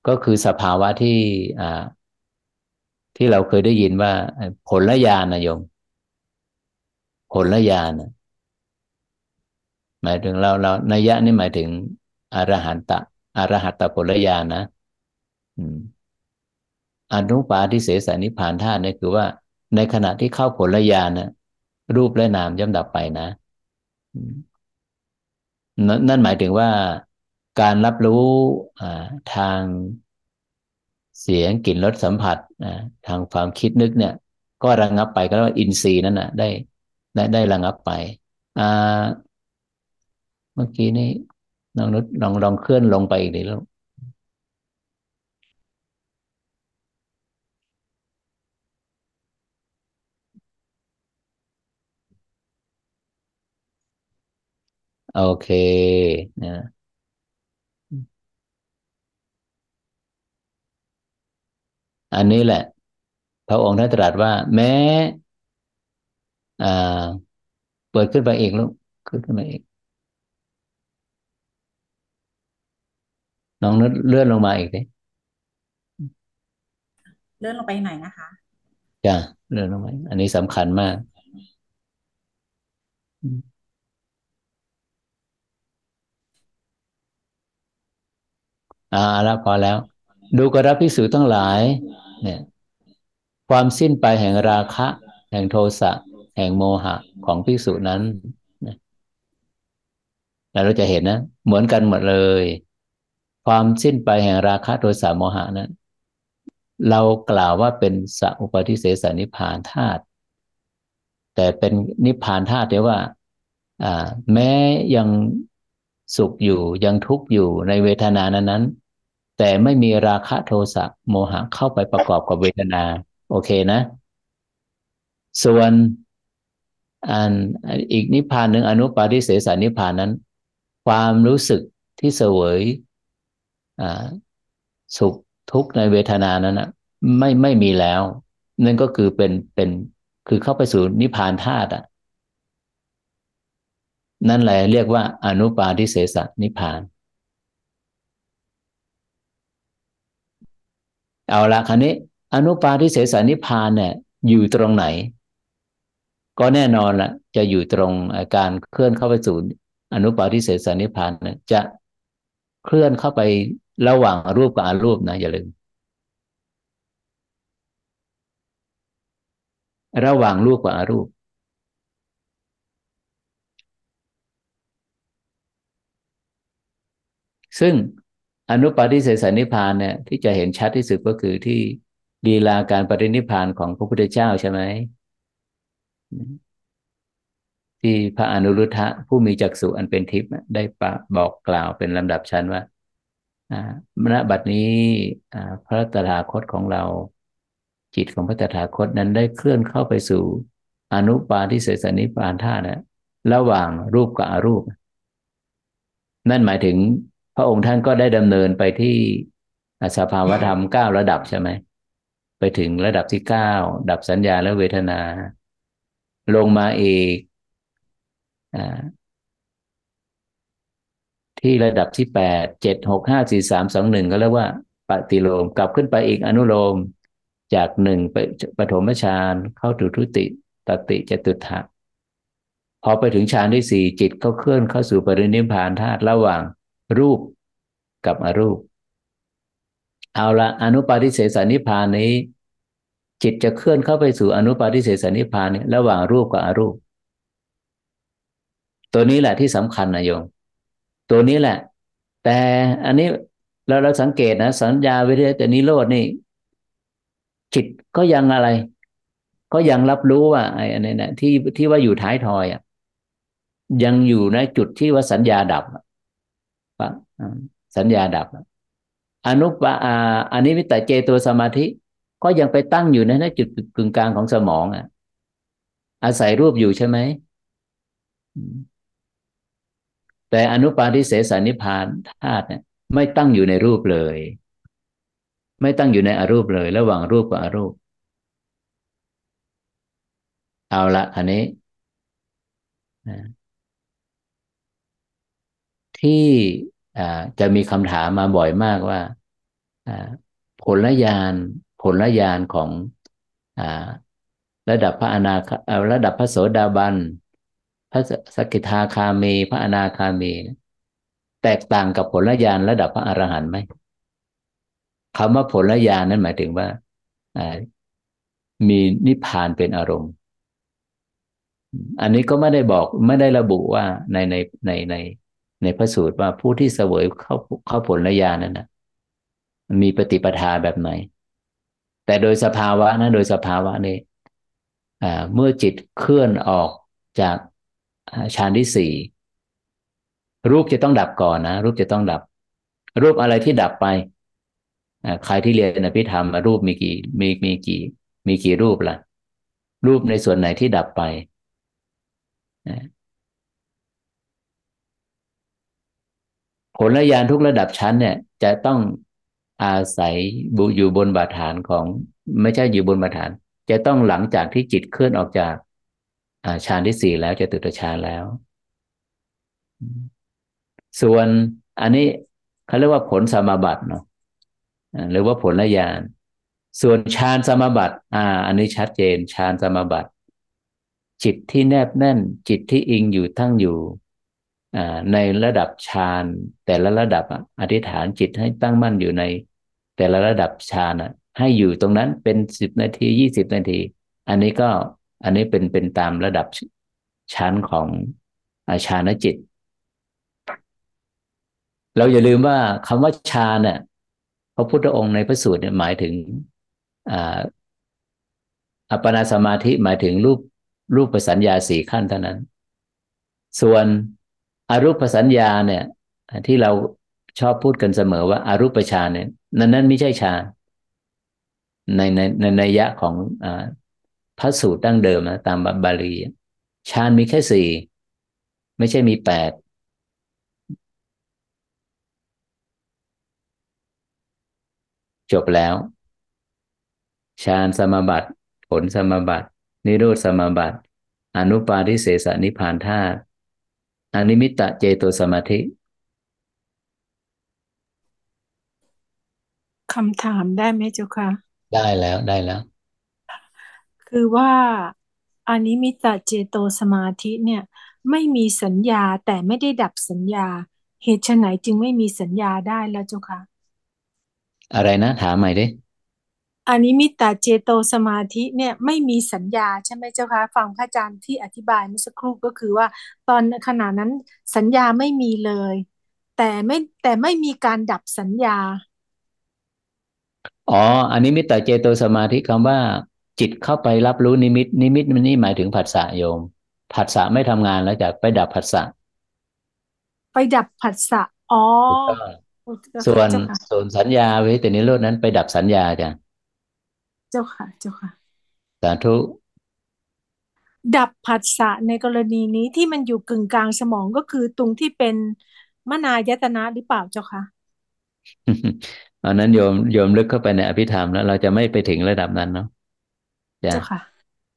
ก็คือสภาวะที่ที่เราเคยได้ยินว่า ผลละยานนะโยม ผลละยานหมายถึงเราเรานัยยะนี่หมายถึงอรหันตะอรหัตตผลญาณนะอนุปาทิเสสนิพานธาตุนี่คือว่า ในขณะที่เข้าผลญาณนะรูปและนามย่อมดับไปนะ นั่นหมายถึงว่าการรับรู้ทางเสียงกลิ่นรสสัมผัสทางความคิดนึกเนี่ย ก็ระงับไปก็เรียกว่าอินทรีย์นั่นนะได้ได้ได้ระงับไปเมื่อกี้นี้น้องนุชลองลองเคลื่อนลงไปอีกดีแล้ว โอเคนะอันนี้แหละ พระองค์ท่านตรัสว่า แม้ อ่า เปิดขึ้นไปอีกลูกขึ้นขึ้นมาอีกน้องนุชเลื่อนลงมาอีกดิเลื่อนลงไปหน่อยนะคะจ้ะเลื่อนลงมาอันนี้สำคัญมาก อ่าแล้วพอแล้ว ดูกรับพิสูจทั้งหลาย เนี่ย ความสิ้นไปแห่งราคะ แห่งโทสะแห่งโมหะของพิสูจนั้นแล้วเราจะเห็นนะ เหมือนกันหมดเลย ความสิ้นไปแห่งราคะโทสะโมหะนั้น เรากล่าวว่าเป็นสัพปฏิเสสนิพานธาตุแต่เป็นนิพพานธาตุเดียว่า อ่า แม้ยังสุขอยู่ยังทุกข์อยู่ในเวทนานั้นนั้น แต่ไม่มีราคะโทสะโมหะเข้าไปประกอบกับเวทนา โอเคนะ ส่วนอันอีกนิพพานหนึ่งอนุปาทิเสสนิพพานนั้น ความรู้สึกที่เสวยสุขทุกข์ในเวทนานั้นนะไม่ไม่มีแล้ว นั่นก็คือเป็นเป็นคือเข้าไปสู่นิพพานธาตุอะ นั่นแหละเรียกว่าอนุปาทิเสสนิพพาน เอาละคันนี้ อนุปาทิเสสนิพานเนี่ย อยู่ตรงไหน ก็แน่นอนละจะอยู่ตรงการเคลื่อนเข้าไปสู่อนุปาทิเสสนิพพานเนี่ยจะเคลื่อนเข้าไประหว่างรูปกับอรูปนะอย่าลืมระหว่างรูปกับอรูป ซึ่ง อนุปาทิเสสนิพานเนี่ยที่จะเห็นชัดที่สุดก็คือที่ลีลาการปรินิพานของพระพุทธเจ้าใช่ไหมที่พระอนุรุทธะผู้มีจักษุอันเป็นทิพย์ได้ปะบอกกล่าวเป็นลำดับชั้นว่าณบัดนี้พระตถาคตของเรา จิตของพระตถาคตนั้นได้เคลื่อนเข้าไปสู่ อนุปาทิเสสนิพานธาตุนะระหว่างรูปกับอรูป นั่นหมายถึง พระองค์ท่านก็ได้ดำเนินไปที่สภาวธรรมเก้าระดับใช่ไหมไปถึงระดับที่เก้าดับสัญญาและเวทนา ลงมาอีกที่ระดับที่แปดเจ็ดหกห้าสี่สามสองหนึ่งก็เรียกว่าปฏิโลมกลับขึ้นไปอีกอนุโลมจากหนึ่งไปปฐมฌานเข้าถึงทุติตติจตุถะพอไปถึงฌานที่สี่จิตก็เคลื่อนเข้าสู่ปรินิพพานธาตุระหว่าง รูปกับอรูป เอาละอนุปาทิเสสนิพานนี้ จิตจะเคลื่อนเข้าไปสู่อนุปาทิเสสนิพานนี้ระหว่างรูปกับอรูป ตัวนี้แหละที่สำคัญนะโยมตัวนี้แหละ แต่อันนี้เราเราสังเกตนะ สัญญาวิทยาแต่นิโรดนี่ จิตก็ยังอะไร ก็ยังรับรู้ว่าไอ้อันนี้นะที่ที่ว่าอยู่ท้ายทอยอะยังอยู่ในจุดที่ว่าสัญญาดับ สัญญาดับ อนุปาอันนี้วิตาเจตัวสมาธิ ก็ยังไปตั้งอยู่ในจุดกึ่งกลางของสมองอะ อาศัยรูปอยู่ใช่ไหม แต่อนุปาทิเสสนิพานธาตุเนี่ยไม่ตั้งอยู่ในรูปเลย ไม่ตั้งอยู่ในอรูปเลย ระหว่างรูปกับอรูป เอาละอันนี้ที่ จะมีคำถามมาบ่อยมากว่าผลญาณผลญาณของระดับพระอนาคระดับพระโสดาบันพระสกิทาคามีพระอนาคามีแตกต่างกับผลญาณระดับพระอรหันต์ไหมคำว่าผลญาณนั้นหมายถึงว่ามีนิพพานเป็นอารมณ์ อันนี้ก็ไม่ได้บอกไม่ได้ระบุว่าในในในใน ในพระสูตรว่าผู้ที่เสวยเข้าเข้าผลญาณนั้นนะมีปฏิปทาแบบไหน แต่โดยสภาวะนะโดยสภาวะนี้เมื่อจิตเคลื่อนออกจากฌานที่สี่รูปจะต้องดับก่อนนะ รูปจะต้องดับ รูปอะไรที่ดับไปใครที่เรียนอภิธรรมรูปมีกี่มีมีกี่ มีกี่รูปละ่ะ รูปในส่วนไหนที่ดับไป ผลญาณทุกระดับชั้นเนี่ย จะต้องอาศัยบุอยู่บนบาฐานของ ไม่ใช่อยู่บนบาฐาน จะต้องหลังจากที่จิตเคลื่อนออกจากาฌานที่สี่แล้วจะตุตฌานแล้ว ส่วนอันนี้เขาเรียกว่าผลสมาบัติเนาะหรือว่าผลญาณส่วนฌานสมาบัติ อ่า อันนี้ชัดเจนฌานสมาบัติ จิตที่แนบแน่น จิตที่อิงอยู่ทั้งอยู่ ในระดับฌานแต่ละระดับอธิษฐานจิตให้ตั้งมั่นอยู่ใน แต่ละระดับฌานให้อยู่ตรงนั้นเป็นสิบนาทียี่สิบนาที อันนี้ก็อันนี้เป็นเป็นตามระดับชั้นของอาฌานจิต เราอย่าลืมว่าคำว่าฌานเนี่ยพระพุทธองค์ในพระสูตรเนี่ยหมายถึงอัปปนาสมาธิหมายถึงรูปรูปประสัญญาสี่ขั้นเท่านั้น ส่วน อารูปสัญญาเนี่ยที่เราชอบพูดกันเสมอว่าอารูปฌานเนี่ยนั้น นั้นไม่ใช่ฌานในในในนัยยะของอพระสูตรดั้งเดิมนะตามบาลีฌานมีแค่สี่ไม่ใช่มีแปดจบแล้วฌานสมาบัติ ผลสมาบัติ นิโรธสมาบัติ อนุปาทิเสสนิพานธาตุ อนิมิตตเจโตสมาธิคำถามได้ไหมเจ้าค่ะ ได้แล้วได้แล้ว คือว่าอนิมิตตเจโตสมาธิเนี่ย ไม่มีสัญญาแต่ไม่ได้ดับสัญญา เหตุไฉนจึงไม่มีสัญญาได้แล้วเจ้าค่ะ อะไรนะ ถามใหม่ดิ อนิมิตตเจโตสมาธิเนี่ยไม่มีสัญญาใช่ไหมเจ้าคะฟังพระอาจารย์ที่อธิบายเมื่อสักครู่ก็คือว่า ตอนขณะนั้นสัญญาไม่มีเลย แต่ไม่แต่ไม่มีการดับสัญญา อ๋ออันนี้มิตตเจโตสมาธิคำว่า จิตเข้าไปรับรู้นิมิต นิมิตมันนี่หมายถึงผัสสะโยมผัสสะไม่ทำงานแล้วจากไปดับผัสสะไปดับผัสสะอ๋อถูกต้องเจ้าส่วนค่ะเจ้าค่ะส่วนสัญญาเวทนิโรธนั้นไปดับสัญญาจ้ะ เจ้าค่ะ เจ้าค่ะ สาธุ ดับผัสสะในกรณีนี้ที่มันอยู่กึ่งกลางสมองก็คือตรงที่เป็นมนายตนะหรือเปล่าเจ้าค่ะอันนั้นโยมโยมลึกเข้าไปในอภิธรรมแล้วเราจะไม่ไปถึงระดับนั้นเนาะจ้ะเจ้าค่ะ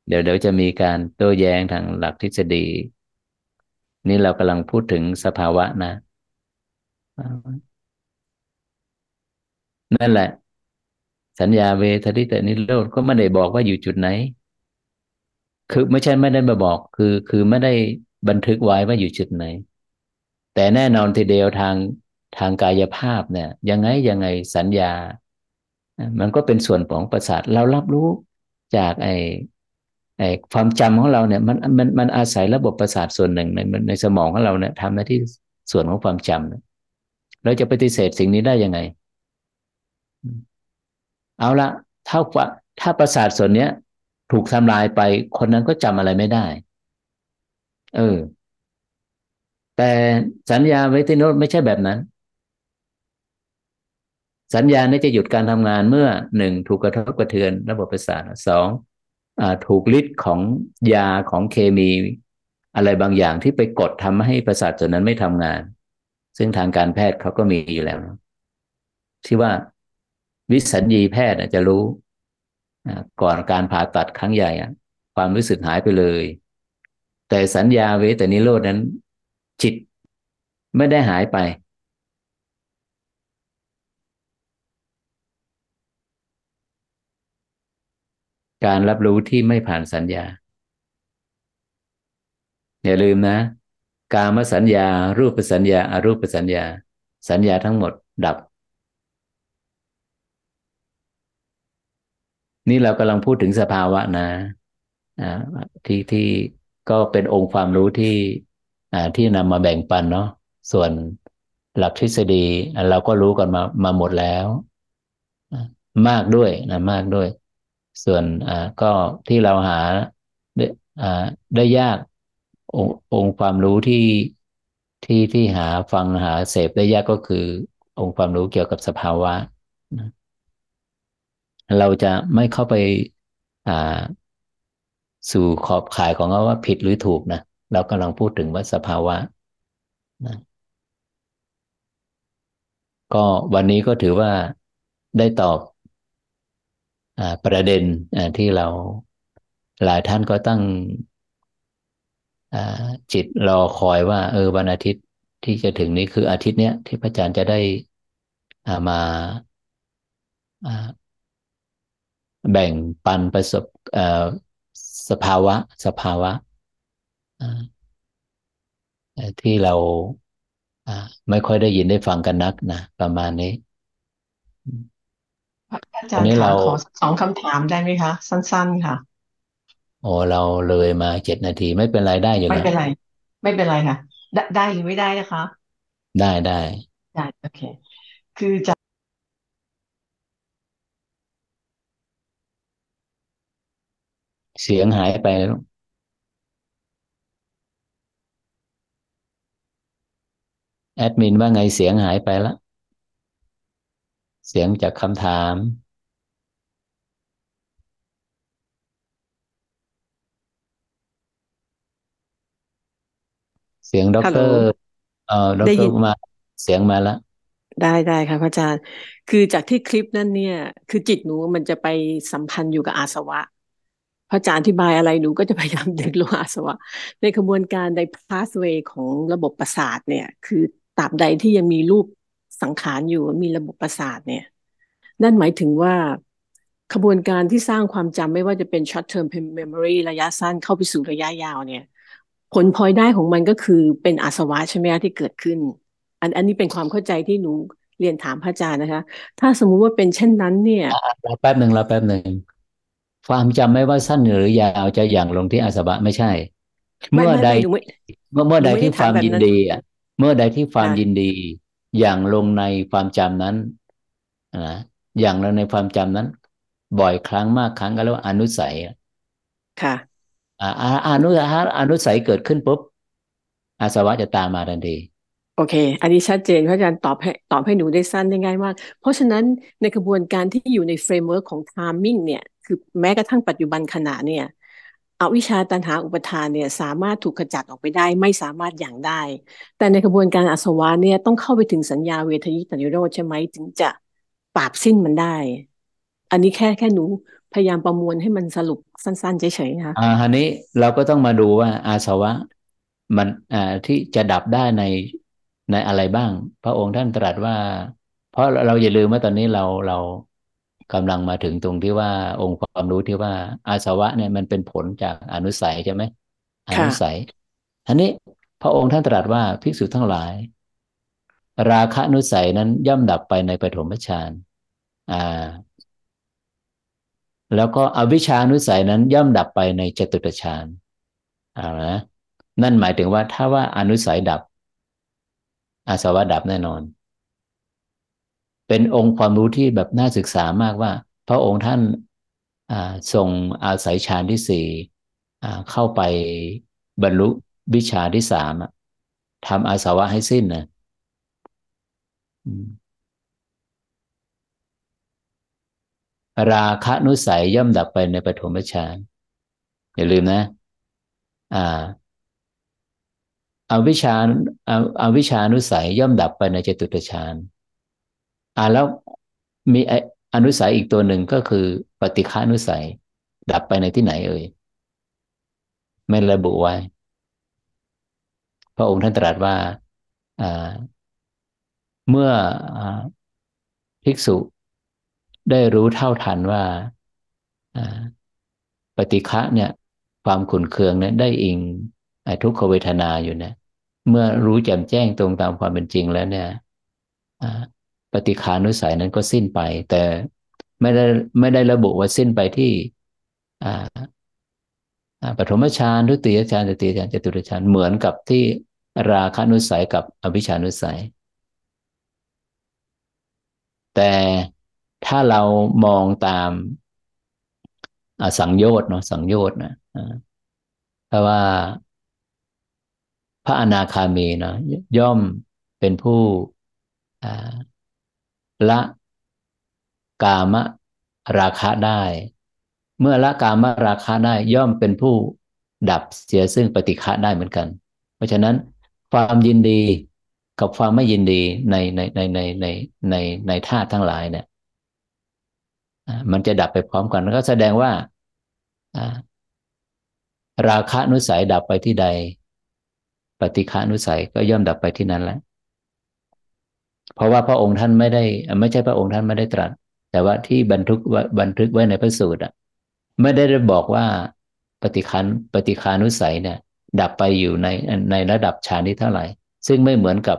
เดี๋ยวเดี๋ยวจะมีการโต้แย้งทางหลักทฤษฎี นี่เรากำลังพูดถึงสภาวะนะ นั่นแหละ สัญญาเวทนิตนิโรธก็ไม่ได้บอกว่าอยู่จุดไหน คือไม่ใช่ไม่ได้มาบอก คือคือไม่ได้บันทึกไว้ว่าอยู่จุดไหน แต่แน่นอนทีเดียวทางทางกายภาพเนี่ย ยังไงยังไงสัญญา มันก็เป็นส่วนของประสาทเรารับรู้จากไอไอความจำของเราเนี่ยมันมันมันอาศัยระบบประสาทส่วนหนึ่งในในสมองของเราเนี่ยทำหน้าที่ส่วนของความจำเราจะปฏิเสธสิ่งนี้ได้ยังไง เอาละถ้าว่าถ้าประสาทส่วนเนี้ย ถูกทำลายไป คนนั้นก็จำอะไรไม่ได้ เออ แต่สัญญาเวทโนตไม่ใช่แบบนั้น สัญญานี้จะหยุดการทำงานเมื่อหนึ่งถูกกระทบกระเทือน ระบบประสาทสองอถูกฤทธิ์ของยาของเคมีอะไรบางอย่างที่ไปกดทำให้ประสาทส่วนนั้นไม่ทำงาน ซึ่งทางการแพทย์เขาก็มีอยู่แล้วที่ว่า วิสัญญีแพทย์จะรู้ก่อนการผ่าตัดครั้งใหญ่ความรู้สึกหายไปเลย แต่สัญญาเวทนิโรดนั้น จิตไม่ได้หายไป การรับรู้ที่ไม่ผ่านสัญญา อย่าลืมนะ กามสัญญา รูปสัญญาอารูปสัญญา สัญญาทั้งหมดดับ นี่เรากำลังพูดถึงสภาวะนะที่ที่ก็เป็นองค์ความรู้ที่ที่นำมาแบ่งปันเนาะส่วนหลักทฤษฎีเราก็รู้กันมามาหมดแล้ว มากด้วยนะมากด้วย ส่วนก็ที่เราหาได้อ่าได้ยากององค์ความรู้ที่ที่ที่หาฟังหาเสพได้ยากก็คือองค์ความรู้เกี่ยวกับสภาวะนะ เราจะไม่เข้าไปอ่าสู่ขอบข่ายของเขาว่าผิดหรือถูกนะเรากำลังพูดถึงว่าสภาวะนะก็วันนี้ก็ถือว่าได้ตอบอประเด็นที่เราหลายท่านก็ตั้งจิตรอคอยว่า เออวันอาทิตย์ที่จะถึงนี้คืออาทิตย์เนี้ยที่พระอาจารย์จะได้มา แบ่งปันประสบสภาวะสภาวะที่เราไม่ค่อยได้ยินได้ฟังกันนักนะประมาณนี้อาจารย์คะขอสองคำถามได้ไหมคะ สั้น ๆ ค่ะ โอ้เราเลยมาเจ็ดนาทีไม่เป็นไรได้อยู่ไม่เป็นไร ไม่เป็นไรค่ะได้ได้หรือไม่ได้นะคะ ได้ได้ได้โอเค คือจะ เสียงหายไปแล้ว แอดมินว่าไงเสียงหายไปแล้วเสียงจากคำถาม เสียงด็อกเตอร์เอ่อด็อกเตอร์มาเสียงมาแล้วได้ได้ค่ะพระอาจารย์ คือจากที่คลิปนั้นเนี่ย คือจิตหนูมันจะไปสัมพันธ์อยู่กับอาสวะพ ระอาจารย์อธิบายอะไรหนูก็จะพยายามดึงลงอาสวะ ในกระบวนการในพาสเวย์ของระบบประสาทเนี่ย คือตราบใดที่ยังมีรูปสังขารอยู่มีระบบประสาทเนี่ย นั่นหมายถึงว่าขบวนการที่สร้างความจำไม่ว่าจะเป็น short term memory ระยะสั้นเข้าไปสู่ระยะยาวเนี่ย ผลพลอยได้ของมันก็คือเป็นอาสวะใช่ไหมที่เกิดขึ้น อันอันนี้เป็นความเข้าใจที่หนูเรียนถามพระอาจารย์นะคะ ถ้าสมมุติว่าเป็นเช่นนั้นเนี่ยรอแป๊บหนึ่งรอแป๊บหนึ่ง ความจำไม่ว่าสั้นหรือยาวจะอย่างลงที่อาสวะไม่ใช่ เมื่อใดเมื่อเมื่อใดที่ความยินดีอะ เมื่อใดที่ความยินดี อย่างลงในความจำนั้นนะอย่างลงในความจำนั้น บ่อยครั้งมากครั้งก็เรียกว่าอนุสัยค่ะอ่าอนุอนุสัยเกิดขึ้นปุ๊บอาสวะจะตามมาทันทีโอเค อันนี้ชัดเจนพระอาจารย์ตอบให้ตอบให้หนูได้สั้นได้ง่ายมาก เพราะฉะนั้นในกระบวนการที่อยู่ใน framework ของ timing เนี่ย คือแม้กระทั่งปัจจุบันขณะเนี่ยอวิชชาตัณหาอุปาทานเนี่ยสามารถถูกขจัดออกไปได้ไม่สามารถอย่างได้ แต่ในกระบวนการอาสวะเนี่ยต้องเข้าไปถึงสัญญาเวทยิตนิโรธใช่ไหมถึงจะปราบสิ้นมันได้ อันนี้แค่แค่หนูพยายามประมวลให้มันสรุปสั้นๆเฉยๆค่ะอ่าอันนี้เราก็ต้องมาดูว่าอาสวะมันอ่าที่จะดับได้ในในอะไรบ้าง พระองค์ท่านตรัสว่า เพราะเราอย่าลืมว่าตอนนี้เราเรา กำลังมาถึงตรงที่ว่าองค์ความรู้ที่ว่าอาสวะเนี่ยมันเป็นผลจากอนุสัยใช่ไหมอนุสัยอันนี้พระองค์ท่านตรัสว่าภิกษุทั้งหลาย ราคะนุสัยนั้นย่อมดับไปในปฐมฌานอ่า แล้วก็อวิชานุสัยนั้นย่อมดับไปในจตุตฌานอ่านะนั่นหมายถึงว่าถ้าว่าอนุสัยดับอาสวะดับแน่นอน เป็นองค์ความรู้ที่แบบน่าศึกษามากว่า พระองค์ท่านทรงอาศัยฌานที่สี่เข้าไปบรรลุวิชาที่สามทำอาสวะให้สิ้นนะราคะนุสัยย่อมดับไปในปฐมฌานอย่าลืมนะ อ่าอวิชาอวิชานุสัยย่อมดับไปในเจตุตฌาน อ่าแล้วมีอนุสัยอีกตัวหนึ่งก็คือปฏิฆานุสัย ดับไปในที่ไหนเอ่ยไม่ระบุไว้ พระองค์ท่านตรัสว่าเมื่อภิกษุได้รู้เท่าทันว่าปฏิฆะเนี่ย ความขุนเคืองเนี่ยได้อิงทุกขเวทนาอยู่เนี่ยเมื่อรู้แจ่มแจ้งตรงตามความเป็นจริงแล้วเนี่ย ปฏิคานุสัยนั้นก็สิ้นไป แต่ไม่ได้ไม่ได้ระบุว่าสิ้นไปที่ปฐมฌานทุติยฌานตติยฌานจตุตฌานเหมือนกับที่ราคานุสัยกับอภิชานุสัย แต่ถ้าเรามองตามสังโยชน์เนาะสังโยชน์นะเพราะว่าพระอนาคามีนะย่อมเป็นผู้ ละกามราคะได้ เมื่อละกามราคะได้ย่อมเป็นผู้ดับเสียซึ่งปฏิฆะได้เหมือนกัน เพราะฉะนั้นความยินดีกับความไม่ยินดีในในในในในในในธาตุทั้งหลายเนี่ยมันจะดับไปพร้อมกันก็แสดงว่าราคะนุสัยดับไปที่ใด ปฏิฆานุสัยก็ย่อมดับไปที่นั้นแหละ เพราะว่าพระองค์ท่านไม่ได้ ไม่ใช่พระองค์ท่านไม่ได้ตรัส แต่ว่าที่บันทึกบันทึกไว้ในพระสูตรอะ ไม่ได้บอกว่าปฏิคันปฏิคานุสัยเนี่ย ดับไปอยู่ในในระดับฌานที่เท่าไหร่ ซึ่งไม่เหมือนกับ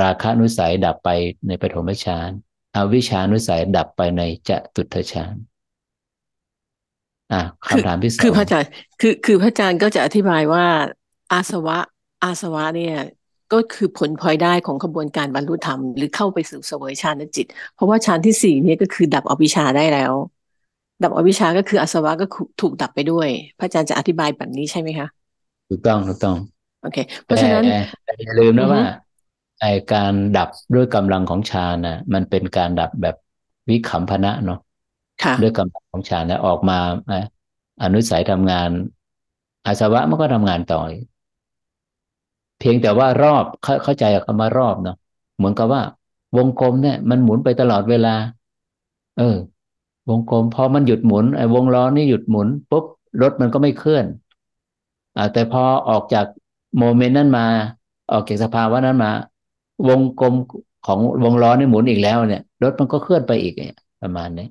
ราคานุสัยดับไปในปฐมฌานอวิชานุสัยดับไปในจตุตฌานอะคำถามที่สองคือพระอาจารย์คือคือพระอาจารย์ก็จะอธิบายว่าอาสวะ อาสวะเนี่ย ก็คือผลพลอยได้ของขบวนการบรรลุธรรม หรือเข้าไปสู่เสวยฌานจิต เพราะว่าฌานที่สี่นี่ก็คือดับอวิชชาได้แล้ว ดับอวิชชาก็คืออาสวะก็ถูกดับไปด้วย พระอาจารย์จะอธิบายแบบนี้ใช่ไหมคะถูกต้องถูกต้องโอเค เพราะฉะนั้นอย่าลืมนะว่าไอการดับด้วยกำลังของฌานน่ะมันเป็นการดับแบบวิคัมพนะเนาะด้วยกำลังของฌานนะออกมาอนุสัยทำงานอาสวะมันก็ทำงานต่อ เพียงแต่ว่ารอบเข้าใจคำว่ารอบเนาะเหมือนกับว่า วงกลมเนี่ย มันหมุนไปตลอดเวลา เออ วงกลมพอมันหยุดหมุนไอ้วงล้อนี่หยุดหมุนปุ๊บรถมันก็ไม่เคลื่อนอ่าแต่พอออกจากโมเมนต์นั้นมา ออกจากสภาวะนั้นมา วงกลมของวงล้อนี่หมุนอีกแล้วเนี่ยรถมันก็เคลื่อนไปอีกประมาณนี้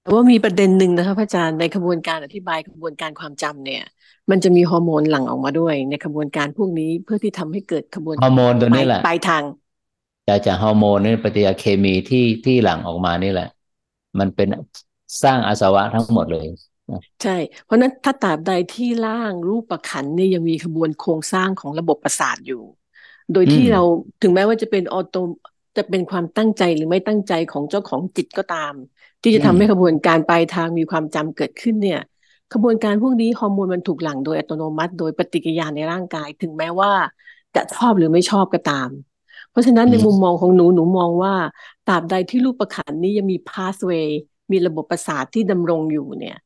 แต่ว่ามีประเด็นหนึ่งนะคะพระอาจารย์ในขบวนการอธิบายขบวนการความจำเนี่ย มันจะมีฮอร์โมนหลั่งออกมาด้วย ในขบวนการพวกนี้เพื่อที่ทำให้เกิดขบวนฮอร์โมนตัวนี้แหละปลายทางจาจากฮอร์โมนนี่ปฏิกิริยาเคมีที่ที่หลั่งออกมานี่แหละ มันเป็นสร้างอาสวะทั้งหมดเลยใช่ เพราะนั้นถ้าตราบใดที่ร่างรูปประขันนี่ยังมีขบวนโครงสร้างของระบบประสาทอยู่ โดยที่เราถึงแม้ว่าจะเป็นออโตจะเป็นความตั้งใจหรือไม่ตั้งใจของเจ้าของจิตก็ตาม ที่จะทำให้ขบวนการปลายทางมีความจำเกิดขึ้นเนี่ย ขบวนการพวกนี้ฮอร์โมนมันถูกหลั่งโดยอัตโนมัติ โดยปฏิกิริยาในร่างกาย ถึงแม้ว่าจะชอบหรือไม่ชอบก็ตาม เพราะฉะนั้นในมุมมองของหนูหนูมองว่าตราบใดที่รูปประคันนี้ยังมีพาสเวย์มีระบบประสาทที่ดำรงอยู่เนี่ย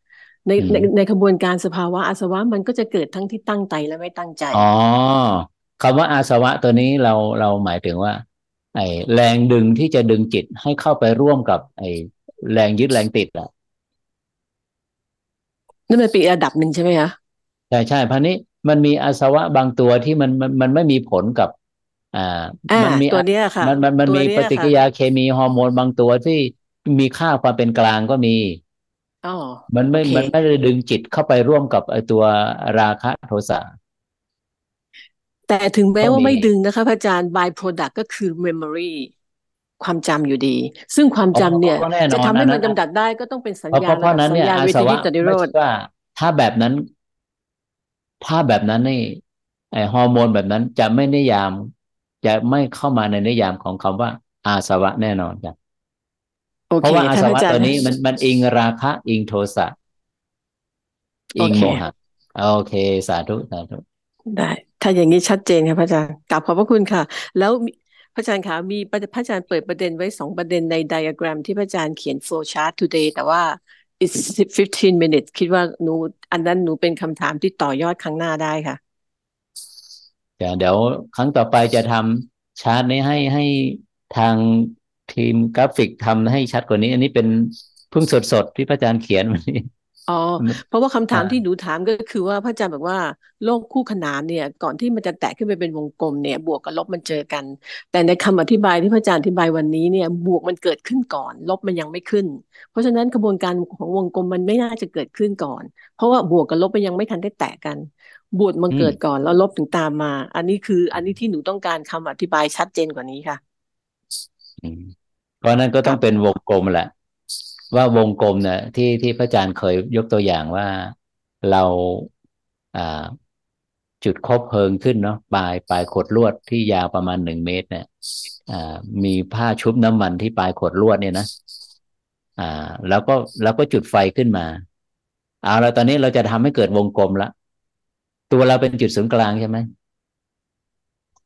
ในในในขบวนการสภาวะอาสวะมันก็จะเกิดทั้งที่ตั้งใจและไม่ตั้งใจอ๋อคำว่าอาสวะตัวนี้เราเราหมายถึงว่า ไอ้แรงดึงที่จะดึงจิตให้เข้าไปร่วมกับ ไอ้แรงยึดแรงติดอะ นั่นมันเป็นระดับหนึ่งใช่ไหมคะใช่ใช่พันนี้มันมีอาสวะบางตัวที่มันมันมันไม่มีผลกับ อ่ามันมีตัวนี้ค่ะมันมันมันมีปฏิกิริยาเคมีฮอร์โมนบางตัวที่มีค่าความเป็นกลางก็มีมันไม่มันไม่ได้ดึงจิตเข้าไปร่วมกับไอตัวราคะโทสะแต่ถึงแม้ว่าไม่ดึงนะคะพระอาจารย์ by product ก็คือ memory ความจำอยู่ดี ซึ่งความจำเนี่ย จะทำให้มันจำดัดได้ก็ต้องเป็นสัญญาณเพราะนั้นเนี่ยอาสวะไม่ใช่ว่า ถ้าแบบนั้น ถ้าแบบนั้นนี่ไอฮอร์โมนแบบนั้นจะไม่นิยาม จะไม่เข้ามาในนิยามของคำว่า อาสวะแน่นอนครับเพราะว่าอาสวะตัวนี้มันมันอิงราคะ อิงโทสะอิงโมหะโอเค สาธุสาธุได้ ถ้าอย่างนี้ชัดเจนครับพระอาจารย์กลับขอบพระคุณค่ะ แล้ว พระอาจารย์คะมีพระอาจารย์เปิดประเด็นไว้สองประเด็นในไดอะแกรมที่พระอาจารย์เขียน flow chart today แต่ว่า it's 15 minutes คิดว่าหนูอันนั้นหนูเป็นคำถามที่ต่อยอดครั้งหน้าได้ค่ะเดี๋ยวครั้งต่อไปจะทำชาร์ตนี้ให้ให้ทางทีมกราฟิกทำให้ชัดกว่านี้ อันนี้เป็นเพิ่งสดๆที่พระอาจารย์เขียนวันนี้ อ๋อเพราะว่าคำถามที่หนูถามก็คือว่าพระอาจารย์บอกว่าโลกคู่ขนานเนี่ย ก่อนที่มันจะแตกขึ้นไปเป็นวงกลมเนี่ย บวกกับลบมันเจอกัน แต่ในคำอธิบายที่พระอาจารย์อธิบายวันนี้เนี่ย บวกมันเกิดขึ้นก่อน ลบมันยังไม่ขึ้น เพราะฉะนั้นกระบวนการของวงกลมมันไม่น่าจะเกิดขึ้นก่อน เพราะว่าบวกกับลบมันยังไม่ทันได้แตกกัน บวกมันเกิดก่อนแล้วลบถึงตามมา อันนี้คือ อันนี้ที่หนูต้องการคำอธิบายชัดเจนกว่านี้ค่ะเพราะนั้นก็ต้องเป็นวงกลมแหละ ว่าวงกลมเนี่ยที่ที่พระอาจารย์เคยยกตัวอย่างว่าเราอ่าจุดคบเพลิงขึ้นเนาะปลายปลายขดลวดที่ยาวประมาณหนึ่งเมตร เนี่ยอ่ามีผ้าชุบน้ำมันที่ปลายขดลวดเนี่ยนะอ่า แล้วก็แล้วก็จุดไฟขึ้นมา เอาแล้วตอนนี้เราจะทำให้เกิดวงกลมละตัวเราเป็นจุดศูนย์กลางใช่ไหม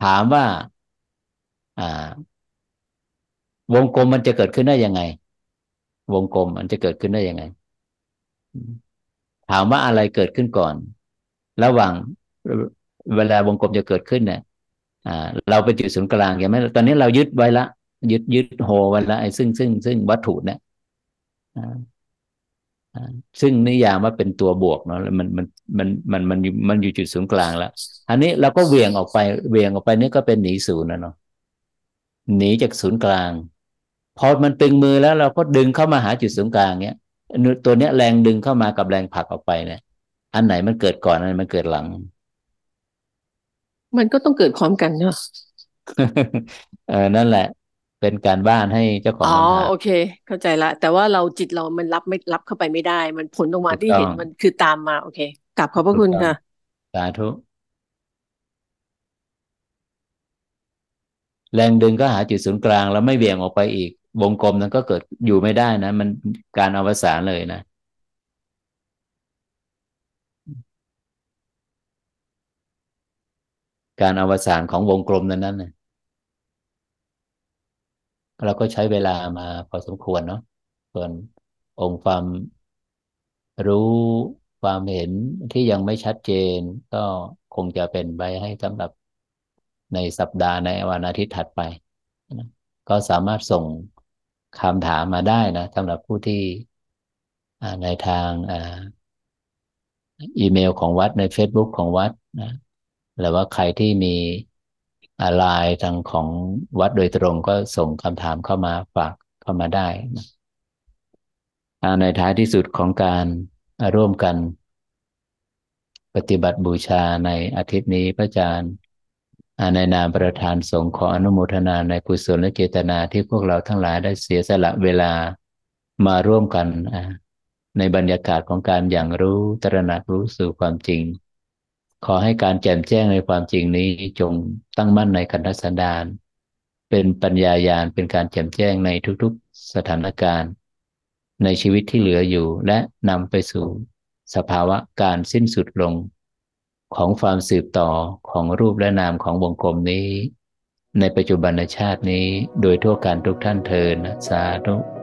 ถามว่า อ่า วงกลมมันจะเกิดขึ้นได้ยังไง วงกลมมันจะเกิดขึ้นได้ยังไง ถามว่าอะไรเกิดขึ้นก่อน ระหว่างเวลาวงกลมจะเกิดขึ้นเนี่ยเราเป็นจุดศูนย์กลางใช่ไหมตอนนี้เรายึดไว้ละ ยึดยึดโฮไว้ละไอ้ซึ่งซึ่งซึ่งวัตถุเนี่ยซึ่งนิยามว่าเป็นตัวบวกเนาะมันมันมันมันมันมันอยู่จุดศูนย์กลางแล้ว อันนี้เราก็เวียงออกไปเวียงออกไปนี่ก็เป็นหนีศูนย์นะเนาะหนีจากศูนย์กลาง พอมันตึงมือแล้วเราก็ดึงเข้ามาหาจุดศูนย์กลางเนี้ยตัวเนี้ยแรงดึงเข้ามากับแรงผลักออกไปเนี่ย อันไหนมันเกิดก่อนอันไหนมันเกิดหลัง มันก็ต้องเกิดพร้อมกันเนอะเออนั่นแหละ เป็นการบ้านให้เจ้าของอ๋อคำถามโอเค เข้าใจละ แต่ว่าเราจิตเรามันรับไม่รับเข้าไปไม่ได้ มันผลออกมาถูกที่ต้อเห็นงมันคือตามมาโอเคกลับขอบพระถูกคุณต้องค่ะสาธุแรงดึงก็หาจุดศูนย์กลางแล้วไม่เหวี่ยงออกไปอีก วงกลมนั้นก็เกิดอยู่ไม่ได้นะ มันการอวสานเลยนะการอวสานของวงกลมนั้นนั้นนะเราก็ใช้เวลามาพอสมควรเนาะส่วนองค์ความรู้ความเห็นที่ยังไม่ชัดเจน ก็คงจะเป็นไปให้สำหรับในสัปดาห์ในวันอาทิตย์ถัดไป ก็สามารถส่ง คำถามมาได้นะสำหรับผู้ที่ในทางอีเมลของวัดใน Facebook ของวัดนะหรือว่าใครที่มีไลน์ทางของวัดโดยตรงก็ส่งคำถามเข้ามาฝากเข้ามาได้นะในท้ายที่สุดของการร่วมกัน ปฏิบัติบูชาในอาทิตย์นี้พระอาจารย์ ในนามประธานสงฆ์ขออนุโมทนาในกุศลและเจตนาที่พวกเราทั้งหลายได้เสียสละเวลามาร่วมกันในบรรยากาศของการอย่างรู้ตระหนักรู้สู่ความจริง ขอให้การแจ่มแจ้งในความจริงนี้จงตั้งมั่นในคันธสันดานเป็นปัญญายาณเป็นการแจ่มแจ้งในทุกๆสถานการณ์ ในชีวิตที่เหลืออยู่และนำไปสู่สภาวะการสิ้นสุดลง ของความสืบต่อของรูปและนามของวงกลมนี้ ในปัจจุบันชาตินี้โดยทั่วการทุกท่านเทินสาธุ